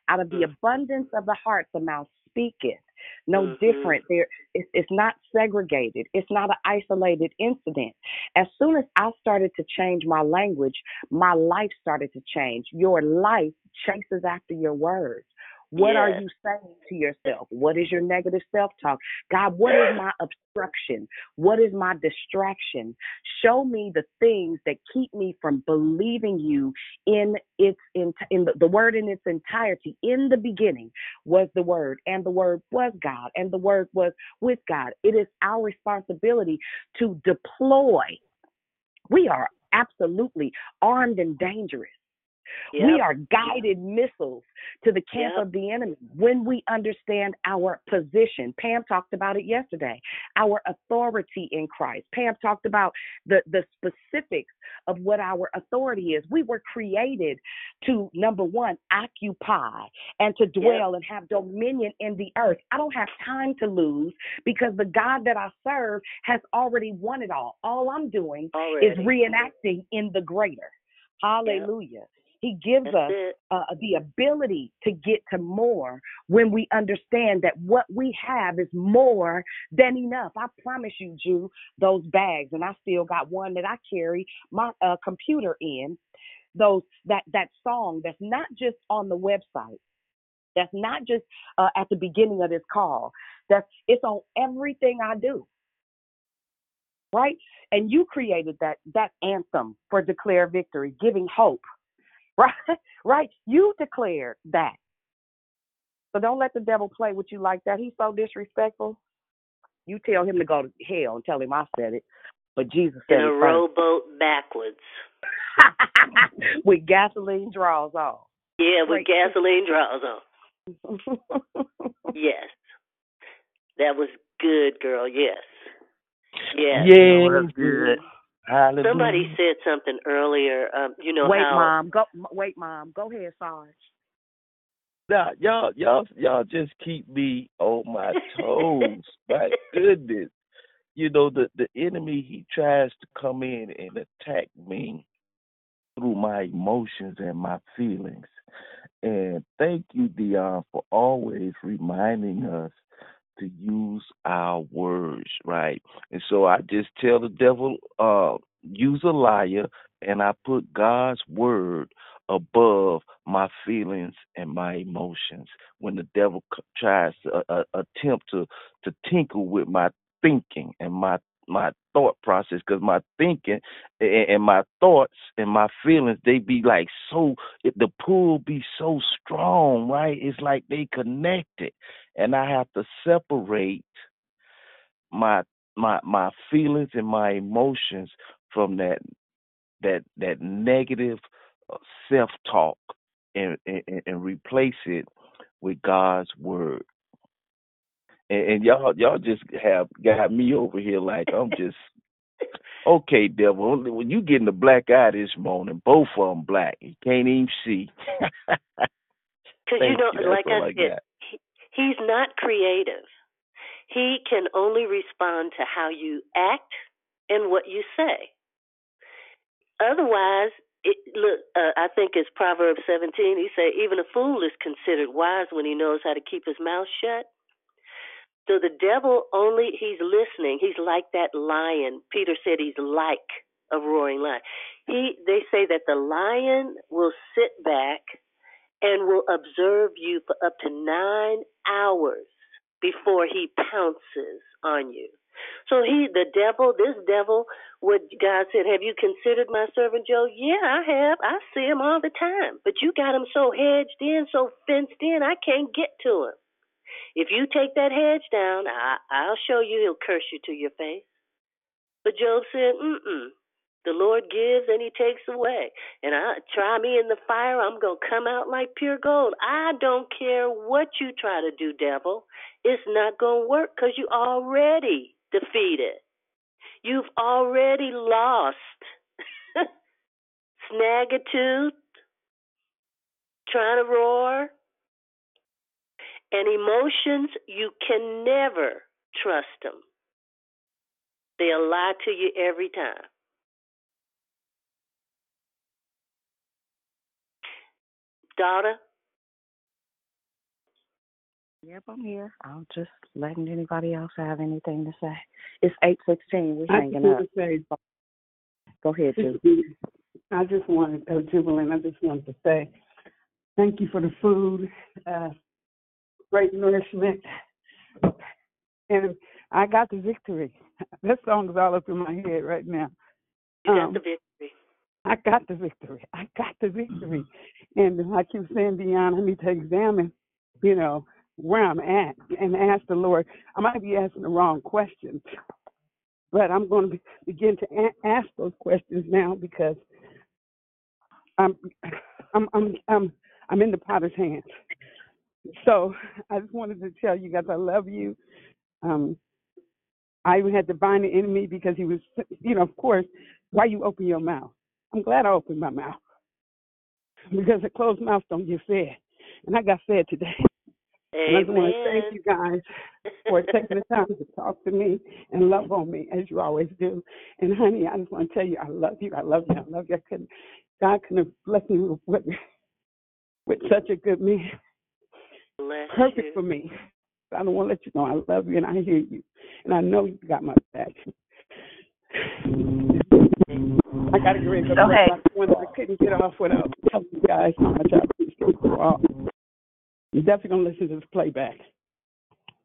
Out of the mm. abundance of the heart, the mouth speaketh. No Mhm. different. There, it's, it's not segregated. It's not an isolated incident. As soon as I started to change my language, my life started to change. Your life chases after your words. What are you saying to yourself? What is your negative self talk? God, what is my obstruction? What is my distraction? Show me the things that keep me from believing you in its in, in the, the word in its entirety. In the beginning was the word, and the word was God, and the word was with God. It is our responsibility to deploy. We are absolutely armed and dangerous. We are guided missiles to the camp Yep. of the enemy when we understand our position. Pam talked about it yesterday, our authority in Christ. Pam talked about the, the specifics of what our authority is. We were created to, number one, occupy and to dwell and have dominion in the earth. I don't have time to lose because the God that I serve has already won it all. All I'm doing is reenacting in the greater. Hallelujah. He gives That's us uh, the ability to get to more when we understand that what we have is more than enough. I promise you, Ju, those bags, and I still got one that I carry my uh, computer in. Those that that song that's not just on the website. That's not just uh, at the beginning of this call. That's it's on everything I do right? And you created that that anthem for declare victory, giving hope, right? Right? You declared that. So don't let the devil play with you like that. He's so disrespectful. You tell him to go to hell and tell him I said it. But Jesus said in a rowboat backwards. with gasoline draws on. Yeah, with Great. gasoline draws on. Yes. That was good, girl. Yes. Yes. Yeah, that's good. Hallelujah. Somebody said something earlier. Um, you know wait, how mom. Go. Wait, mom. Go ahead, Sarge. Nah, y'all, y'all, y'all just keep me on my toes. my goodness, you know the the enemy he tries to come in and attack me through my emotions and my feelings. And thank you, Dion, for always reminding us to use our words, right? And so I just tell the devil, uh, use a liar, and I put God's word above my feelings and my emotions. When the devil tries to uh, uh, attempt to to tinkle with my thinking and my my thought process, because my thinking and, and my thoughts and my feelings, they be like so. The pull be so strong, right? It's like they connected, and I have to separate my my my feelings and my emotions from that that that negative uh, self talk and, and and replace it with God's word. And, and y'all y'all just have got me over here like I'm just okay, devil. When you getting the black eye this morning, both of them black. You can't even see. Because you know, you. Like I I said, he's not creative. He can only respond to how you act and what you say. Otherwise, it, look, uh, I think it's Proverbs 17. He said, even a fool is considered wise when he knows how to keep his mouth shut. So the devil only, he's listening. He's like that lion. Peter said he's like a roaring lion. He, they say that the lion will sit back and will observe you for up to nine hours before he pounces on you. So he, the devil, this devil, what God said, have you considered my servant Job? Yeah, I have. I see him all the time. But you got him so hedged in, so fenced in, I can't get to him. If you take that hedge down, I, I'll show you he'll curse you to your face. But Job said, mm-mm. The Lord gives and he takes away. And I try me in the fire, I'm to come out like pure gold. I don't care what you try to do, devil. It's not to work because you already defeated. You've already lost. Snagatude, trying to roar, and emotions, you can never trust them. They'll lie to you every time. Daughter, Yep, I'm here. I'm just letting anybody else have anything to say. It's eight sixteen. We're I hanging up. say, Go ahead, This Ju. is Edie. I just wanted, uh, Jubilant, I just wanted to say thank you for the food, uh, great nourishment, and I got the victory. That song is all up in my head right now. you got Um, the victory. I got the victory. I got the victory. And like you were saying, Dion, I need to examine, you know, where I'm at and ask the Lord. I might be asking the wrong questions, but I'm going to be, begin to a- ask those questions now because I'm, I'm, I'm, I'm, I'm in the Potter's hands. So I just wanted to tell you guys I love you. Um, I even had to bind the enemy because he was, you know, of course, why you open your mouth? I'm glad I opened my mouth because a closed mouth don't get fed, and I got fed today. And I just want to thank you guys for taking the time to talk to me and love on me as you always do. And honey, I just want to tell you I love you. I love you. I love you. I couldn't, God couldn't have blessed me with, with, with such a good man. Bless Perfect you. for me. I don't want to let you know I love you and I hear you. And I know you got my back. I got to get ready to go So, to hey. my one I couldn't get off without telling you guys how much I appreciate you all. I'm definitely going to listen to this playback.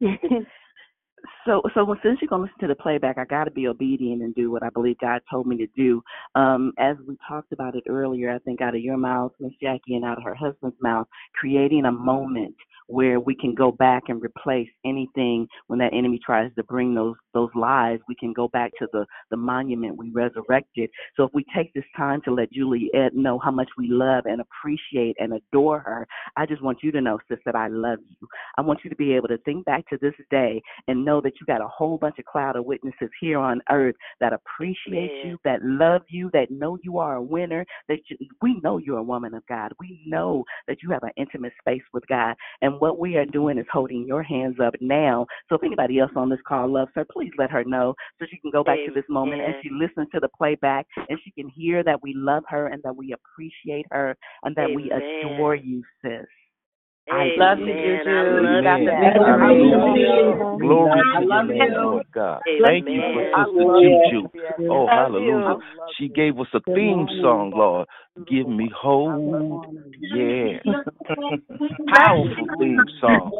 So, so since you're gonna listen to the playback, I got to be obedient and do what I believe God told me to do. Um, as we talked about it earlier, I think out of your mouth, Miss Jackie, and out of her husband's mouth, creating a moment where we can go back and replace anything when that enemy tries to bring those those lies. We can go back to the the monument we resurrected. So if we take this time to let Juliet know how much we love and appreciate and adore her, I just want you to know, sis, that I love you. I want you to be able to think back to this day and know that you got a whole bunch of cloud of witnesses here on earth that appreciate Yeah. you, that love you, that know you are a winner. That you, we know you're a woman of God. We know that you have an intimate space with God. And what we are doing is holding your hands up now. So if anybody else on this call loves her, please let her know so she can go back to this moment and she listens to the playback and she can hear that we love her and that we appreciate her and that we adore you, sis. Amen. love you, I Juju. love you. Glory to love your name, you. Lord God. Amen. Thank you for I Sister. Juju. Oh, hallelujah. She gave us a theme song, Lord. Give me hope. Yeah. Powerful theme song.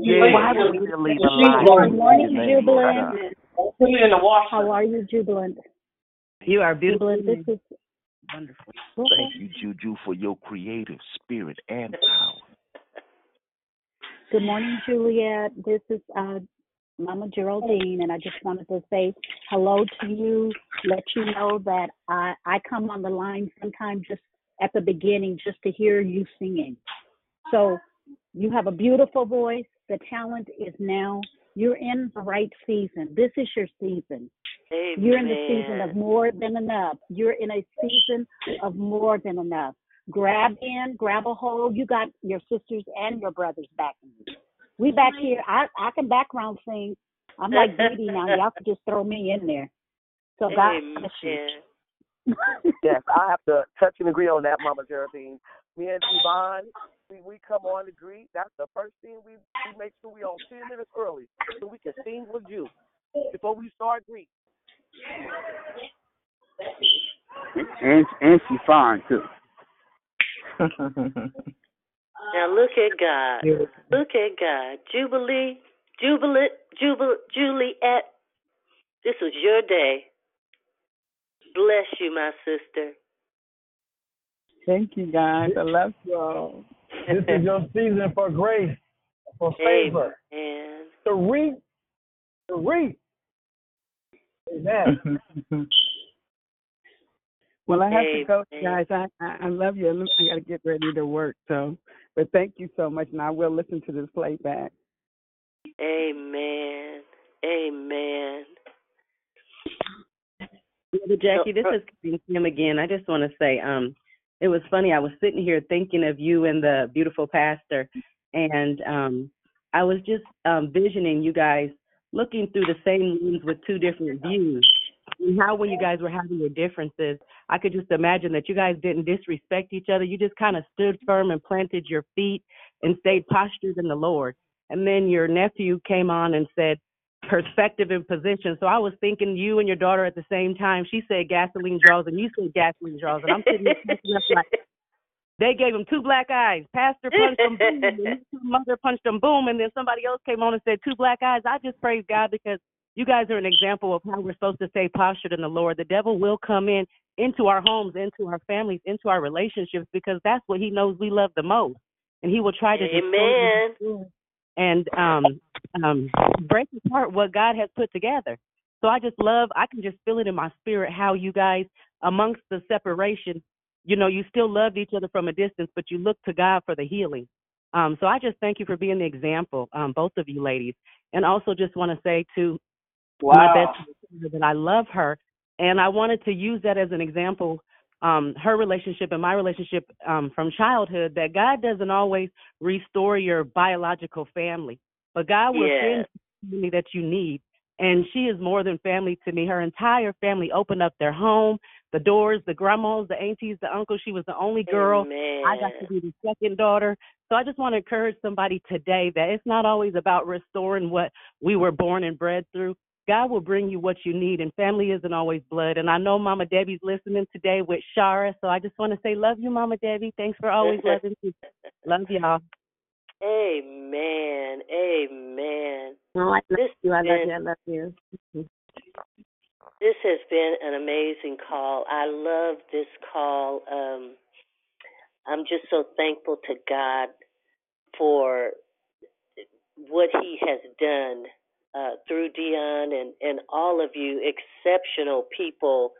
Yeah. Why would we believe a lie? Good morning, Your name, Lord Jubilant. Put it in the washer. How are you, Jubilant? You are beautiful. Jubilant, this is wonderful. Thank you, Juju, for your creative spirit and power. Good morning, Juliet. This is uh, Mama Geraldine, and I just wanted to say hello to you. Let you know that I I come on the line sometime just at the beginning just to hear you singing. So you have a beautiful voice. The talent is now. You're in the right season. This is your season. Amen. You're in the season of more than enough. You're in a season of more than enough. Grab in, grab a hold. You got your sisters and your brothers backing you. We back here. I I can background sing. I'm like Dee Dee now. Y'all can just throw me in there. So God bless you. Yes, I have to touch and agree on that, Mama Geraldine. Me and Yvonne, we, we come on to greet. That's the first thing we, we make sure we on 10 minutes early so we can sing with you before we start greet. And and she's fine too. Now look at God. Look at God. Jubilee, Jubilant, Jubil, Juliet. This was your day. Bless you, my sister. Thank you, guys. I love you all. This is your season for grace, for favor, Amen. to reap, to reap. Amen. Well, I have to go, guys. I, I I love you. I got to get ready to work. So, but thank you so much, and I will listen to this playback. Amen. Amen. Brother Jackie, this is Queen Kim again. I just want to say, um, it was funny. I was sitting here thinking of you and the beautiful pastor, and um, I was just um, visioning you guys looking through the same lens with two different views. How when you guys were having your differences, I could just imagine that you guys didn't disrespect each other. You just kind of stood firm and planted your feet and stayed postured in the Lord. And then your nephew came on and said, perspective and position. So I was thinking you and your daughter at the same time. She said gasoline draws and you said gasoline draws. And I'm sitting there like, they gave him two black eyes. Pastor punched him, boom. And mother punched him, boom. And then somebody else came on and said two black eyes. I just praise God because you guys are an example of how we're supposed to stay postured in the Lord. The devil will come in into our homes, into our families, into our relationships because that's what he knows we love the most. And he will try to Amen. destroy and um um break apart what God has put together. So I just love I can just feel it in my spirit how you guys amongst the separation, you know, you still loved each other from a distance, but you look to God for the healing. Um so I just thank you for being the example, um, both of you ladies. And also just want to say to my best friend that I love her and I wanted to use that as an example um her relationship and my relationship um from childhood that God doesn't always restore your biological family but God will Yeah. send family that you need and she is more than family to me. Her entire family opened up their home the doors the grandmas the aunties the uncles she was the only girl. I got to be the second daughter. So I just want to encourage somebody today that it's not always about restoring what we were born and bred through God will bring you what you need, and family isn't always blood. And I know Mama Debbie's listening today with Shara, so I just want to say, love you, Mama Debbie. Thanks for always loving me. Love y'all. Amen. Amen. Oh, I love this you. I love been, you. I love you. This has been an amazing call. I love this call. Um, I'm just so thankful to God for what He has done uh, through Dion and, and all of you exceptional people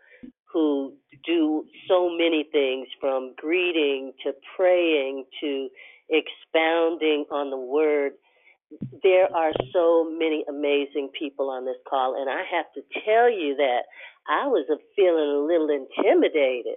who do so many things from greeting to praying to expounding on the word. There are so many amazing people on this call, and I have to tell you that I was feeling a little intimidated.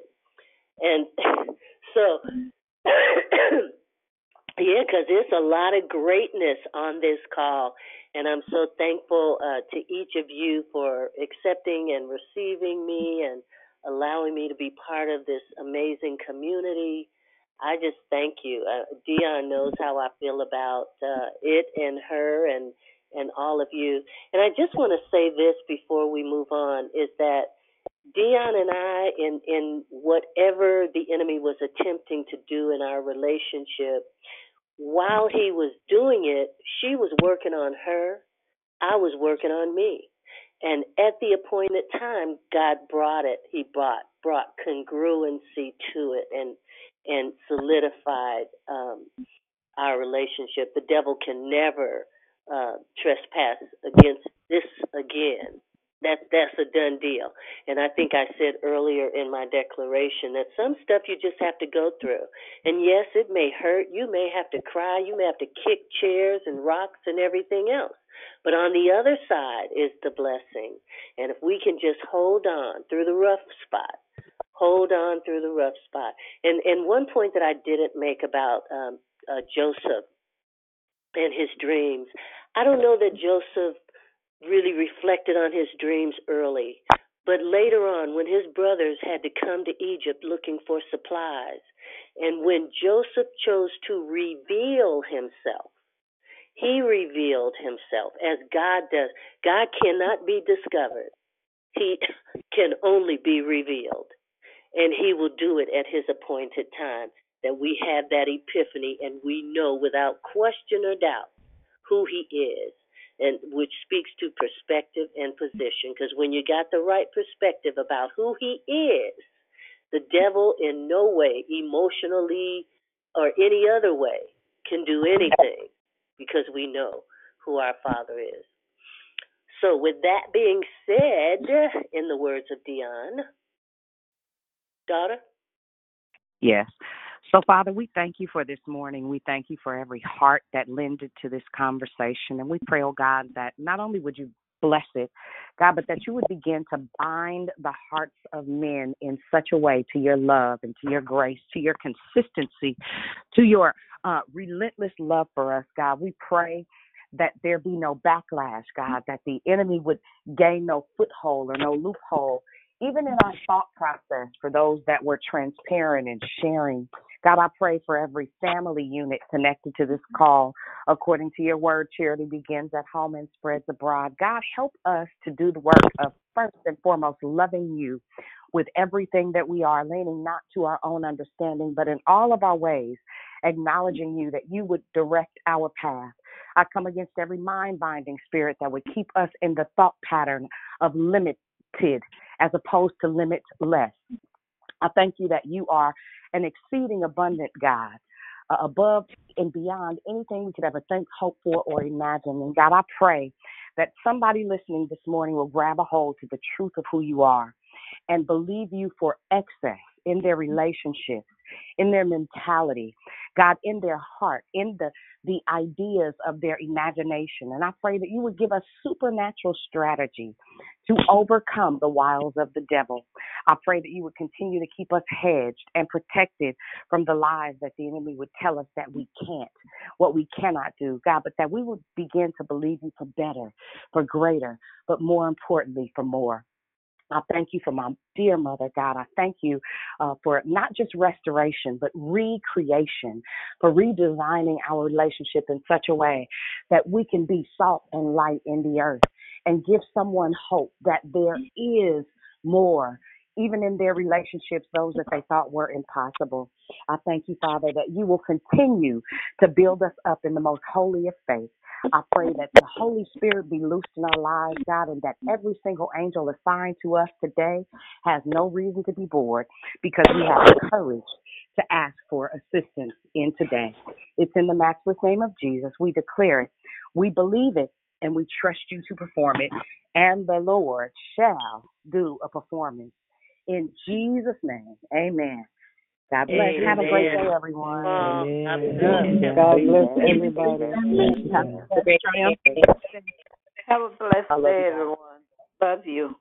And so, yeah, because there's a lot of greatness on this call. And I'm so thankful uh, to each of you for accepting and receiving me and allowing me to be part of this amazing community. I just thank you. Uh, Dion knows how I feel about uh, it and her and and all of you. And I just want to say this before we move on is that Dion and I, in in whatever the enemy was attempting to do in our relationship, while he was doing it, she was working on her. I was working on me. And at the appointed time, God brought it. He brought brought congruency to it and and solidified um, our relationship. The devil can never uh, trespass against this again. That that's a done deal. And I think I said earlier in my declaration that some stuff you just have to go through. And yes, it may hurt. You may have to cry. You may have to kick chairs and rocks and everything else. But on the other side is the blessing. And if we can just hold on through the rough spot, hold on through the rough spot. And and one point that I didn't make about um, uh, Joseph and his dreams, I don't know that Joseph really reflected on his dreams early. But later on, when his brothers had to come to Egypt looking for supplies, and when Joseph chose to reveal himself, he revealed himself as God does. God cannot be discovered, he can only be revealed. And he will do it at his appointed time. That we have that epiphany and we know without question or doubt who he is and which speaks to perspective and position. Because when you got the right perspective about who he is, the devil in no way, emotionally or any other way, can do anything because we know who our Father is. So, with that being said, in the words of Dion, daughter? Yes. So, Father, we thank you for this morning. We thank you for every heart that lended to this conversation. And we pray, oh God, that not only would you bless it, God, but that you would begin to bind the hearts of men in such a way to your love and to your grace, to your consistency, to your uh, relentless love for us, God. We pray that there be no backlash, God, that the enemy would gain no foothold or no loophole, even in our thought process for those that were transparent and sharing God, I pray for every family unit connected to this call. According to your word, charity begins at home and spreads abroad. God, help us to do the work of first and foremost loving you with everything that we are, leaning not to our own understanding, but in all of our ways, acknowledging you that you would direct our path. I come against every mind binding spirit that would keep us in the thought pattern of limited as opposed to limit less. I thank you that you are an exceeding abundant God, uh, above and beyond anything we could ever think, hope for, or imagine. And God, I pray that somebody listening this morning will grab a hold to the truth of who you are and believe you for excess in their relationships, in their mentality, God, in their heart, in the the ideas of their imagination. And I pray that you would give us supernatural strategy to overcome the wiles of the devil. I pray that you would continue to keep us hedged and protected from the lies that the enemy would tell us that we can't, what we cannot do, God, but that we would begin to believe you for better, for greater, but more importantly, for more. I thank you for my dear mother, God. I thank you uh, for not just restoration, but recreation, for redesigning our relationship in such a way that we can be salt and light in the earth and give someone hope that there is more even in their relationships, those that they thought were impossible. I thank you, Father, that you will continue to build us up in the most holy of faith. I pray that the Holy Spirit be loosed in our lives, God, and that every single angel assigned to us today has no reason to be bored because we have the courage to ask for assistance in today. It's in the matchless name of Jesus. We declare it. We believe it and we trust you to perform it. And the Lord shall do a performance. In Jesus' name, amen. God bless. Amen. Have a great day, everyone. Oh, Amen. God bless everybody. Have a great day. Have a blessed day, everyone. Love you.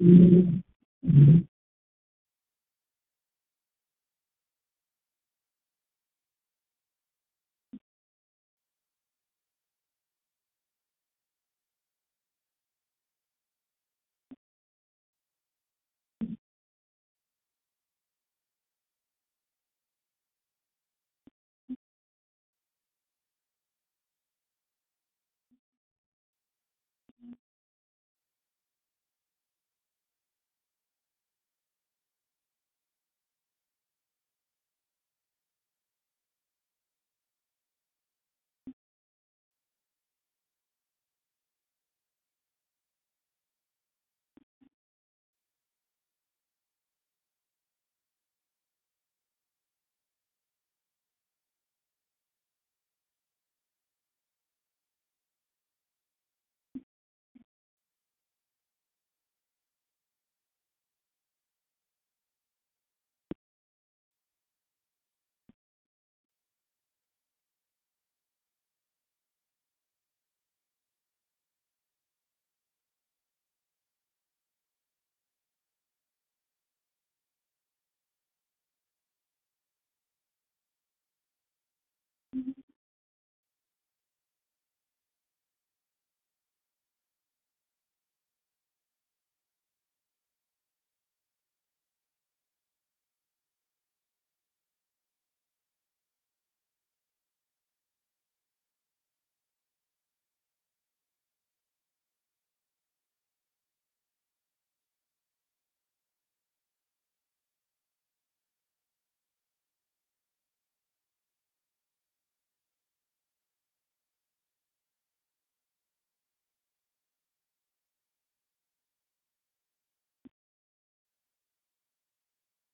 ம் ம்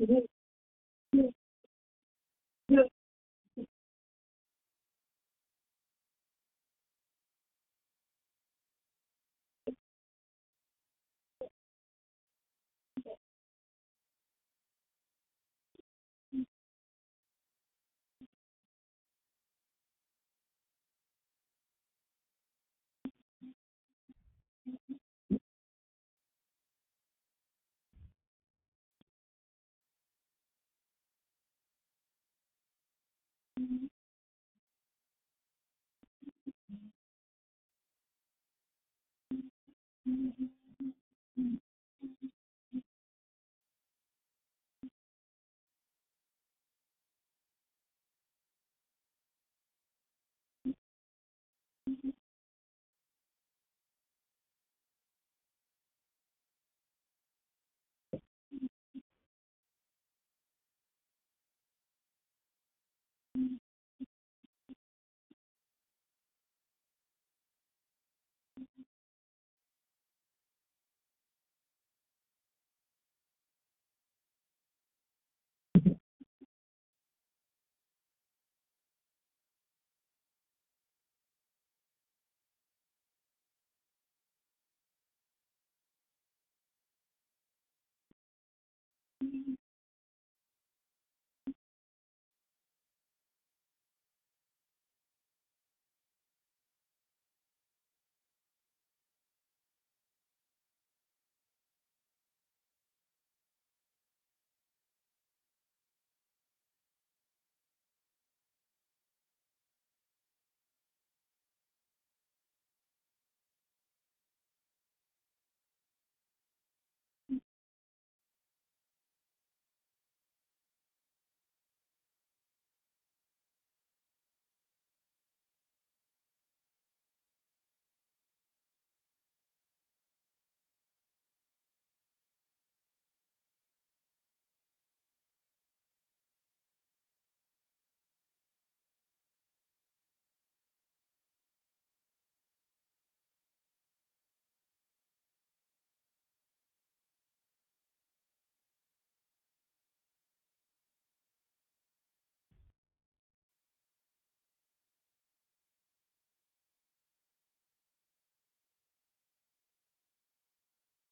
Mm-hmm. Mm-hmm.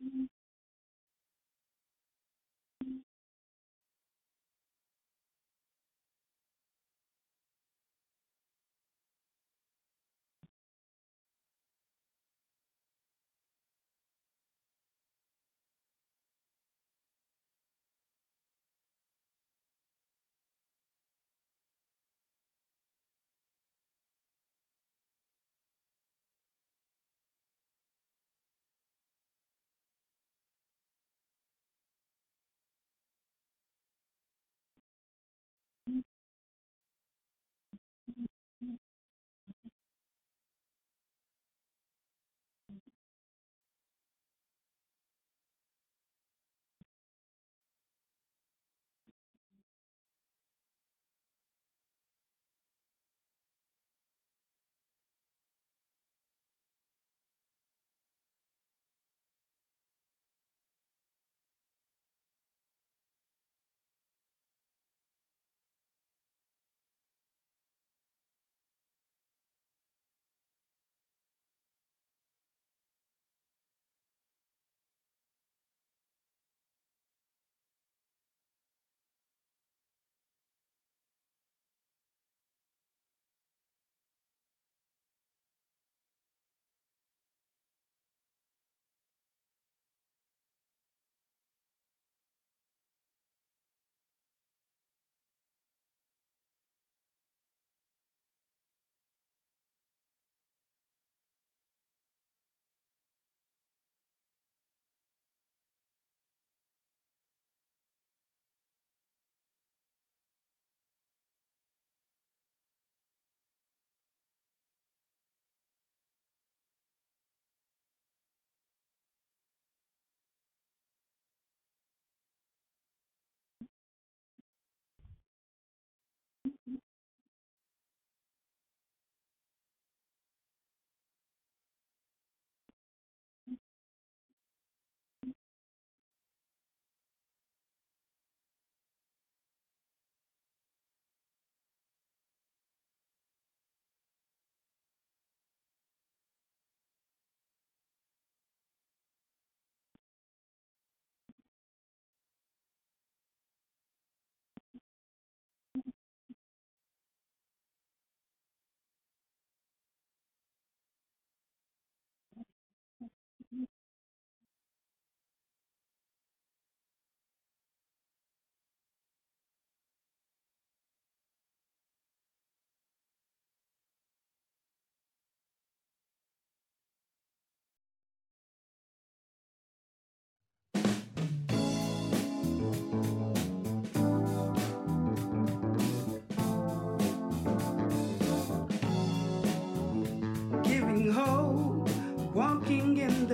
in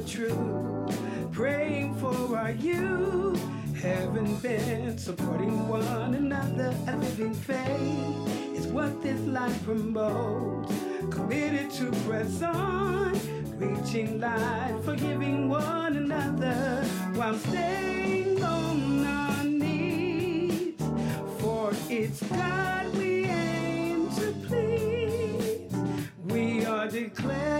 the truth, praying for our youth, having been supporting one another, a living faith is what this life promotes. Committed to press on, reaching light, forgiving one another while staying on our knees. For it's God we aim to please. We are declared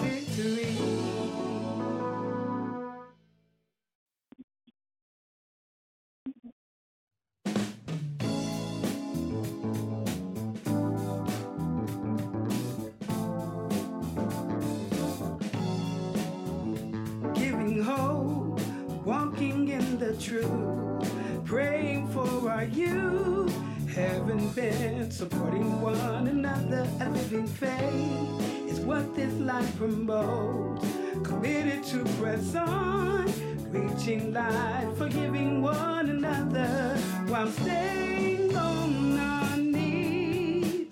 having supporting one another, a living faith is what this life promotes. Committed to press on, reaching light, forgiving one another while staying on our knees.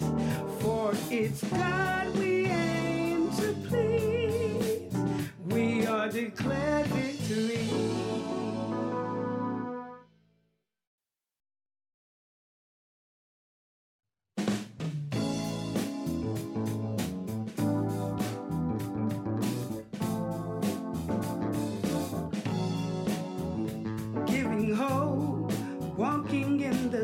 For it's God we aim to please. We are declared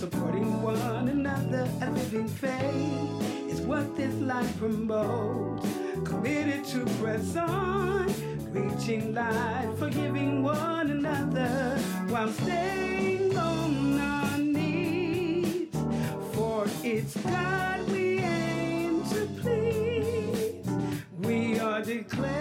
Supporting one another, a living faith is what this life promotes. Committed to press on, reaching light, forgiving one another while staying on our knees. For it's God we aim to please. We are declared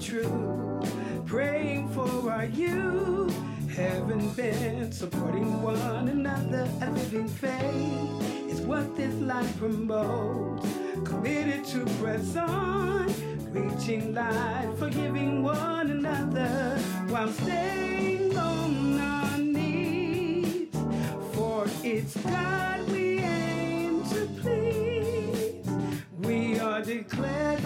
truth, praying for our youth, having been supporting one another, a living faith is what this life promotes. Committed to press on, reaching light, forgiving one another while staying on our knees. For it's God we aim to please. We are declared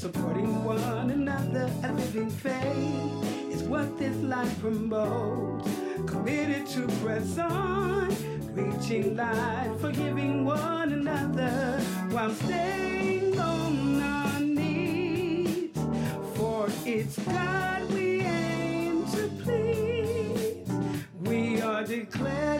supporting one another, a living faith is what this life promotes. Committed to press on, reaching light, forgiving one another while staying on our knees. For it's God we aim to please. We are declared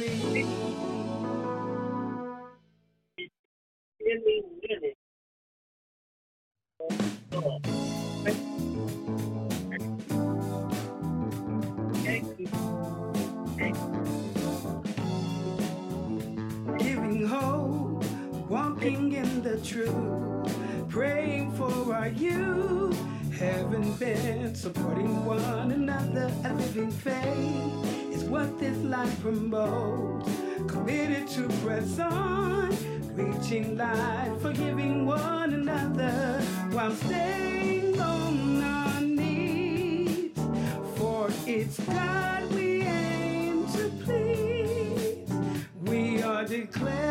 Supporting one another. A living faith is what this life promotes. Committed to press on, reaching life, forgiving one another while staying on our knees. For it's God we aim to please. We are declared